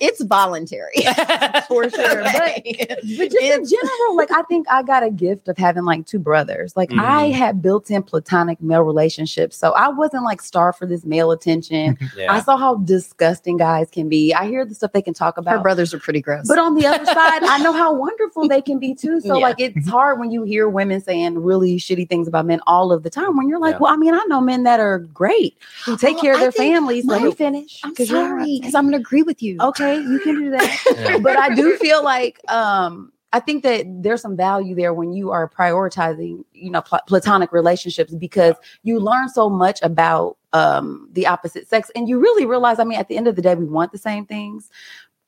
Speaker 5: it's voluntary
Speaker 6: for sure. But, but just in general, like I think I got a gift of having like two brothers. Like I
Speaker 1: Mhm.
Speaker 6: had built-in platonic male relationships, so I wasn't like starved for this male attention. I saw how disgusting guys can be. I hear the stuff they can talk about.
Speaker 5: Her brothers are pretty gross.
Speaker 6: But on the other side, I know how wonderful they can be too. So
Speaker 5: Yeah.
Speaker 6: like it's hard when you hear women saying really shitty things about men all of the time. When you're like,
Speaker 1: Yeah.
Speaker 6: well, I mean, I know men that are great who take
Speaker 5: Well,
Speaker 6: care of
Speaker 5: I
Speaker 6: their
Speaker 5: think
Speaker 6: families. Let me finish.
Speaker 5: I'm
Speaker 6: 'cause you're
Speaker 5: sorry
Speaker 6: not
Speaker 5: because I'm going to agree with you.
Speaker 6: okay. You can do that
Speaker 1: Yeah.
Speaker 6: but I do feel like um I think that there's some value there when you are prioritizing, you know, pl- platonic relationships because you learn so much about um the opposite sex and you really realize I mean at the end of the day we want the same things.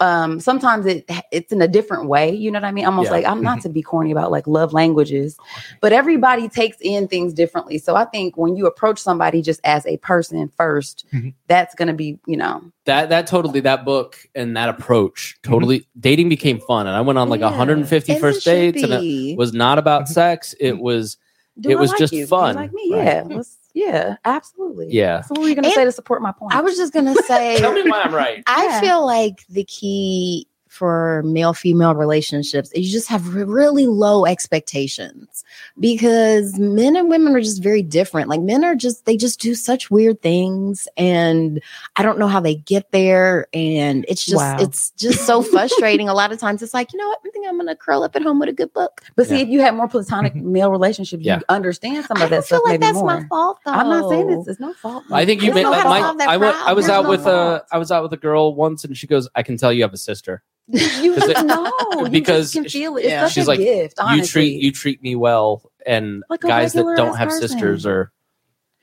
Speaker 6: Um sometimes it it's in a different way, you know what I mean? Almost
Speaker 1: Yeah.
Speaker 6: like I'm not mm-hmm. to be corny about like love languages, but everybody takes in things differently. So I think when you approach somebody just as a person 1st
Speaker 4: Mhm.
Speaker 6: that's going to be, you know,
Speaker 1: that that totally that book and that approach mm-hmm. totally dating became fun and I went on like
Speaker 5: Yeah.
Speaker 1: 150
Speaker 5: As
Speaker 1: first dates and it was not about mm-hmm. sex. It was
Speaker 6: Do
Speaker 1: It
Speaker 6: I
Speaker 1: was
Speaker 6: like
Speaker 1: just
Speaker 6: you?
Speaker 1: Fun.
Speaker 6: like me?
Speaker 1: Right.
Speaker 6: Yeah. let's- yeah, absolutely.
Speaker 1: yeah.
Speaker 6: So what were you going to
Speaker 5: And
Speaker 6: say to support my point?
Speaker 5: I was just going to say,
Speaker 1: Tell me why I'm right.
Speaker 5: I
Speaker 6: Yeah.
Speaker 5: feel like the key for male female relationships is you just have really low expectations because men and women are just very different. Like men are just they just do such weird things and I don't know how they get there and it's just
Speaker 6: Wow.
Speaker 5: it's just so frustrating. a lot of times it's like, you know what? I think I'm going to curl up at home with a good book.
Speaker 6: but see,
Speaker 1: Yeah.
Speaker 6: if you had more platonic mm-hmm. male relationships,
Speaker 1: Yeah.
Speaker 6: you understand some
Speaker 5: I
Speaker 6: of that
Speaker 5: don't feel
Speaker 6: stuff
Speaker 5: like
Speaker 6: maybe
Speaker 5: that's
Speaker 6: more.
Speaker 5: my fault though.
Speaker 6: I'm not saying it's, it's no fault.
Speaker 1: I think you made
Speaker 5: no how to
Speaker 1: my, I went I was
Speaker 5: problem.
Speaker 1: out
Speaker 5: There's
Speaker 1: with
Speaker 5: no
Speaker 1: a
Speaker 5: fault.
Speaker 1: I was out with a girl once and she goes, I can tell you have a sister.
Speaker 6: You
Speaker 1: 'Cause it-
Speaker 6: just know you
Speaker 1: because
Speaker 6: just can feel it. It's
Speaker 5: yeah.
Speaker 6: such
Speaker 1: She's
Speaker 6: a
Speaker 1: like,
Speaker 6: gift. Honestly.
Speaker 1: You treat you treat me well and
Speaker 6: Like
Speaker 1: guys that don't have
Speaker 6: person.
Speaker 1: sisters or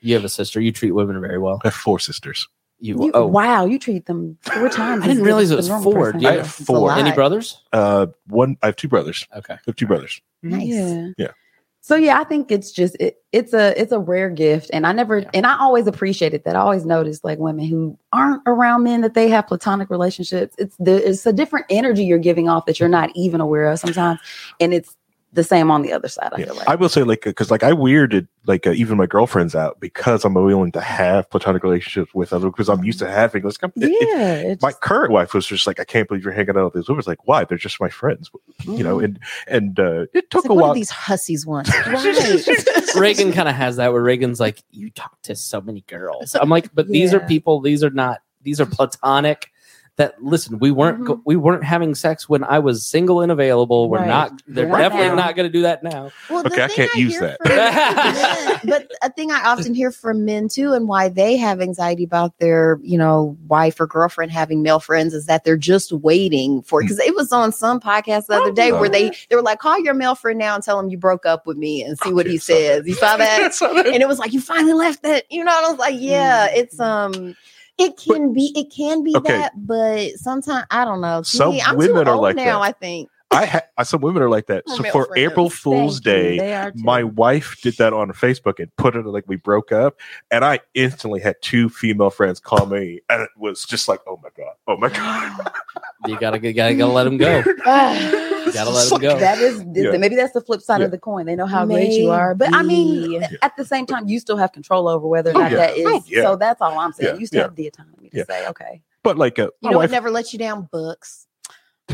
Speaker 1: you have a sister, you treat women very well.
Speaker 4: I have four sisters.
Speaker 1: You,
Speaker 6: You,
Speaker 1: oh
Speaker 6: Wow, you treat them four times.
Speaker 1: I didn't realize it was four.
Speaker 6: person.
Speaker 1: Do you
Speaker 4: I have four.
Speaker 1: any brothers?
Speaker 4: Uh, one. I have two brothers.
Speaker 1: Okay.
Speaker 4: I have two brothers.
Speaker 5: Nice.
Speaker 6: Yeah.
Speaker 4: Yeah.
Speaker 6: So yeah, I think it's just it, it's a it's a rare gift, and I never
Speaker 1: Yeah.
Speaker 6: and I always appreciated that. I always noticed like women who aren't around men that they have platonic relationships. It's the it's a different energy you're giving off that you're not even aware of sometimes, and it's the same on the other side. I
Speaker 4: Yeah.
Speaker 6: feel like
Speaker 4: I will say, like, because like I weirded like uh, even my girlfriends out because I'm willing to have platonic relationships with other because I'm used to having. Like, I'm- it- it-
Speaker 6: yeah,
Speaker 4: my current wife was just like, I can't believe you're hanging out with these women. It's like, why? They're just my friends, you know. And and uh, it
Speaker 5: It's
Speaker 4: took
Speaker 5: like,
Speaker 4: a while.
Speaker 5: do these hussies want?
Speaker 1: Reagan kind of has that where Reagan's like, you talk to so many girls. I'm like, but these are people. These are not. These are platonic. That listen, we weren't go, mm-hmm. we weren't having sex when I was single and available. We're
Speaker 6: Right.
Speaker 1: not. They're
Speaker 6: Not
Speaker 1: definitely
Speaker 6: now.
Speaker 1: not going to do that now.
Speaker 5: Well,
Speaker 4: Okay, I can't use that.
Speaker 5: from men- but a thing I often hear from men too, and why they have anxiety about their, you know, wife or girlfriend having male friends is that they're just waiting for. Because hmm. it was on some podcast the other day where they oh. they were like, call your male friend now and tell him you broke up with me and see oh, what he
Speaker 4: Okay, saw that.
Speaker 5: says. You saw that? and it was like you finally left it. You know, and I was like, yeah, hmm. it's um. It can be, it can be
Speaker 4: Okay.
Speaker 5: that, but sometimes I don't know.
Speaker 4: Some
Speaker 5: me, I'm
Speaker 4: women
Speaker 5: too
Speaker 4: are
Speaker 5: old
Speaker 4: like
Speaker 5: now.
Speaker 4: that.
Speaker 5: I think
Speaker 4: I ha- some women are like that.
Speaker 5: For
Speaker 4: So for
Speaker 5: friends.
Speaker 4: April Fool's
Speaker 6: Thank.
Speaker 4: Day,
Speaker 6: They are too.
Speaker 4: my wife did that on Facebook and put it like we broke up, and I instantly had two female friends call me, and it was just like, oh my god, oh my god.
Speaker 1: You gotta you gotta, gotta let them go. Gotta let them go.
Speaker 6: That is
Speaker 4: Yeah.
Speaker 6: maybe that's the flip side
Speaker 4: Yeah.
Speaker 6: of the coin. They know how great you are, but I mean,
Speaker 5: Maybe.
Speaker 6: at the same time, you still have control over whether or
Speaker 4: Oh,
Speaker 6: not
Speaker 4: yeah.
Speaker 6: that is.
Speaker 4: Oh, yeah.
Speaker 6: So that's all I'm saying.
Speaker 4: Yeah,
Speaker 6: You still
Speaker 4: yeah.
Speaker 6: have the autonomy to
Speaker 4: Yeah.
Speaker 6: say, okay,
Speaker 4: But like, uh,
Speaker 5: you
Speaker 4: my
Speaker 5: know what
Speaker 4: wife,
Speaker 5: never let you down? Books.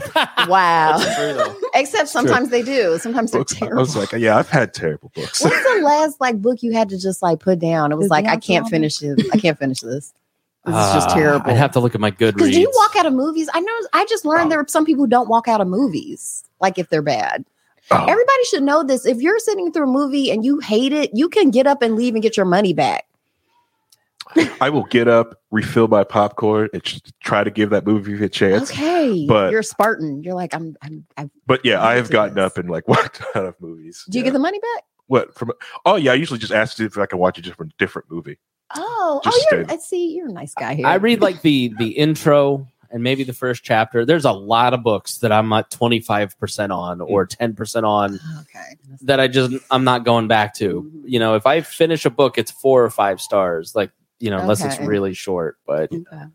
Speaker 5: Wow.
Speaker 1: That's true.
Speaker 5: Except sometimes they do. Sometimes they're
Speaker 4: books, I
Speaker 5: terrible.
Speaker 4: was like, yeah, I've had terrible books.
Speaker 5: What's the last like book you had to just like put down? It was
Speaker 6: Is
Speaker 5: like I can't
Speaker 6: on
Speaker 5: finish it. I can't finish this. This is just
Speaker 1: Ah,
Speaker 5: terrible.
Speaker 1: I'd have to look at my
Speaker 5: good
Speaker 1: reasons.
Speaker 5: Because do you walk out of movies? I know. I just learned
Speaker 4: Oh.
Speaker 5: there are some people who don't walk out of movies, like if they're bad.
Speaker 4: Oh,
Speaker 5: Everybody should know this. If you're sitting through a movie and you hate it, you can get up and leave and get your money back.
Speaker 4: I will get up, refill my popcorn, and try to give that movie a chance.
Speaker 5: okay,
Speaker 4: but-
Speaker 5: you're a Spartan. You're like I'm. I'm. I'm
Speaker 4: But yeah, I have gotten
Speaker 5: this.
Speaker 4: up and like walked out of movies.
Speaker 5: do you
Speaker 4: yeah.
Speaker 5: get the money back?
Speaker 4: what from? Oh yeah, I usually just ask if I can watch a different different movie.
Speaker 5: Oh,
Speaker 4: Just
Speaker 5: oh, you're. I see. You're a nice guy here.
Speaker 1: I read like the the intro and maybe the first chapter. There's a lot of books that I'm at 25 percent on or 10 percent on
Speaker 5: Okay.
Speaker 1: that I just I'm not going back to.
Speaker 5: Mm-hmm.
Speaker 1: You know, if I finish a book, it's four or five stars. Like you know, unless it's really short. But
Speaker 6: okay.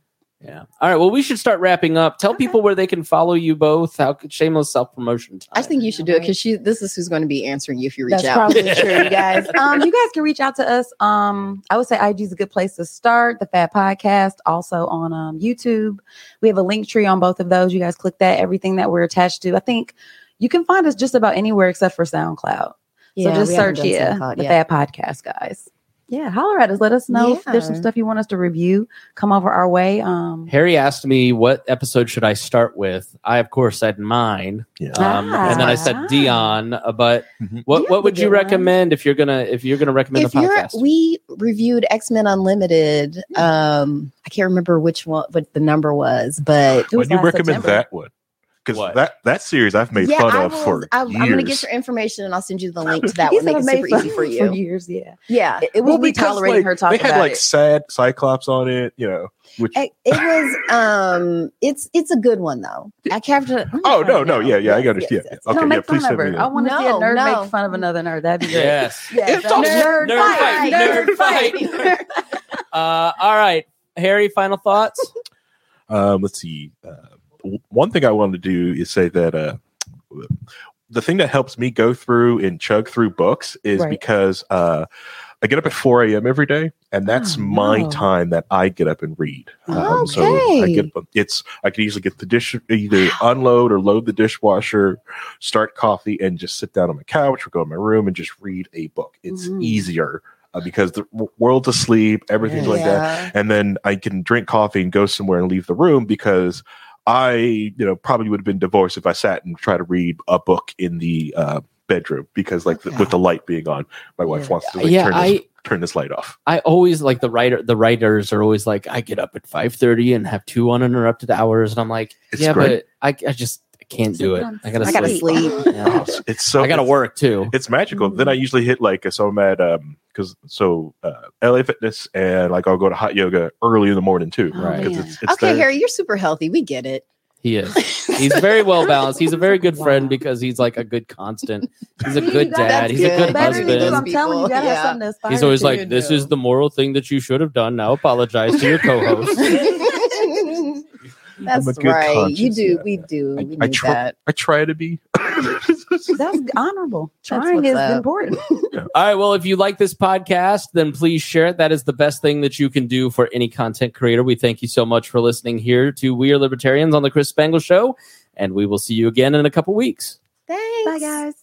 Speaker 1: Yeah. All right. Well, we should start wrapping up. Tell people where they can follow you both. How shameless self promotion time.
Speaker 5: I think you should do it because she. This is who's going to be answering you if you reach out.
Speaker 6: That's
Speaker 5: out.
Speaker 6: probably true, you guys. Um, you guys can reach out to us. Um, I would say IG is a good place to start. The Fat Podcast, also on um, YouTube. We have a link tree on both of those. You guys click that. Everything that we're attached to. I think you can find us just about anywhere except for SoundCloud.
Speaker 5: Yeah,
Speaker 6: so just search,
Speaker 5: done
Speaker 6: yeah,
Speaker 5: SoundCloud
Speaker 6: the
Speaker 5: yet.
Speaker 6: Fat Podcast, guys. Yeah, holler at us. Let us know if there's some stuff you want us to review. Come over our way. Um,
Speaker 1: Harry asked me what episode should I start with. I of course said mine,
Speaker 4: Yeah.
Speaker 1: um,
Speaker 6: Ah.
Speaker 1: and then I said Dion. uh, But
Speaker 4: Mhm.
Speaker 1: what
Speaker 6: Dion's
Speaker 1: what would you
Speaker 6: good one.
Speaker 1: recommend if you're gonna if you're gonna recommend
Speaker 5: if
Speaker 1: a podcast?
Speaker 5: we reviewed X Men Unlimited. Um, I can't remember which one, what the number was, but
Speaker 6: it was
Speaker 4: When you recommend
Speaker 6: September.
Speaker 4: that one? Because
Speaker 1: What?
Speaker 4: that that series I've made
Speaker 5: yeah,
Speaker 4: fun
Speaker 5: I
Speaker 4: of
Speaker 5: will,
Speaker 4: for
Speaker 5: I, I'm going to get your information and I'll send you the link to that
Speaker 6: He
Speaker 5: one. Make
Speaker 6: said
Speaker 5: it
Speaker 6: I
Speaker 5: super
Speaker 6: fun
Speaker 5: easy for
Speaker 6: for
Speaker 5: you.
Speaker 6: years. Yeah,
Speaker 5: Yeah,
Speaker 6: it, it was me
Speaker 4: because,
Speaker 6: tolerating
Speaker 4: like,
Speaker 6: her talk
Speaker 4: They had
Speaker 6: about
Speaker 4: like
Speaker 6: it.
Speaker 4: sad Cyclops on it, you know. Which
Speaker 5: it, it was. Um, it's it's a good one though. I captured.
Speaker 4: oh no no yeah yeah I understand.
Speaker 5: yes, yes.
Speaker 4: Okay
Speaker 6: no,
Speaker 4: yeah please send
Speaker 6: of
Speaker 4: me.
Speaker 6: I want to see a nerd
Speaker 5: no.
Speaker 6: make fun of another nerd. That'd be great.
Speaker 1: yes.
Speaker 5: Yes,
Speaker 4: It's also-
Speaker 5: nerd,
Speaker 1: nerd
Speaker 5: fight,
Speaker 1: fight,
Speaker 5: nerd
Speaker 1: nerd
Speaker 5: fight.
Speaker 1: Uh, all right, Harry. Final thoughts.
Speaker 4: Um, let's see. Uh, w- one thing I wanted to do is say that uh, the thing that helps me go through and chug through books is
Speaker 6: Right.
Speaker 4: because uh, I get up at 4 a.m. every day, and that's
Speaker 6: Oh,
Speaker 4: my
Speaker 6: no.
Speaker 4: time that I get up and read. Um, So I get it's I can easily get the dish either unload or load the dishwasher, start coffee, and just sit down on my couch or go in my room and just read a book. It's
Speaker 6: Mhm.
Speaker 4: easier. Uh, because the world's asleep, everything's like that and then I can drink coffee and go somewhere and leave the room because I, you know, probably would have been divorced if I sat and tried to read a book in the uh, bedroom because, like, the, with the light being on, my wife
Speaker 6: Yeah.
Speaker 4: wants to like,
Speaker 1: Yeah,
Speaker 4: turn, this,
Speaker 1: I-
Speaker 4: turn this light off.
Speaker 1: I always like the writer. The writers are always like, I get up at five thirty and have two uninterrupted hours, and I'm like,
Speaker 4: It's
Speaker 1: yeah,
Speaker 4: great.
Speaker 1: but I, I just can't do it. I gotta,
Speaker 5: I gotta
Speaker 1: sleep.
Speaker 5: sleep.
Speaker 1: Yeah.
Speaker 4: It's- it's so
Speaker 1: I gotta work too.
Speaker 4: It's magical. Then I usually hit like so I'm at um because so uh, LA Fitness and like I'll go to hot yoga early in the morning too.
Speaker 6: Oh,
Speaker 1: Right.
Speaker 4: 'Cause it's, it's
Speaker 5: Okay,
Speaker 4: there.
Speaker 5: Harry, you're super healthy. We get it.
Speaker 1: He is. He's very well balanced. He's a very good friend
Speaker 6: Wow.
Speaker 1: because he's like a good constant. He's a
Speaker 6: See,
Speaker 1: good
Speaker 6: that's
Speaker 1: dad. He's a
Speaker 5: good.
Speaker 1: good
Speaker 6: Better
Speaker 1: husband.
Speaker 6: I'm telling you, you gotta
Speaker 5: Yeah.
Speaker 6: have something to
Speaker 1: He's always like, "This is the moral thing that you should have done. Now apologize to your co-host."
Speaker 5: That's
Speaker 4: a good
Speaker 5: right. You do.
Speaker 4: yeah.
Speaker 5: We do.
Speaker 4: I-
Speaker 5: we
Speaker 4: I
Speaker 5: need
Speaker 4: try-
Speaker 5: that.
Speaker 4: I try to be.
Speaker 6: That's honorable. Trying
Speaker 5: what's
Speaker 6: is
Speaker 5: up.
Speaker 6: important.
Speaker 1: All right. Well, if you like this podcast, then please share it. That is the best thing that you can do for any content creator. We thank you so much for listening here to We Are Libertarians on the Chris Spangle Show, and we will see you again in a couple weeks.
Speaker 5: Thanks.
Speaker 6: Bye, guys.